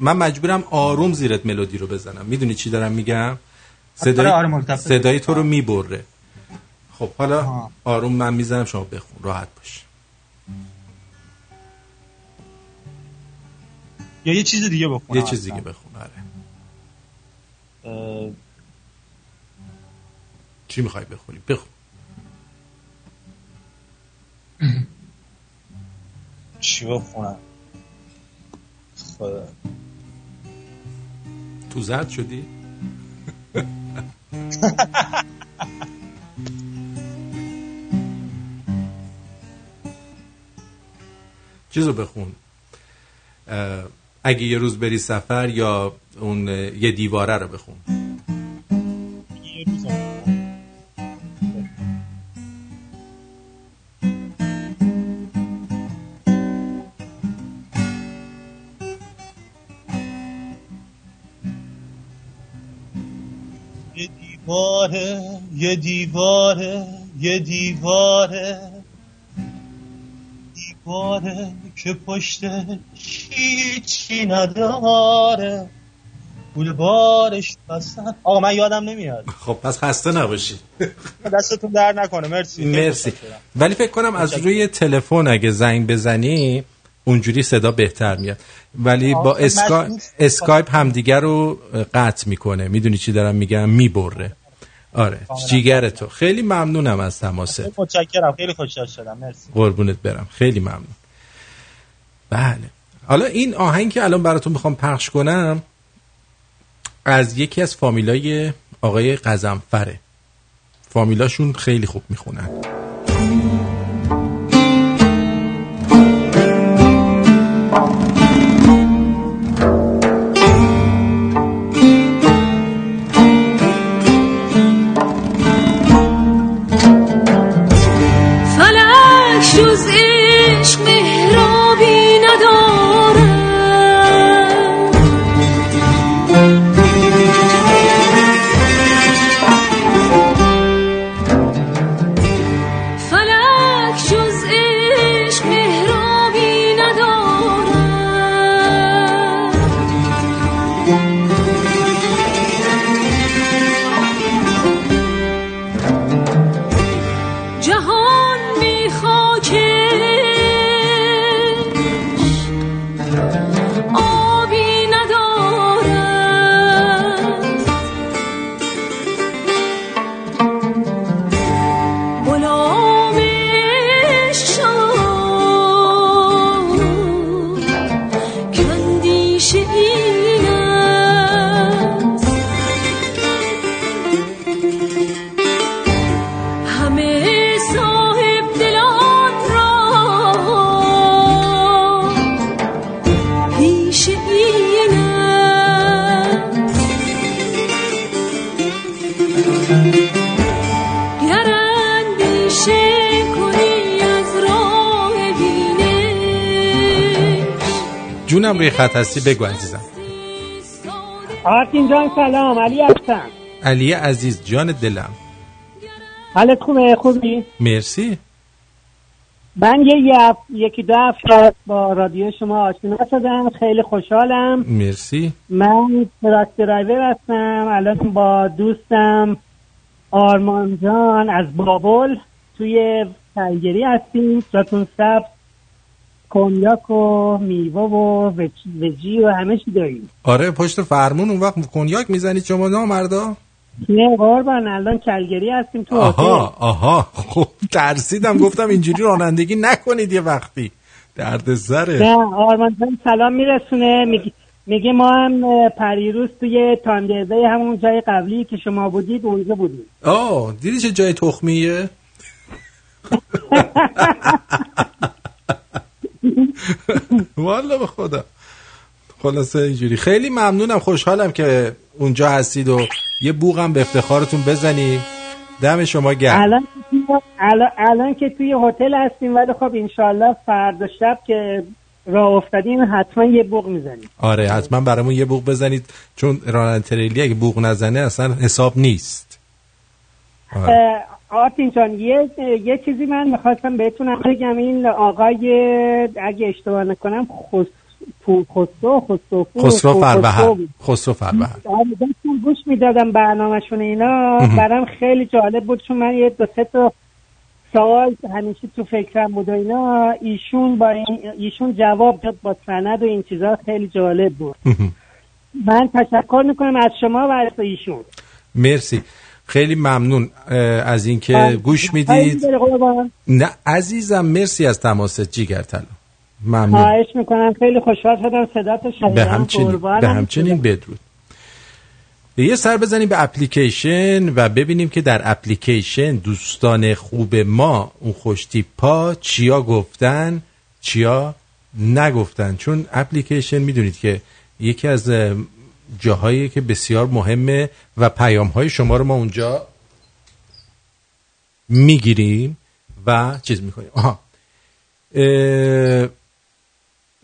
من مجبورم آروم زیرت ملودی رو بزنم. می‌دونی چی دارم میگم؟ صدای, آره،. صدای تو رو می‌بره. خب حالا آروم من می‌زنم شما بخون. راحت باش. یا یه چیز دیگه بکنم یه چیز دیگه بخون. آره. چی می‌خوای بخونی بخون چی بخونم خدا. تو زرد شدی؟ چیزو بخون. اگه یه روز بری سفر یا اون یه دیواره رو بخون. دیواره یه دیواره یه دیواره. دیواره که پشتش هیچی نداره. پول بارش بستن آقا من یادم نمیاد. خب پس خسته نباشی. دستتون در نکنه. مرسی. مرسی. ولی فکر کنم از روی تلفن اگه زنگ بزنی اونجوری صدا بهتر میاد. ولی با آه، اسکا... مشکوک. اسکایپ همدیگر رو قطع می‌کنه. می‌دونی چی دارم میگم؟ می‌بره. آره جیگر تو. خیلی ممنونم از تماست. متشکرم. خیلی خوشحال شدم. مرسی. قربونت برم. خیلی ممنون. بله. حالا این آهنگ که الان براتون می‌خوام پخش کنم از یکی از فامیلای آقای قزنفره. فامیلاشون خیلی خوب می‌خونن. روی خط هستی بگو عزیزم. آرتین جان سلام. علی هستم. علی عزیز جان دلم. حالت خوبه؟ خوبی؟ مرسی. من یه یه- یکی دو هفته با رادیو شما آشنا شدم. خیلی خوشحالم. مرسی. من truck driver هستم. الان با دوستم آرمان جان از بابل توی کلگری هستیم. جاتون سبز کنیاک و میوه و وج- وجی و همه چی داریم. آره پشت فرمون اون وقت کنیاک می‌زنید شما نامردا نه قربان الان کلگری هستیم تو آها آها. خب ترسیدم گفتم اینجوری رانندگی نکنید یه وقتی. درد سره نه آرمان سلام میرسونه. میگه میگه ما هم پریروز توی تاندرده همون جای قبلی که شما بودید اونجا بودیم. آه دیدی چه جای تخمیه؟ والا به خدا. خلاصه اینجوری. خیلی ممنونم خوشحالم که اونجا هستید و یه بوغم به افتخارتون بزنیم دم شما گرم. الان الان, الان که توی هتل هستیم ولی خب انشالله فردا شب که راه افتادیم حتما یه بوق می‌زنیم. آره حتما برامون یه بوغ بزنید چون راننده تریلی اگه بوغ نزنه اصلا حساب نیست. آره. آرتین جان یه, یه چیزی من می‌خواستم بهتونم بگم این آقای اگه اشتباه نکنم خس... خسرو خسرو خسرو فروهر خسرو فروهر آره، گوش می‌دادم برنامهشون اینا. برام خیلی جالب بود چون من یه دو سه تا سوال همیشه تو فکرم بود و اینا. ایشون با این ایشون جواب داد با سند و این چیزا خیلی جالب بود. من تشکر می‌کنم از شما و از ایشون. مرسی. خیلی ممنون از اینکه بله. گوش می‌دید. نه عزیزم مرسی از تماست جیگر طلا ممنون. خواهش می‌کنم. خیلی خوشحال شدم. صدات شنیدم. به همچنین. به همچنین بدرود. یه سر بزنیم به اپلیکیشن و ببینیم که در اپلیکیشن دوستان خوب ما اون خوشتیپا چیا گفتن چیا نگفتن. چون اپلیکیشن می‌دونید که یکی از جاهایی که بسیار مهمه و پیام های شما رو ما اونجا می‌گیریم و چیز می‌کنیم. آها. اه،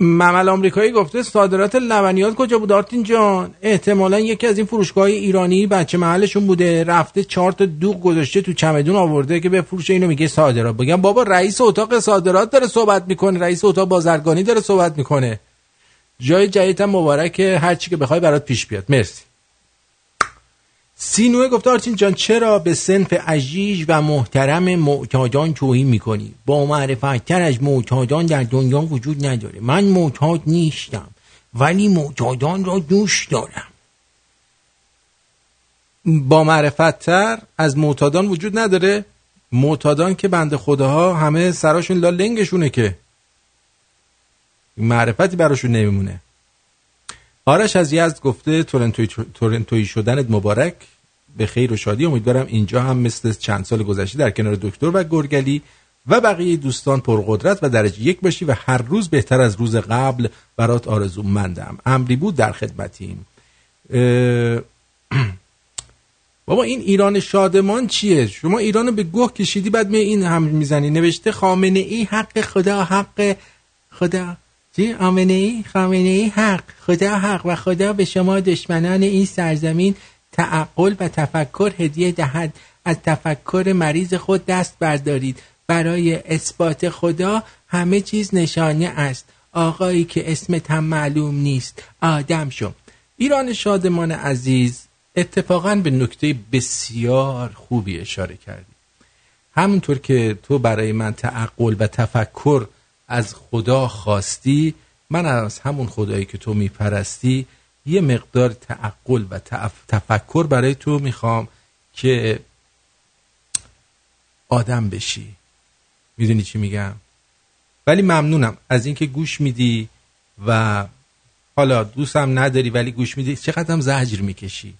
ممل آمریکایی گفته صادرات لبنیات کجا بود آرتین جان؟ احتمالا یکی از این فروشگاه ایرانی بچه محلشون بوده. رفته چهار تا دوغ گذاشته تو چمدون آورده که بفروشه. اینو میگه صادرات. بگم بابا رئیس اتاق صادرات داره صحبت می‌کنه. رئیس اتاق بازرگانی داره صحبت می‌کنه. جای جدیدم مبارکه هر چی که بخوای برات پیش بیاد. مرسی. سینوه گفته آرتین جان چرا به سنف عجیج و محترم معتادان توهین می‌کنی؟ با معرفتتر از معتادان در دنیا وجود نداره. من معتاد نیستم ولی معتادان را دوست دارم. با معرفتتر از معتادان وجود نداره. معتادان که بند خداها همه سراشون لا لنگشونه که معرفتی براشون نمیمونه. آرش از یزد گفته تورنتوی, شدنت مبارک. به خیر و شادی. امیدوارم اینجا هم مثل چند سال گذشته در کنار دکتر و گرگلی و بقیه دوستان پرقدرت و درجه یک باشی و هر روز بهتر از روز قبل برات آرزو مندم امری بود در خدمتیم. بابا این ایران شادمان چیه؟ شما ایرانو به گوه کشیدی بعد می این هم می‌زنی. نوشته خامنه ای حق خدا حق خدا. چی آمنه ای خامنه ای حق. خدا حق و خدا به شما دشمنان این سرزمین تعقل و تفکر هدیه دهد. از تفکر مریض خود دست بردارید. برای اثبات خدا همه چیز نشانه است. آقایی که اسمت هم معلوم نیست. آدم شو. ایران شادمان عزیز اتفاقا به نکته بسیار خوبی اشاره کردی. همونطور که تو برای من تعقل و تفکر از خدا خواستی من از همون خدایی که تو میپرستی یه مقدار تعقل و تف- تفکر برای تو می‌خوام که آدم بشی. می‌دونی چی میگم؟ ولی ممنونم از اینکه گوش میدی و حالا دوستم نداری ولی گوش میدی. چقدر هم زجر می‌کشی.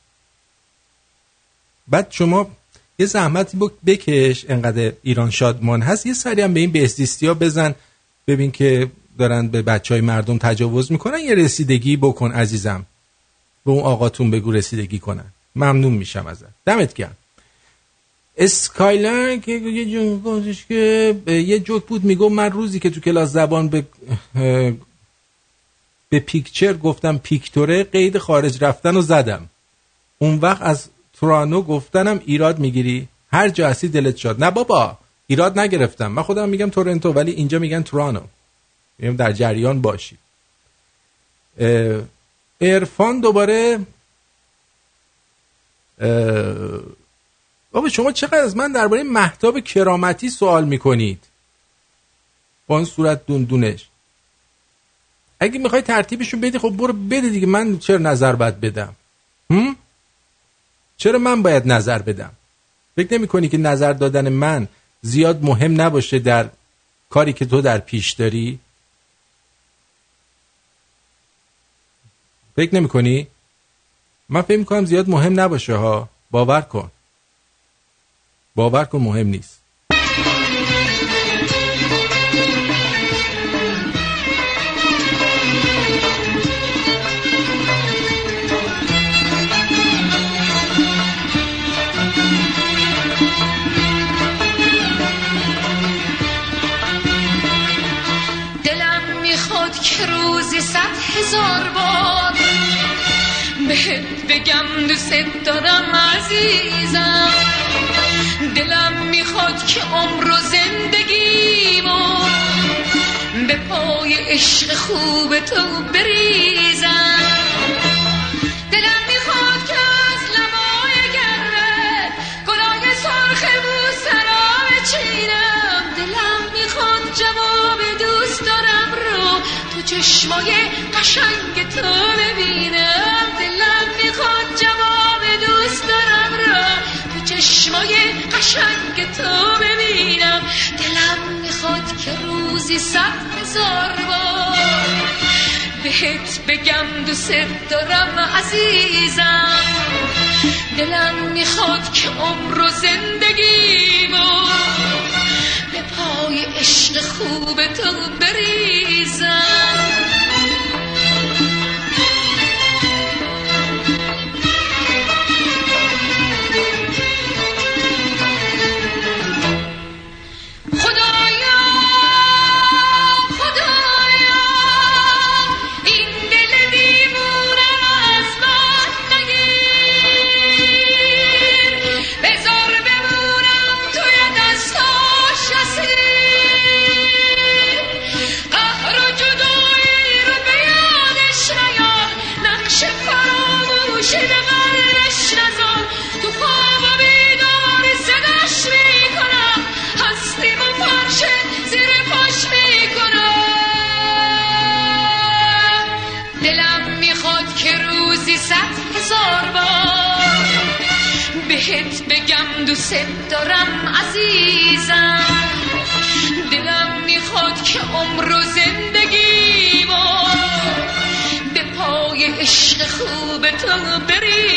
بعد شما یه زحمتی بک- بکش. انقدر ایران شادمان هست. یه سری هم به این بهزیستی ها بزن. ببین که دارن به بچه های مردم تجاوز می‌کنن یه رسیدگی بکن عزیزم. به اون آقاتون بگو رسیدگی کنن. ممنون میشم ازت. دمت گرم. اسکایلر که یه جون گفتش که یه جوک بود میگو من روزی که تو کلاس زبان به به پیکچر گفتم پیکتوره قید خارج رفتن رو زدم. اون وقت از تورانو گفتنم ایراد می‌گیری. هر جا هستی دلت شد نه بابا ایراد نگرفتم. من خودم میگم تورنتو ولی اینجا میگن تورانو. میگم در جریان باشی. ارفان دوباره بابا شما چقدر از من درباره محتاب کرامتی سوال می‌کنید؟ با این صورت دوندونش اگه می‌خوای ترتیبشون بدی خب برو بده دیگه. من چرا نظر باید بدم؟ هم؟ چرا من باید نظر بدم؟ فکر نمی کنی که نظر دادن من زیاد مهم نباشه در کاری که تو در پیش داری؟ فکر نمی کنی؟ من فکر کنم زیاد مهم نباشه ها. باور کن. باور کن مهم نیست. عزیزم. دلم می‌خواد که عمر و زندگیمو به پای عشق خوب تو بریزم. دلم می‌خواد که از لبای گرمه گلای سرخ بوسرا بچینم دلم می‌خواد جواب دوست دارم رو تو چشمای قشنگ تو ببینم چشمای قشنگ تو ببینم. دلم می‌خواد که روزی صد هزار بار بهت بگم دوست دارم عزیزم. دلم می‌خواد که عمر و زندگی به پای عشق خوب تو بریزم. دوست دارم عزیزم. دلم می‌خواد که عمر و زندگی به پای عشق خوب تو بریزم.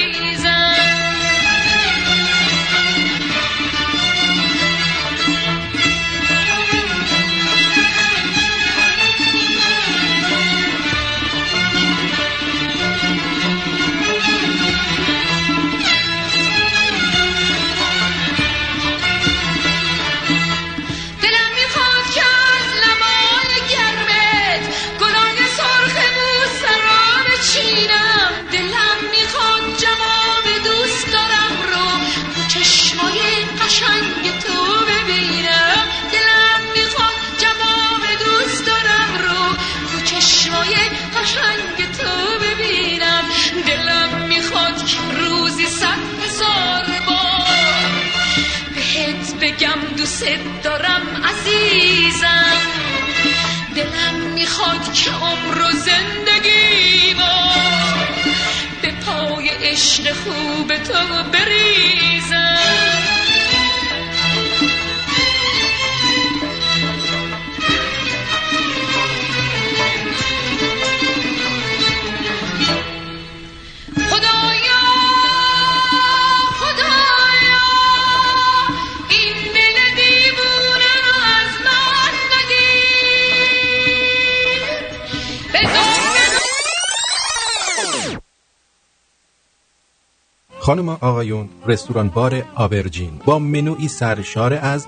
خوب تو بریزم خانم آقایون رستوران بار آبرجین با منوی سرشار از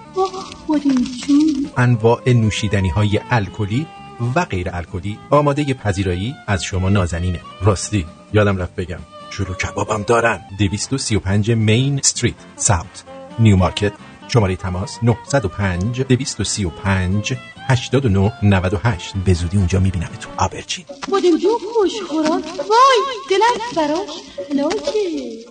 انواع نوشیدنی های الکلی و غیر الکلی آماده پذیرایی از شما نازنینه. راستی یادم رفت بگم شروع کبابم دارن. 235 مین استریت ساوت. نیو مارکت شماره تماس 905 235 89 98 به زودی اونجا می‌بینم تو آبرچین جو خوش خوراک. وای دلم براش. لاکه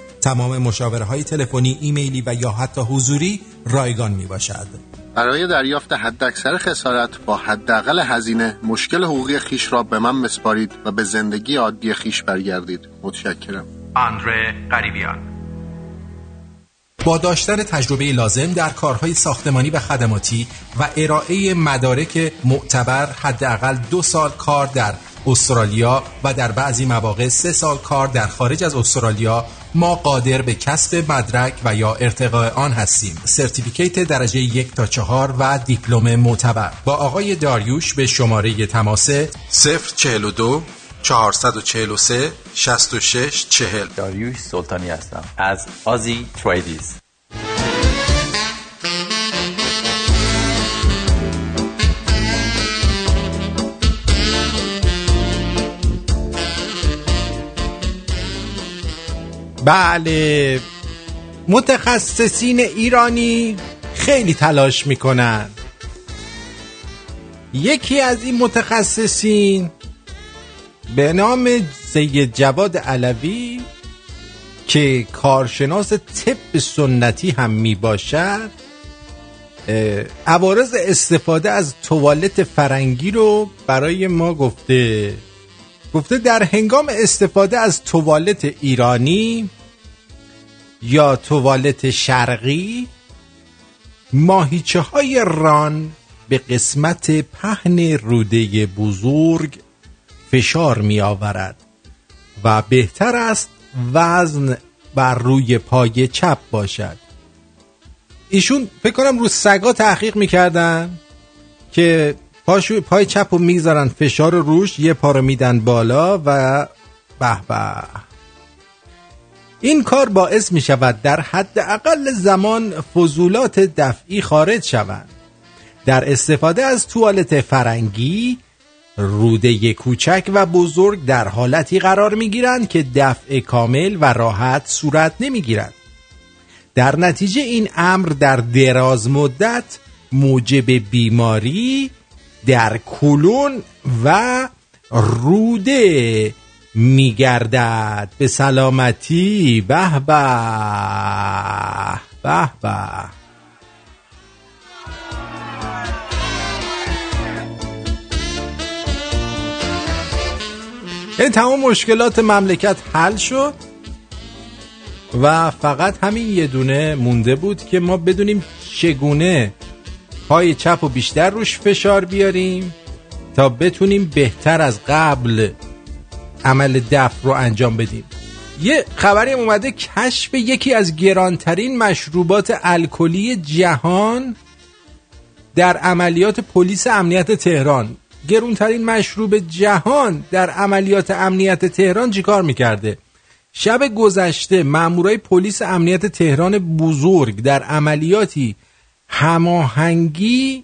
تمام مشاوره های تلفنی، ایمیلی و یا حتی حضوری رایگان می باشد. برای دریافت حداکثر خسارت با حداقل هزینه مشکل حقوقی خیش را به من مسپارید و به زندگی عادی خیش برگردید. متشکرم. آندره قریبیان. با داشتن تجربه لازم در کارهای ساختمانی و خدماتی و ارائه مدارک معتبر حداقل دو سال کار در استرالیا و در بعضی مواقع سه سال کار در خارج از استرالیا ما قادر به کسب مدرک و یا ارتقاء آن هستیم. certificate درجه یک تا چهار و دیپلم معتبر. با آقای داریوش به شماره تماس 042 443 66 40 داریوش سلطانی هستم. از Aussie Tradies. بله. متخصصین ایرانی خیلی تلاش می‌کنن. یکی از این متخصصین به نام سید جواد علوی که کارشناس طب سنتی هم می باشد عوارض استفاده از توالت فرنگی رو برای ما گفته. گفته در هنگام استفاده از توالت ایرانی یا توالت شرقی ماهیچه های ران به قسمت پهن روده بزرگ فشار می آورد و بهتر است وزن بر روی پای چپ باشد. ایشون فکر کنم رو سگا تحقیق می‌کردن که پاشو پای چپ رو فشار روش یه پا رو میدن بالا و به به این کار باعث می شود در حد اقل زمان فضولات دفعی خارج شوند در استفاده از توالت فرنگی روده کوچک و بزرگ در حالتی قرار می گیرند که دفع کامل و راحت صورت نمی گیرد. در نتیجه این امر در دراز مدت موجب بیماری در کلون و روده میگردد. به سلامتی به به به به. این تمام مشکلات مملکت حل شد و فقط همین یه دونه مونده بود که ما بدونیم چگونه پای چپ و بیشتر روش فشار بیاریم تا بتونیم بهتر از قبل عمل دفع رو انجام بدیم. یه خبری اومده کشف یکی از گرانترین مشروبات الکلی جهان در عملیات پلیس امنیت تهران. گرونترین مشروب جهان در عملیات امنیت تهران چیکار می‌کرده؟ شب گذشته مامورای پلیس امنیت تهران بزرگ در عملیاتی هماهنگی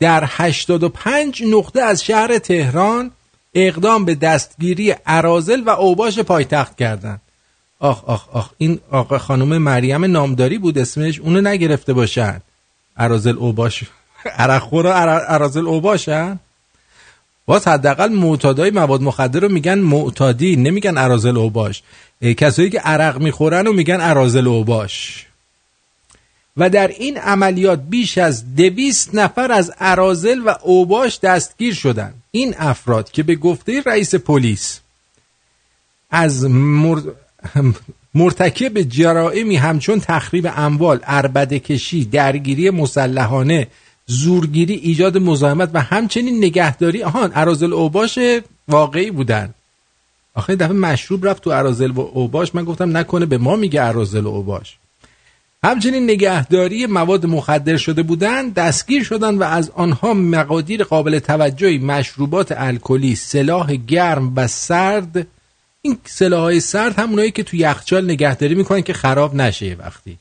در 85 نقطه از شهر تهران اقدام به دستگیری عرازل و اوباش پایتخت کردند. آخ آخ آخ این آقا خانم مریم نامداری بود اسمش اونو نگرفته باشن. عرازل اوباش عرقخور عرازل اوباشن. باز حداقل معتادای مواد مخدر رو میگن معتادی نمیگن عرازل اوباش. کسایی که عرق می‌خورن و میگن عرازل اوباش. و در این عملیات بیش از دویست نفر از عرازل و اوباش دستگیر شدند. این افراد که به گفته رئیس پلیس از مر... مرتکب جرائمی همچون تخریب اموال، اربده کشی، درگیری مسلحانه، زورگیری ایجاد مزاحمت و همچنین نگهداری آهان ارازل اوباش واقعی بودن آخه دفعه مشروب رفت تو ارازل و اوباش. من گفتم نکنه به ما میگه ارازل و اوباش. همچنین نگهداری مواد مخدر شده بودند دستگیر شدند و از آنها مقادیر قابل توجهی مشروبات الکلی سلاح گرم و سرد. این سلاحهای سرد همونایی که تو یخچال نگهداری می‌کنن که خراب نشه وقتی.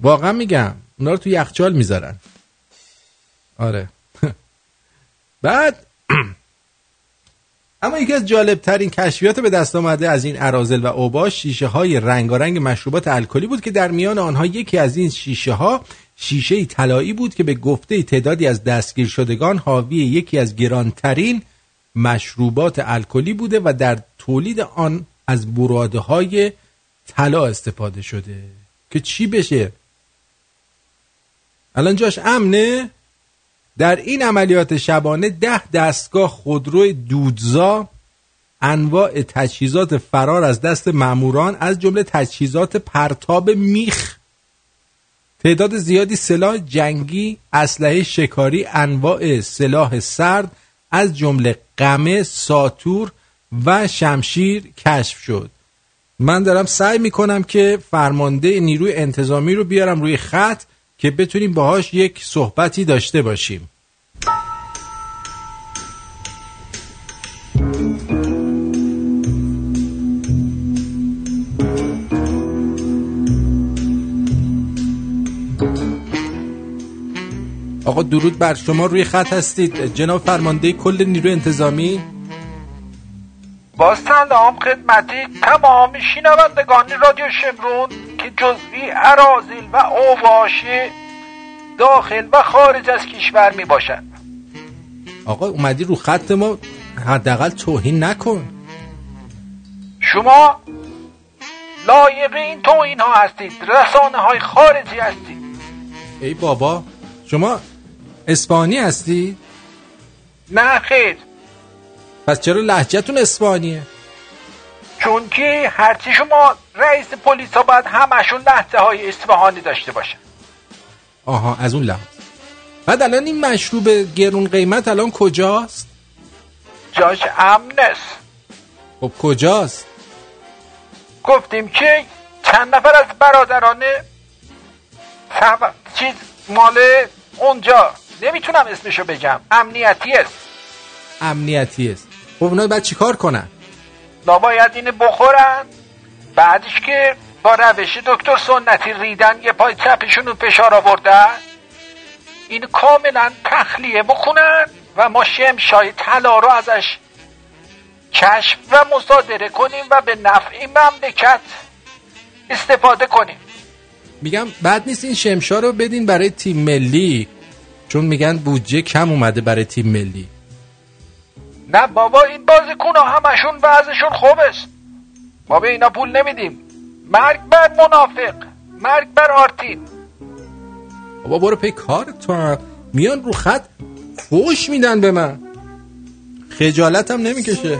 واقعا میگم اونا رو تو یخچال می‌ذارن. آره. بعد اما یکی از جالب ترین کشفیات به دست آمده از این ارازل و اوباش شیشه های رنگارنگ مشروبات الکلی بود که در میان آنها یکی از این شیشه ها شیشه طلایی بود که به گفته تعدادی از دستگیر شدگان حاوی یکی از گرانترین مشروبات الکلی بوده و در تولید آن از براده های طلا استفاده شده. که چی بشه؟ الان جاش امنه؟ در این عملیات شبانه ده دستگاه خودروی دودزا انواع تجهیزات فرار از دست ماموران از جمله تجهیزات پرتاب میخ تعداد زیادی سلاح جنگی اسلحه شکاری انواع سلاح سرد از جمله قمه ساتور و شمشیر کشف شد. من دارم سعی می‌کنم که فرمانده نیروی انتظامی رو بیارم روی خط. که بتونیم باهاش یک صحبتی داشته باشیم. آقا درود بر شما روی خط هستید. جناب فرمانده کل نیروی انتظامی؟ با سلام خدمتی تمام شنوندگان رادیو شمرون که جزوی ارازل و اوباشی داخل و خارج از کشور می باشند. آقا اومدی رو خط ما حداقل توهین نکن. شما لایق این توهین ها هستید رسانه های خارجی هستید. ای بابا شما اسپانی هستی؟ نه خیر. پس چرا لحجتون اسپانیه؟ چون که هرچی شما رئیس پلیس ها باید همشون لحظه های اصفهانی داشته باشن. آها از اون لحظه بعد الان این مشروب گرون قیمت الان کجاست؟ جاش امن است خب کجاست؟ گفتیم که چند نفر از برادران سب... چیز مال اونجا. نمی‌تونم اسمشو بگم. امنیتی است امنیتی است خب اونا باید چیکار کنن؟ لا باید اینه بخورن. بعدش که با روش دکتر سنتی ریدن یه پای چپشون رو فشار آوردن این کاملا تخلیه بکنن و ما شمشای طلا رو ازش کشف و مصادره کنیم و به نفع مملکت استفاده کنیم. میگم بعد نیست این شمشا رو بدین برای تیم ملی چون میگن بودجه کم اومده برای تیم ملی. نه بابا این بازیکن ها همشون وضعشون خوب است ما به اینا پول نمیدیم. مرگ بر منافق. مرگ بر آرتین. بابا برو پی کار تو هم. میان رو خط فوش میدن به من. خجالتم نمی‌کشه.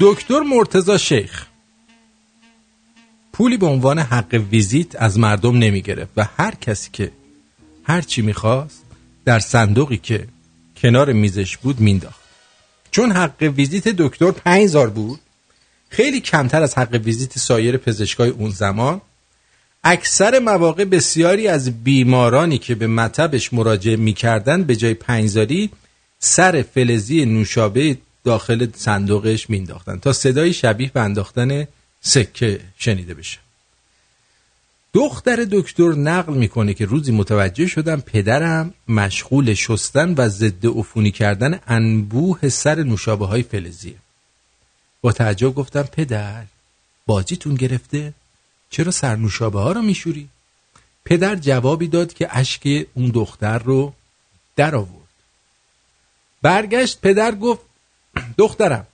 دکتر مرتزا شیخ. پولی به عنوان حق ویزیت از مردم نمی گرفت و هر کسی که هر چی می‌خواست در صندوقی که کنار میزش بود مینداخت چون حق ویزیت دکتر 5000 بود خیلی کمتر از حق ویزیت سایر پزشکای اون زمان. اکثر مواقع بسیاری از بیمارانی که به مطبش مراجعه می‌کردن به جای پنجزاری سر فلزی نوشابه داخل صندوقش مینداختن تا صدای شبیه به انداختن سکه شنیده بشه. دختر دکتر نقل می‌کنه که روزی متوجه شدم پدرم مشغول شستن و ضد عفونی کردن انبوه سر نوشابه های فلزیه. با تعجب گفتم پدر بازیتون گرفته؟ چرا سر نوشابه ها رو میشوری؟ پدر جوابی داد که اشک اون دختر رو در آورد برگشت پدر گفت دخترم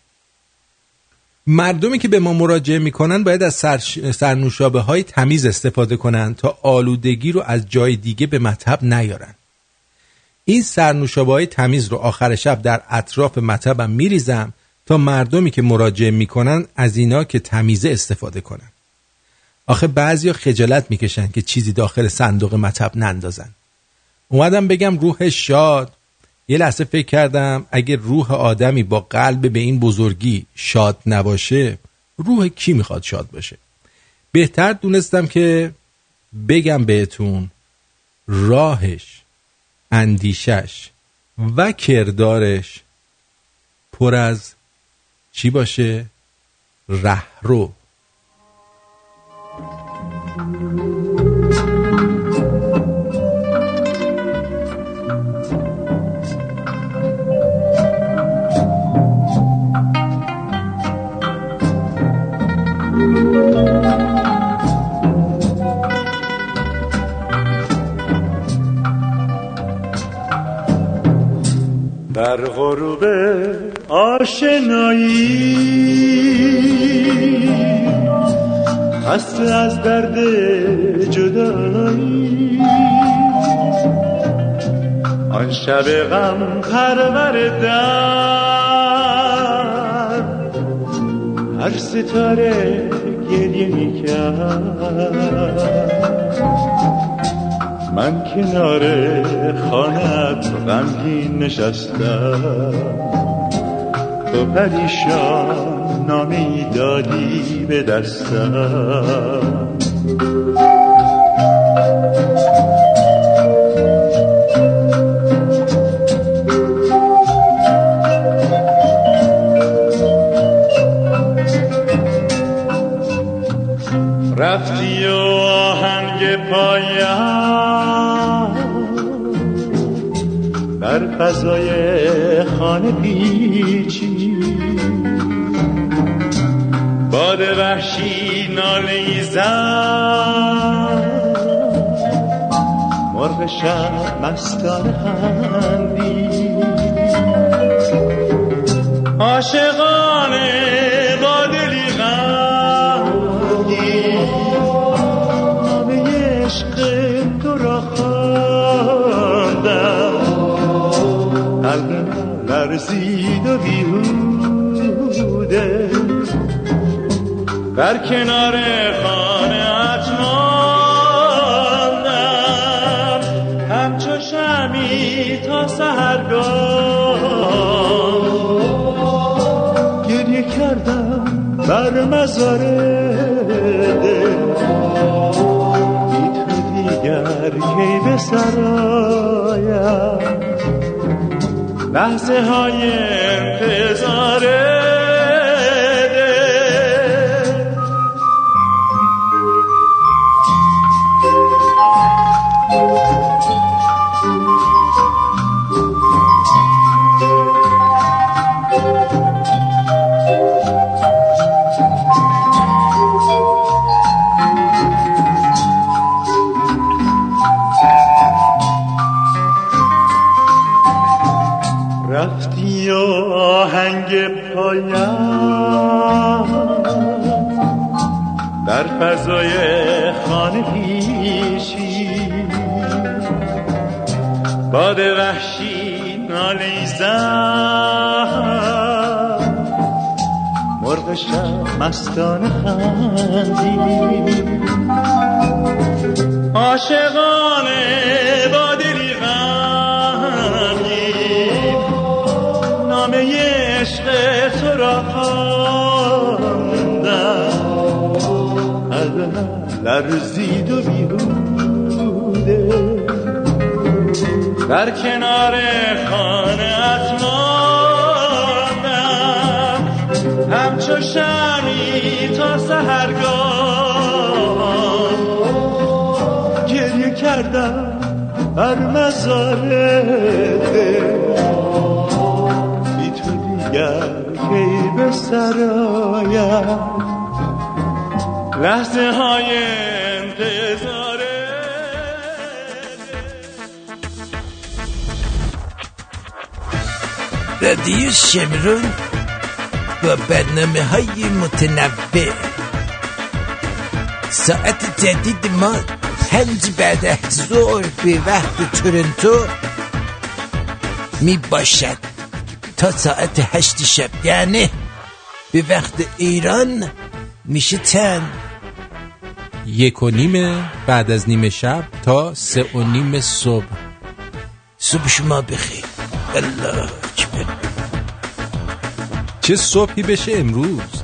مردمی که به ما مراجعه می‌کنن باید از سر... سرنوشابه های تمیز استفاده کنن تا آلودگی رو از جای دیگه به مطب نیارن. این سرنوشابه های تمیز رو آخر شب در اطراف مطبم میریزم تا مردمی که مراجعه می‌کنن از اینا که تمیزه استفاده کنن. آخه بعضیا خجالت می‌کشن که چیزی داخل صندوق مطب نندازن. اومدم بگم روح شاد یه لحظه فکر کردم اگه روح آدمی با قلب به این بزرگی شاد نباشه روح کی می‌خواد شاد باشه؟ بهتر دونستم که بگم بهتون راهش اندیشش و کردارش پر از چی باشه؟ رهرو. در غروب آشنایی. خسته از درد جدایی. آن شب غم پرور در هر ستاره گریه می‌کرد. من کنار خانت غمگین نشستم. تو پریشان نامی دادی به دستم. رفتی فضای خانه پیچی. باد وحشی ناله زن. مرغ شب مستانه خندی عاشقانه لرزید و بیهوده. در کنار خانه ماندم. همچو شمی تا سهرگاه گریه کردم بر مزار دل. دیگر کی به سرایم لحظه های انتظار مستانه خندی. عاشقانه با دلی غمگین. نامه عشق تو را خواندم. لرزید و بیهوده. در کنار خانه ماندم. همچو شمی تا سهرگاه گریه کردم بر مزار دل. بی تو دیگر کی به سرایم لحظه های انتظار. رادیو شمرون با برنامه های متنوع. ساعت جدید ما پنج بعد از ظهر به وقت تورنتو می باشد. تا ساعت هشت شب. یعنی به وقت ایران میشه تن یک و نیم بعد از نیمه شب تا سه و نیم صبح. صبح شما بخیر. الله. چه صبحی بشه امروز؟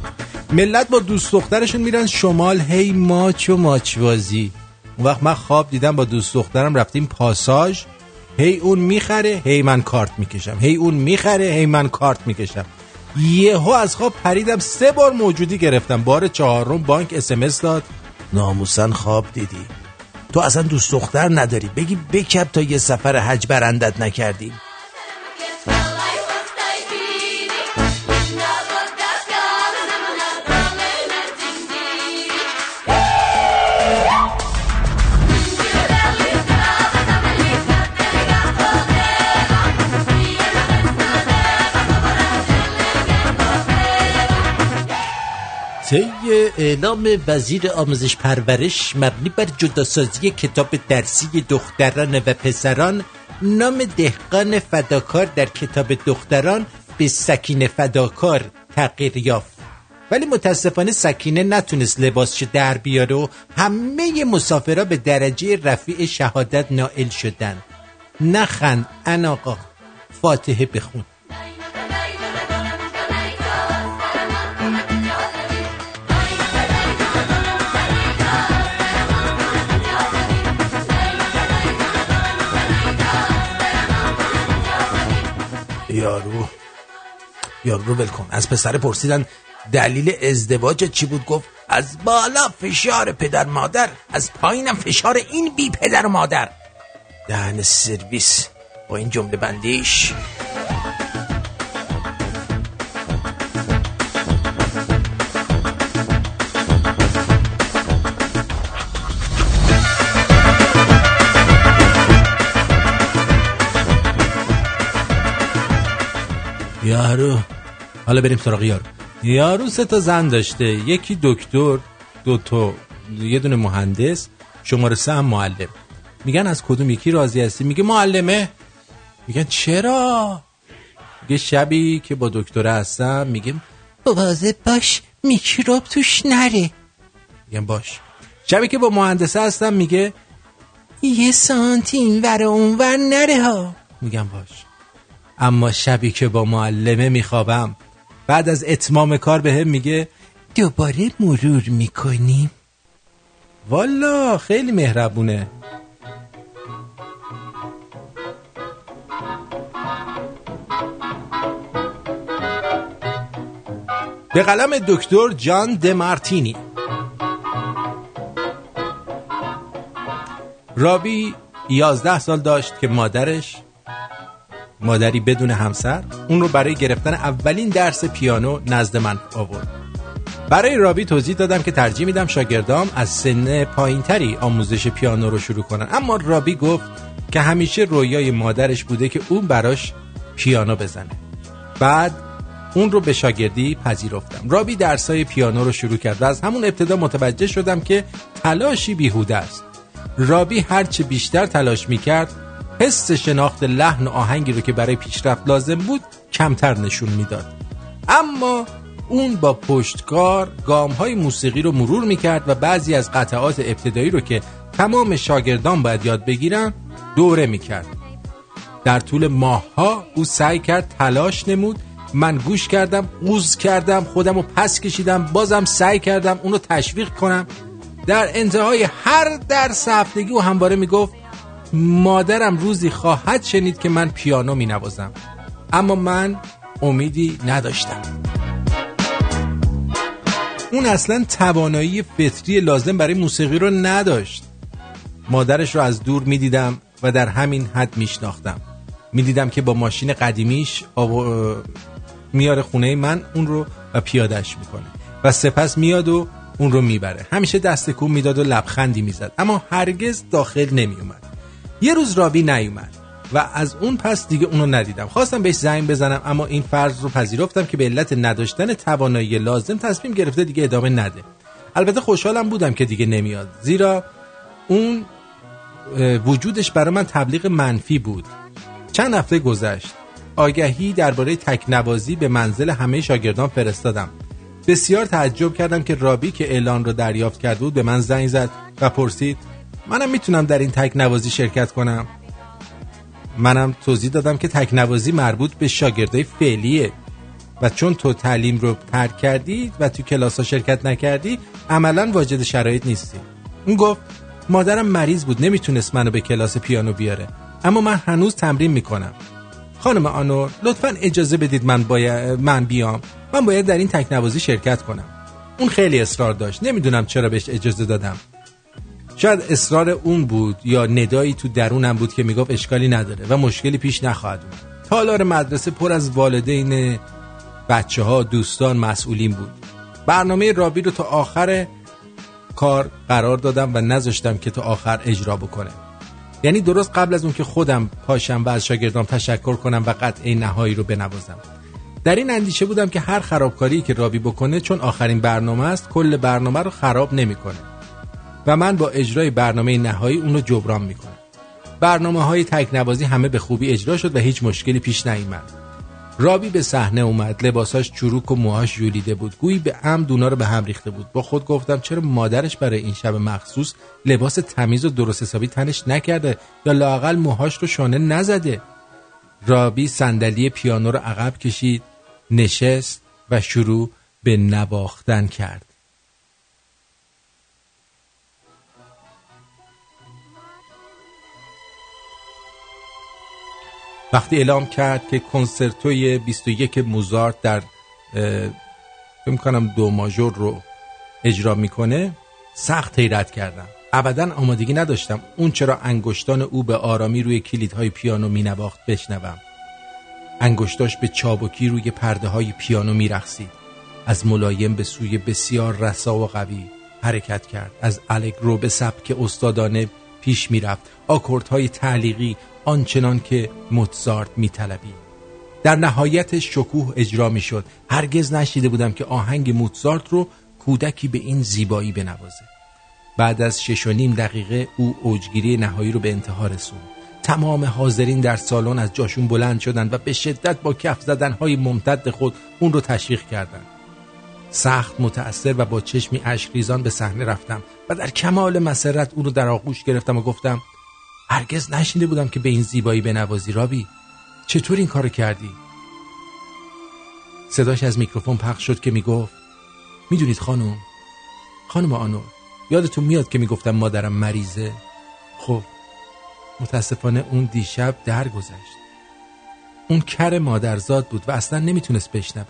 ملت با دوست دخترشون میرن شمال. هی ماچ و ماچوازی اون وقت من خواب دیدم با دوست دخترم رفتیم پاساژ. هی اون می‌خره هی من کارت می‌کشم. هی اون می‌خره هی من کارت می‌کشم. یهو از خواب پریدم سه بار موجودی گرفتم. بار چهارم بانک اسمس داد. ناموسن خواب دیدی. تو اصلا دوست دختر نداری. بگی بکب تا یه سفر حج برندت نکردیم طی اعلام وزیر آموزش پرورش مبنی بر جداسازی کتاب درسی دختران و پسران نام دهقان فداکار در کتاب دختران به سکینه فداکار تغییر یافت. ولی متاسفانه سکینه نتونست لباسش در بیاره و همه مسافرها به درجه رفیع شهادت نائل شدن نخند ان آقا فاتحه بخون. یارو. یارو رو ولکن از پسر پرسیدن دلیل ازدواج چی بود؟ گفت از بالا فشار پدر مادر از پایینم فشار این بی پدر مادر. دهن سرویس با این جمله بندیش. یارو. حالا بریم سراغ یارو. یارو سه تا زن داشته. یکی دکتر دو تا یه دونه مهندس شماره سه هم معلم. میگن از کدوم یکی راضی هستی؟ میگه معلمه. میگن چرا؟ میگه شبی که با دکتره هستم میگه بوازه باش میکروب توش نره. میگن باش. شبی که با مهندسه هستم میگه یه سانتی این ور اون ور نره ها. میگم باش. اما شبی که با معلمه میخوابم بعد از اتمام کار به میگه دوباره مرور می‌کنیم والا خیلی مهربونه. به قلم دکتر جان دمارتینی رابی یازده سال داشت که مادرش مادری بدون همسر اون رو برای گرفتن اولین درس پیانو نزد من آورد. برای رابی توضیح دادم که ترجیح میدم شاگردام از سن پایینتری آموزش پیانو رو شروع کنن. اما رابی گفت که همیشه رویای مادرش بوده که اون براش پیانو بزنه. بعد اون رو به شاگردی پذیرفتم. رابی درسای پیانو رو شروع کرد و از همون ابتدا متوجه شدم که تلاشی بیهوده است. رابی هرچه بیشتر تلاش می‌کرد حس شناخت لحن و آهنگی رو که برای پیشرفت لازم بود کمتر نشون می‌داد. اما اون با پشتکار گام های موسیقی رو مرور می‌کرد و بعضی از قطعات ابتدایی رو که تمام شاگردان باید یاد بگیرن دوره می‌کرد. در طول ماهها او سعی کرد تلاش نمود. من گوش کردم قوز کردم خودم رو پس کشیدم بازم سعی کردم اونو تشویق کنم. در انتهای هر درس هفتگی و همواره می‌گفت مادرم روزی خواهد شنید که من پیانو می نوازم. اما من امیدی نداشتم. اون اصلا توانایی فطری لازم برای موسیقی رو نداشت. مادرش رو از دور می دیدم و در همین حد می شناختم. می دیدم که با ماشین قدیمیش آو... میاره خونه من اون رو و پیادش می‌کنه و سپس میاد و اون رو می‌بره. همیشه دست کون می‌داد و لبخندی می‌زد. اما هرگز داخل نمیومد یه روز رابی نیومد و از اون پس دیگه اونو ندیدم. خواستم بهش زنگ بزنم اما این فرض رو پذیرفتم که به علت نداشتن توانایی لازم تصمیم گرفته دیگه ادامه نده. البته خوشحالم بودم که دیگه نمیاد. زیرا اون وجودش برای من تبلیغ منفی بود. چند هفته گذشت. آگهی درباره تکنوازی به منزل همه شاگردان فرستادم. بسیار تعجب کردم که رابی که اعلان رو دریافت کرده بود به من زنگ زد و پرسید منم می‌تونم در این تکنوازی شرکت کنم. منم توضیح دادم که تکنوازی مربوط به شاگردای فعلیه. و چون تو تعلیم رو ترک کردی و تو کلاس ها شرکت نکردی عملا واجد شرایط نیستی. اون گفت مادرم مریض بود نمی‌تونست منو به کلاس پیانو بیاره. اما من هنوز تمرین می‌کنم. خانم آنور لطفا اجازه بدید من باید من بیام. من باید در این تکنوازی شرکت کنم. اون خیلی اصرار داشت. نمی‌دونم چرا بهش اجازه دادم. شاید اصرار اون بود یا ندایی تو درونم بود که می‌گفت اشکالی نداره و مشکلی پیش نخواهد اومد. تالار مدرسه پر از والدین بچه ها دوستان مسئولین بود. برنامه رابی رو تا آخر کار قرار دادم و نذاشتم که تا آخر اجرا بکنه. یعنی درست قبل از اون که خودم پاشم و از شاگردام تشکر کنم و قطعه نهایی رو بنوازم. در این اندیشه بودم که هر خرابکاری که رابی بکنه چون آخرین برنامه است کل برنامه رو خراب نمی‌کنه. و من با اجرای برنامه نهایی اون رو جبران می‌کنم. برنامه های تکنوازی همه به خوبی اجرا شد و هیچ مشکلی پیش نیامد رابی به صحنه اومد لباساش چروک و موهاش جولیده بود. گویی به عمد دونا رو به هم ریخته بود. با خود گفتم چرا مادرش برای این شب مخصوص لباس تمیز و درست حسابی تنش نکرده یا لاقل موهاش رو شانه نزده؟ رابی صندلی پیانو رو عقب کشید نشست و شروع به نواختن کرد. وقتی اعلام کرد که کنسرتوی 21 موزارت در فکر کنم دو ماژور رو اجرا می‌کنه سخت حیرت کردم. ابدا آمادگی نداشتم اون چرا انگشتان او به آرامی روی کلیدهای پیانو مینواخت بشنوم. انگشتاش به چابکی روی پرده های پیانو میرخسید از ملایم به سوی بسیار رسا و قوی حرکت کرد. از الگرو به سبک استادانه پیش می‌رفت. آکوردهای تعلیقی آنچنان که موتزارت میطلبید در نهایت شکوه اجرا می‌شد. هرگز نشیده بودم که آهنگ موتزارت رو کودکی به این زیبایی بنوازه. بعد از شش و نیم دقیقه او اوجگیری نهایی رو به انتها رسوند. تمام حاضرین در سالن از جاشون بلند شدند و به شدت با کف زدنهای ممتد خود اون رو تشویق کردند. سخت متأثر و با چشمی اشکریزان به صحنه رفتم و در کمال مسرت اون رو در آغوش گرفتم و گفتم هرگز نشینده بودم که به این زیبایی بنوازی رابی. چطور این کارو کردی؟ صداش از میکروفون پخش شد که می‌گفت می‌دونید خانم؟ خانم آنور یادتون میاد که می‌گفتم مادرم مریضه؟ خب متاسفانه اون دیشب درگذشت. اون کر مادرزاد بود و اصلا نمی‌تونست بشنوه.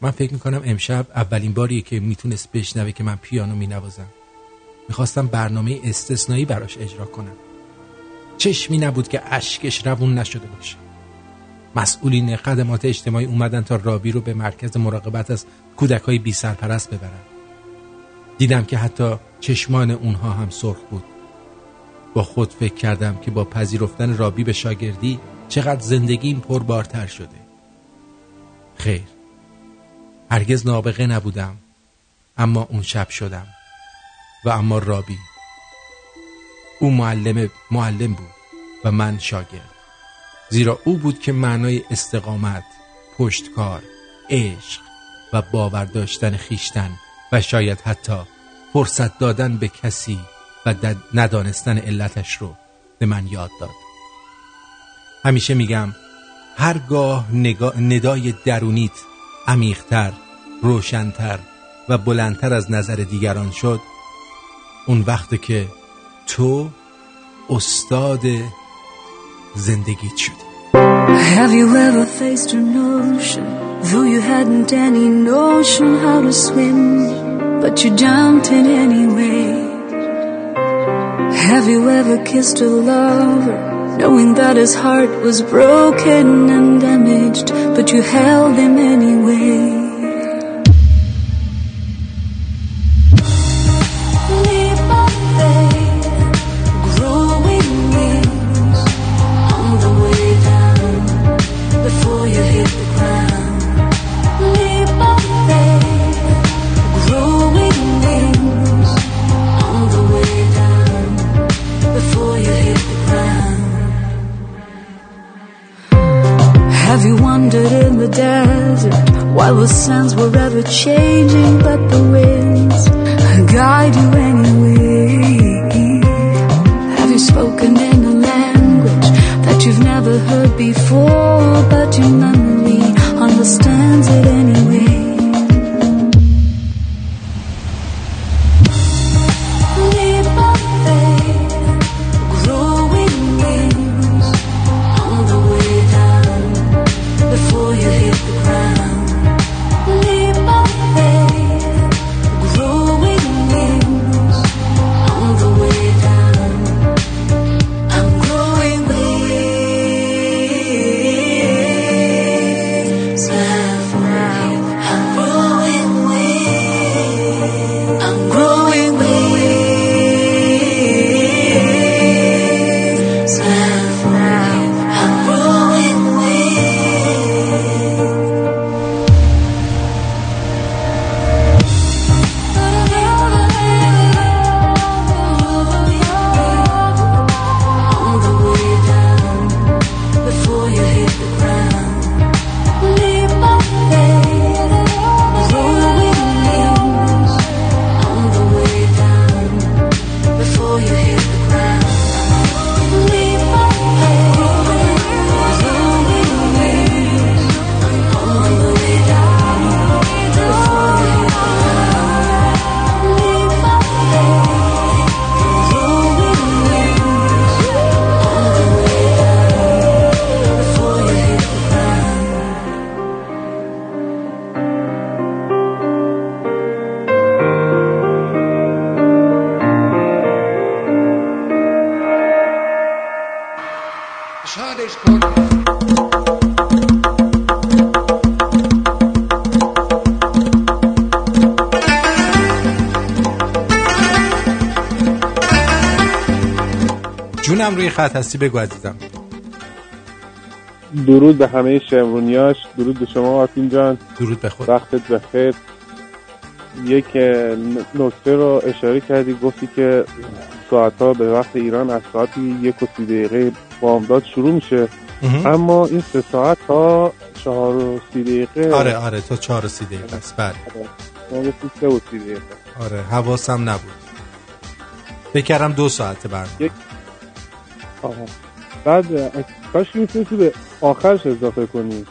من فکر می‌کنم امشب اولین باریه که می‌تونست بشنوه که من پیانو مینوازم. می‌خواستم برنامه استثنایی براش اجرا کنم. چشمی نبود که اشکش روون نشده باشه. مسئولین خدمات اجتماعی اومدن تا رابی رو به مرکز مراقبت از کودک های بی سرپرست ببرن. دیدم که حتی چشمان اونها هم سرخ بود. با خود فکر کردم که با پذیرفتن رابی به شاگردی چقدر زندگیم پربارتر شده. خیر. هرگز نابغه نبودم اما اون شب شدم. و اما رابی او معلم معلم بود. و من شاگرد. زیرا او بود که معنای استقامت پشتکار عشق و باور داشتن خیشتن و شاید حتی فرصت دادن به کسی و ندانستن علتش رو به من یاد داد. همیشه میگم هرگاه ندای درونیت عمیقتر روشنتر و بلندتر از نظر دیگران شد اون وقت که تو استاد زندگیت شدی Have you ever faced an ocean Though you hadn't any notion how to swim But you jumped in anyway Have you ever kissed a lover Knowing that his heart was broken and damaged But you held him anyway 谁 خط هستی بگو عزیزم. درود به همه شمرونیاش. درود به شما آرتین جان. درود به خود وقتت بخیر یک نکته رو اشاره کردی گفتی که ساعت ها به وقت ایران از ساعت یک و سی دقیقه بامداد شروع میشه. اما این سه ساعت ها چهار و سی دقیقه. آره آره تا چهار و سی دقیقه است. بله. شما گفتی سه و سی دقیقه. آره حواسم نبود. کردم دو ساعته برنامه. یک. بعد کاش می‌تونستی به آخرش اضافه کنی.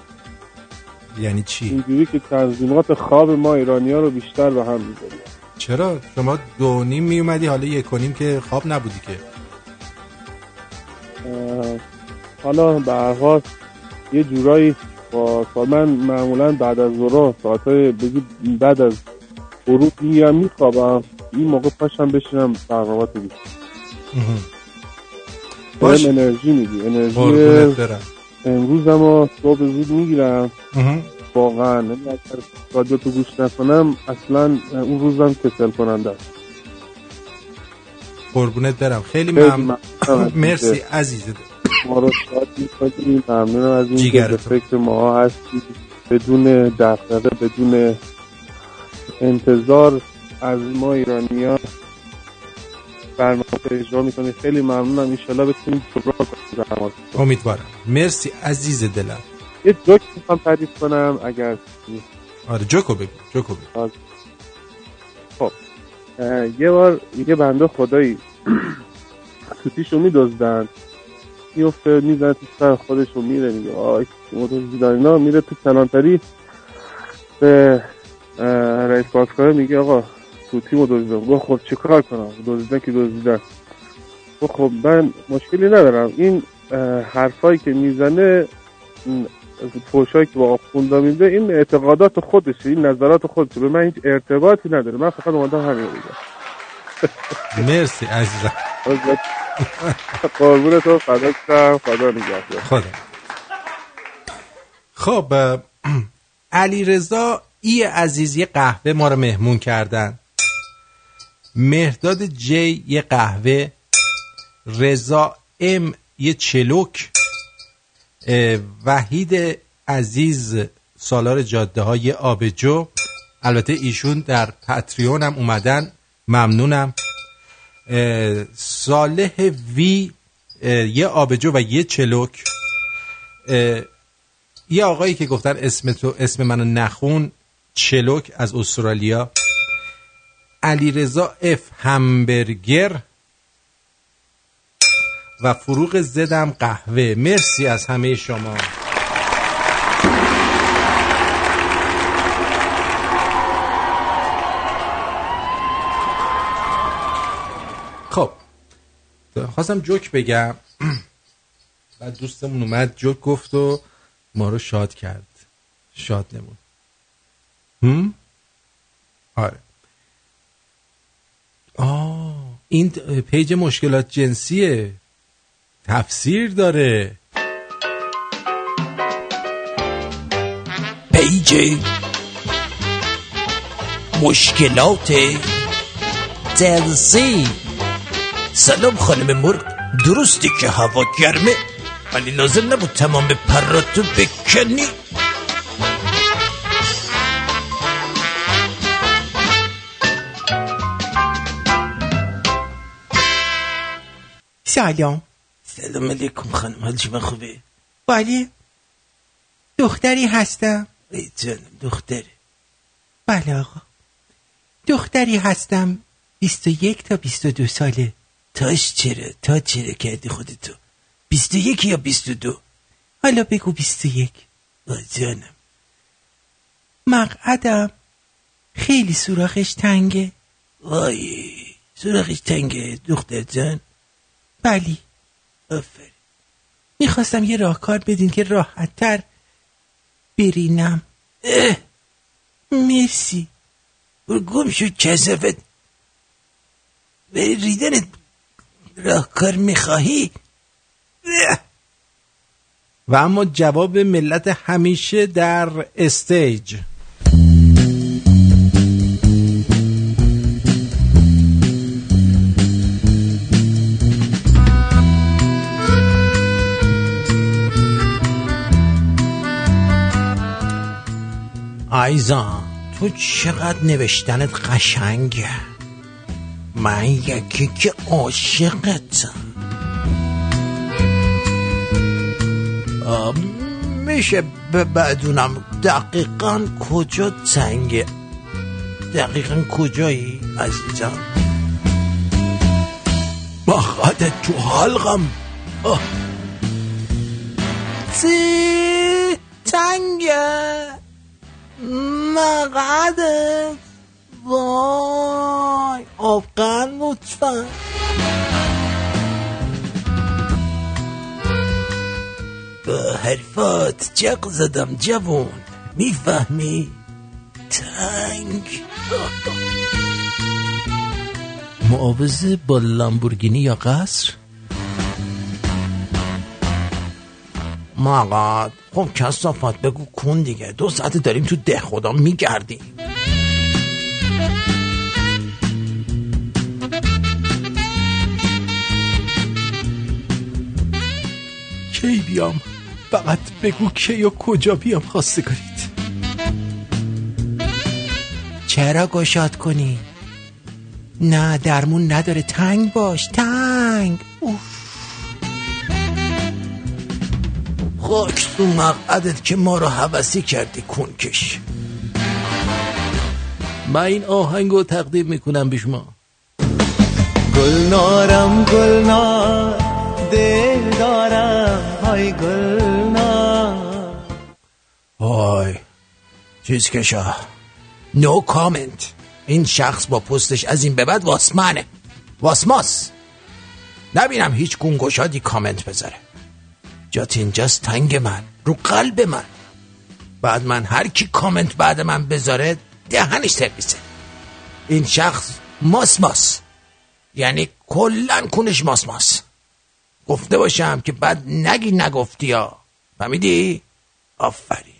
یعنی چی؟ اینجوری که تنظیمات خواب ما ایرانی ها رو بیشتر به هم می‌ذاری چرا؟ شما دو نیم می اومدی حالا یک و نیم که خواب نبودی که. حالا به هر یه جورایی با من معمولا بعد از ظهر ساعت های بعد از غروب میگم میخوابم. این موقع پاشم بشینم برنامه تو باش. انرژی میدی انرژی امروز اما صبح زود می‌گیرم. واقعا. یعنی اگر رادیو تو گوش نکنم اصلا اون روزم کسل کننده است. قربونت برم. خیلی ممنون. مرسی عزیز ما رو شاد می‌کنیم ممنونم از این که فکر ما هستی. بدون دقدقه بدون انتظار از ما ایرانی ها برنامه رو اجرا می‌کنیم خیلی ممنونم. ایشالله بتونیم کنیم زحمات. امیدوارم. مرسی عزیز دلم. یه جوک می‌خوام تعریف کنم اگر آره جوکو بگو جوکو بگو. خب اه، یه بار یه بنده خدایی توتیشو میدزدن. میفته می‌زنه تو سر خودشو میره میگه آی اینا. میره تو کلانتری به رئیس پاسکاره میگه آقا توتی مدزدن گفت خب چه کار کنم؟ دزدیدن که دزدیدن. گفت خب من مشکلی ندارم. این حرفایی که می‌زنه فوشایی که با آخوندا میده این اعتقادات خودشه این نظرات خودشه. به من هیچ ارتباطی نداره. من فقط اومدم همین رو بگم مرسی عزیزم. قربون تو فدا کنم نگهدار. خدا. خب علی رضا ای عزیز یه قهوه ما رو مهمون کردن. مهداد جی یه قهوه رضا ام یه چلوک وحید عزیز سالار جاده های آبجو. البته ایشون در پتریون هم اومدن. ممنونم. صالح وی یه آبجو و یه چلوک. یه آقایی که گفتن اسم تو اسم منو نخون چلوک از استرالیا. علیرضا اف همبرگر و فروغ زدم قهوه. مرسی از همه شما. خب خواستم جوک بگم. بعد دوستمون اومد جوک گفت و ما رو شاد کرد. شاد نمون. هم؟ آره. آه این پیج مشکلات جنسیه. تفسیر داره. پیج مشکلات جنسی. سلام خانم مرغ. درستی که هوا گرمه ولی لازم نبود تمام پراتو بکنی. سلام سلام علیکم خانم حال شما خوبه بله دختری هستم. ای جانم دختره بله آقا. دختری هستم 21 تا 22 ساله. تاش چرا؟ تا چرا کردی خودتو؟ 21 یا 22 حالا بگو 21 آه جانم. مقعدم. خیلی سوراخش تنگه. وای سوراخش تنگه دختر جان. بلی. آفرین. می‌خواستم یه راهکار بدین که راحتتر برینم. اه. مرسی. گم شو کسافت بری ریدنت. راهکار می‌خواهی؟ اه. و اما جواب ملت همیشه در استیج. آیزا تو چقدر نوشتنت قشنگه. من یکی که عاشقتم میشه ب- بدونم دقیقا کجا تنگه. دقیقا کجایی عزیزم؟ مقعدت تو حلقم. تنگه. مقعدت وای. آفغان لطفا. با حرفات جق زدم جوون. می‌فهمی؟ تنگ. معاوضه با لامبورگینی یا قصر؟ مقاد خب کسافت بگو کن دیگه. دو ساعت داریم تو ده خدا میگردیم. کی بیام؟ فقط بگو کی و کجا بیام خواستگارید چرا گشاد کنی؟ نه درمون نداره. تنگ باش تنگ. اوف. خاک تو مقعدت که ما رو حوثی کردی کنکش من این آهنگ رو تقدیم می‌کنم به شما. گلنارم گلنار دل دارم های گلنار. وای چیز کشا. نو کامنت این شخص با پستش از این به بعد واسمنه واسماس. نبینم هیچ گونگشادی کامنت بذاره. جات اینجاست تنگ من رو قلب من. بعد من هر کی کامنت بعد من بذاره دهنش سرویسه این شخص ماس ماس. یعنی کلن کنش ماس ماس. گفته باشم که بعد نگی نگفتی یا فهمیدی؟ آفرین.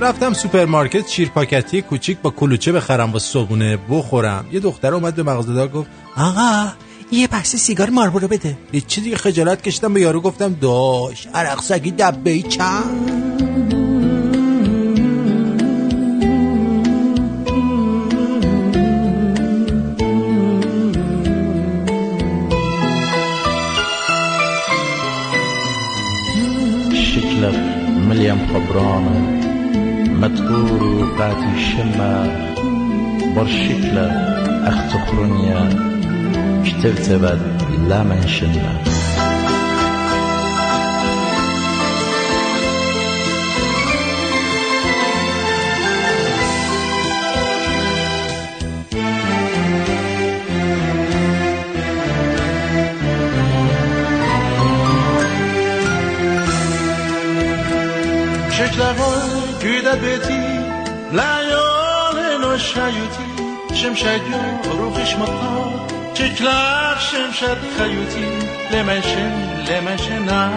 رفتم سوپرمارکت شیرپاکتی کوچیک با کلوچه بخرم با صبونه بخورم. یه دختر اومد به مغازه‌دار گفت آقا یه بسته سیگار ماربورو بده. هیچ دیگه خجالت کشیدم به یارو گفتم داش عرق سگی دبه ای چند شكلك خبرانة مدكور وقاتي شمة برشكلة أخت خرنيا كترتبت لا منشنة شکلقای گیده بیتی لیال نوشیوتی شمشد یا روخش مطا شکلق شمشد خیوتی لمشه لمشه نه.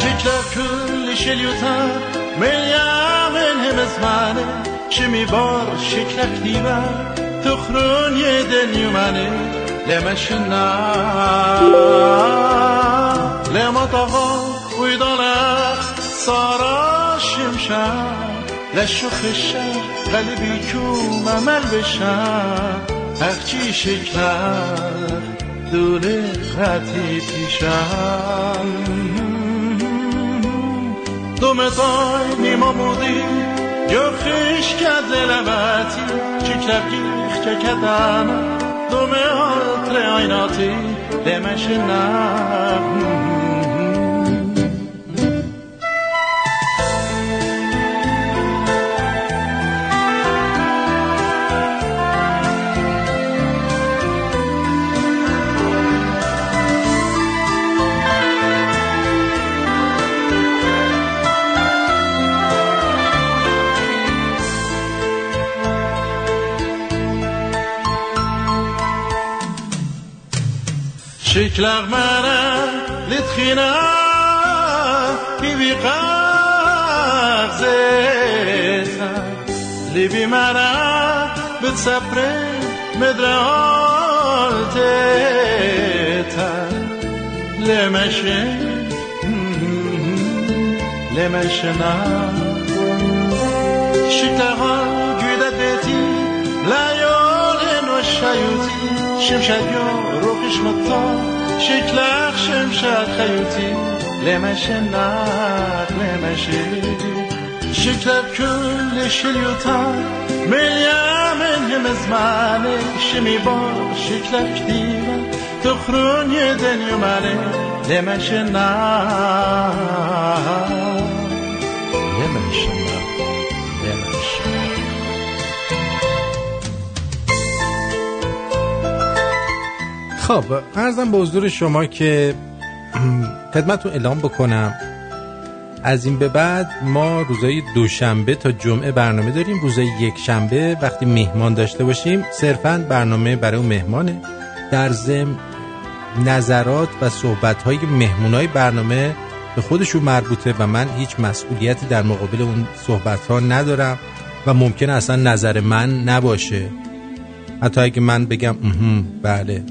شکلق کل شلیوتا ملیامن هم زمانه شمی بار شکلق دیوه تخرون یه دنیومنه لمشه نه. لما تاها ویدانه سارا شمشم لشو خشم قلبی کیوم عمل بشم هرچی شکلم دوله خطی پیشم. دومتای نیما مودی یا خش کد لبتی شکلم گیخ که کدم دومه هاتر آیناتی لمش نم شکلق منه لتخینا بیبی قغزتا لیبی منه بتصبر مدرالتتا لمشه لمشه نه شکلقا گویده دیتی لیال نوشیوتی شمشد یا روخش مطا شکلق شمشد خیوتی لمشه نق لمشه شکلق کل شلیوتا ملیامن هم زمانه شمی بار شکلق دیوه تخرون یه دنیو منه خب ارزم به حضور شما که خدمتتون اعلام بکنم. از این به بعد ما روزای دوشنبه تا جمعه برنامه داریم. روزای یک شنبه وقتی مهمان داشته باشیم صرفا برنامه برای اون مهمانه. در ضمن نظرات و صحبت های مهمون برنامه به خودشون مربوطه و من هیچ مسئولیتی در مقابل اون صحبت ها ندارم و ممکنه اصلا نظر من نباشه. حتی اگه من بگم بله.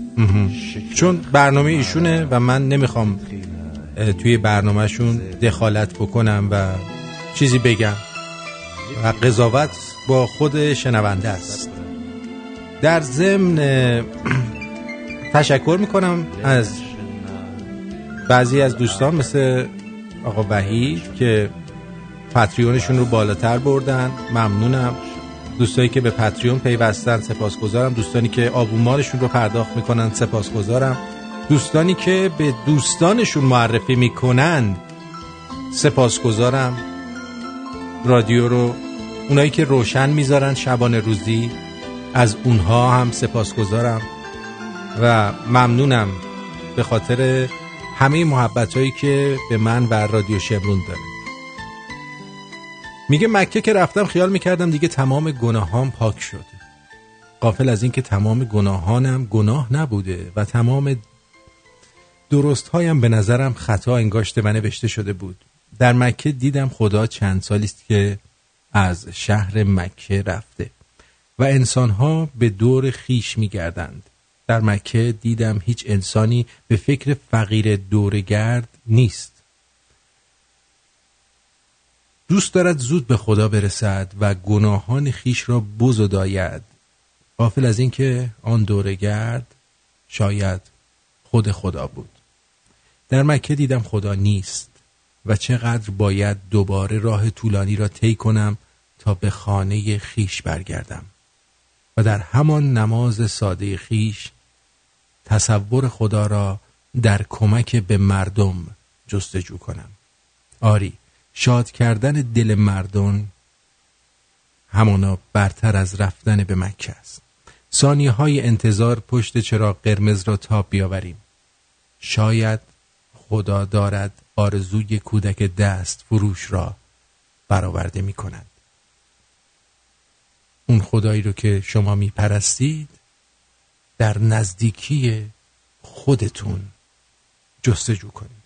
چون برنامه ایشونه و من نمی‌خوام توی برنامهشون دخالت بکنم و چیزی بگم. و قضاوت با خود شنونده است. در ضمن تشکر می‌کنم از بعضی از دوستان مثل آقا وحید که پتریونشون رو بالاتر بردن. ممنونم. دوستانی که به پتریون پیوستن سپاسگزارم. دوستانی که آبومارشون رو پرداخت می‌کنن سپاسگزارم. دوستانی که به دوستانشون معرفی می‌کنند سپاسگزارم. رادیو رو اونایی که روشن می‌ذارن شبانه روزی از اونها هم سپاسگزارم و ممنونم به خاطر همه محبت هایی که به من و رادیو شمرون داره میگه مکه که رفتم خیال می‌کردم دیگه تمام گناهام پاک شده. قافل از اینکه تمام گناهانم گناه نبوده و تمام درست هایم به نظرم خطا انگاشته و نوشته شده بود. در مکه دیدم خدا چند سالی است که از شهر مکه رفته و انسانها به دور خیش میگردند. در مکه دیدم هیچ انسانی به فکر فقیر دورگرد نیست. دوست دارد زود به خدا برسد و گناهان خیش را بزداید غافل از اینکه آن دورگرد شاید خود خدا بود. در مکه دیدم خدا نیست و چقدر باید دوباره راه طولانی را طی کنم تا به خانه خیش برگردم. و در همان نماز ساده خیش تصور خدا را در کمک به مردم جستجو کنم. آری شاد کردن دل مردم همانا برتر از رفتن به مکه است. ثانیه های انتظار پشت چراغ قرمز را تاب بیاوریم. شاید خدا دارد آرزوی کودک دست فروش را برآورده می کند اون خدایی رو که شما می پرستید در نزدیکی خودتون جستجو کنید.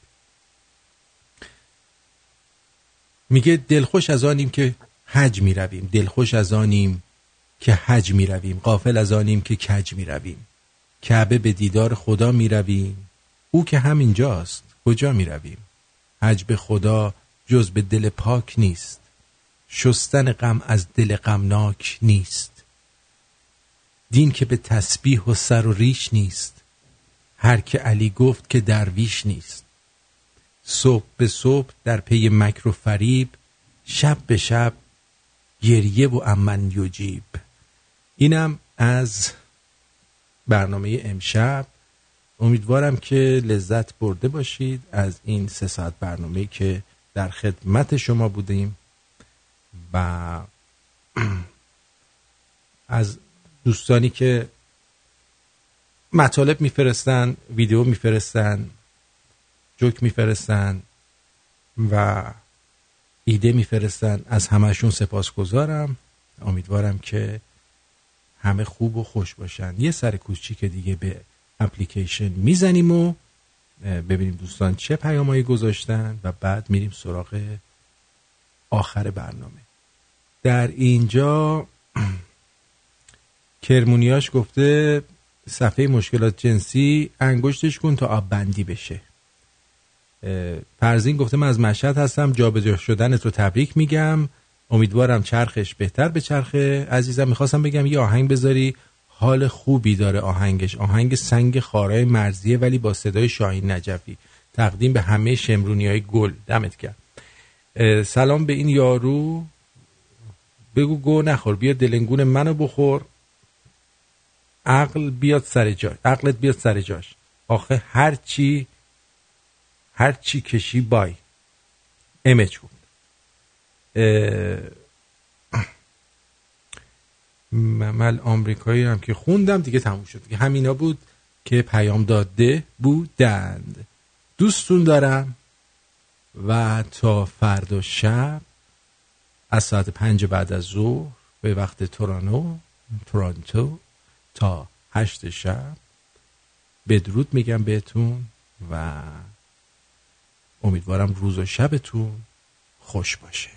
میگه دلخوش از آنیم که حج می رویم دلخوش از آنیم که حج می رویم قافل از آنیم که کج می رویم کعبه به دیدار خدا می رویم او که همینجاست کجا می رویم حج به خدا جز به دل پاک نیست. شستن غم از دل غمناک نیست. دین که به تسبیح و سر و ریش نیست. هر که علی گفت که درویش نیست. صبح به صبح در پی مکر و فریب شب به شب گریه و امن یجیب. اینم از برنامه امشب. امیدوارم که لذت برده باشید از این سه ساعت برنامه که در خدمت شما بودیم و از دوستانی که مطالب میفرستن ویدیو میفرستن جوک میفرستن و ایده میفرستن. از همشون سپاسگزارم. امیدوارم که همه خوب و خوش باشن. یه سر کوچیک دیگه به اپلیکیشن می‌زنیم و ببینیم دوستان چه پیامایی گذاشتن و بعد میریم سراغ آخر برنامه. در اینجا کرمونیاش گفته صفحه مشکلات جنسی انگشتش کن تا آب بندی بشه. فرزین گفته من از مشهد هستم جابجا شدن تو تبریک میگم. امیدوارم چرخش بهتر به چرخه عزیزم. می‌خواستم بگم یه آهنگ بذاری. حال خوبی داره آهنگش. آهنگ سنگ خارای مرزیه ولی با صدای شاهین نجفی. تقدیم به همه شمرونی های گل. دمت کرد سلام به این یارو. بگو گو نخور. بیا دلنگون منو بخور. عقل بیاد سر جاش عقلت بیاد سر جاش. آخه هر چی هر چی کشی بای. امچ بود ممل آمریکایی هم که خوندم دیگه تموم شد. دیگه همینا بود که پیام داده بودند. دوستون دارم و تا فردا شب از ساعت پنج بعد از ظهر به وقت تورانو تورانتو تا هشت شب. بدرود میگم بهتون و امیدوارم روز و شبتون خوش باشه.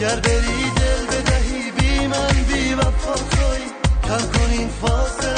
گر بری دل بدهی بی من بی وفا کن این فاصله.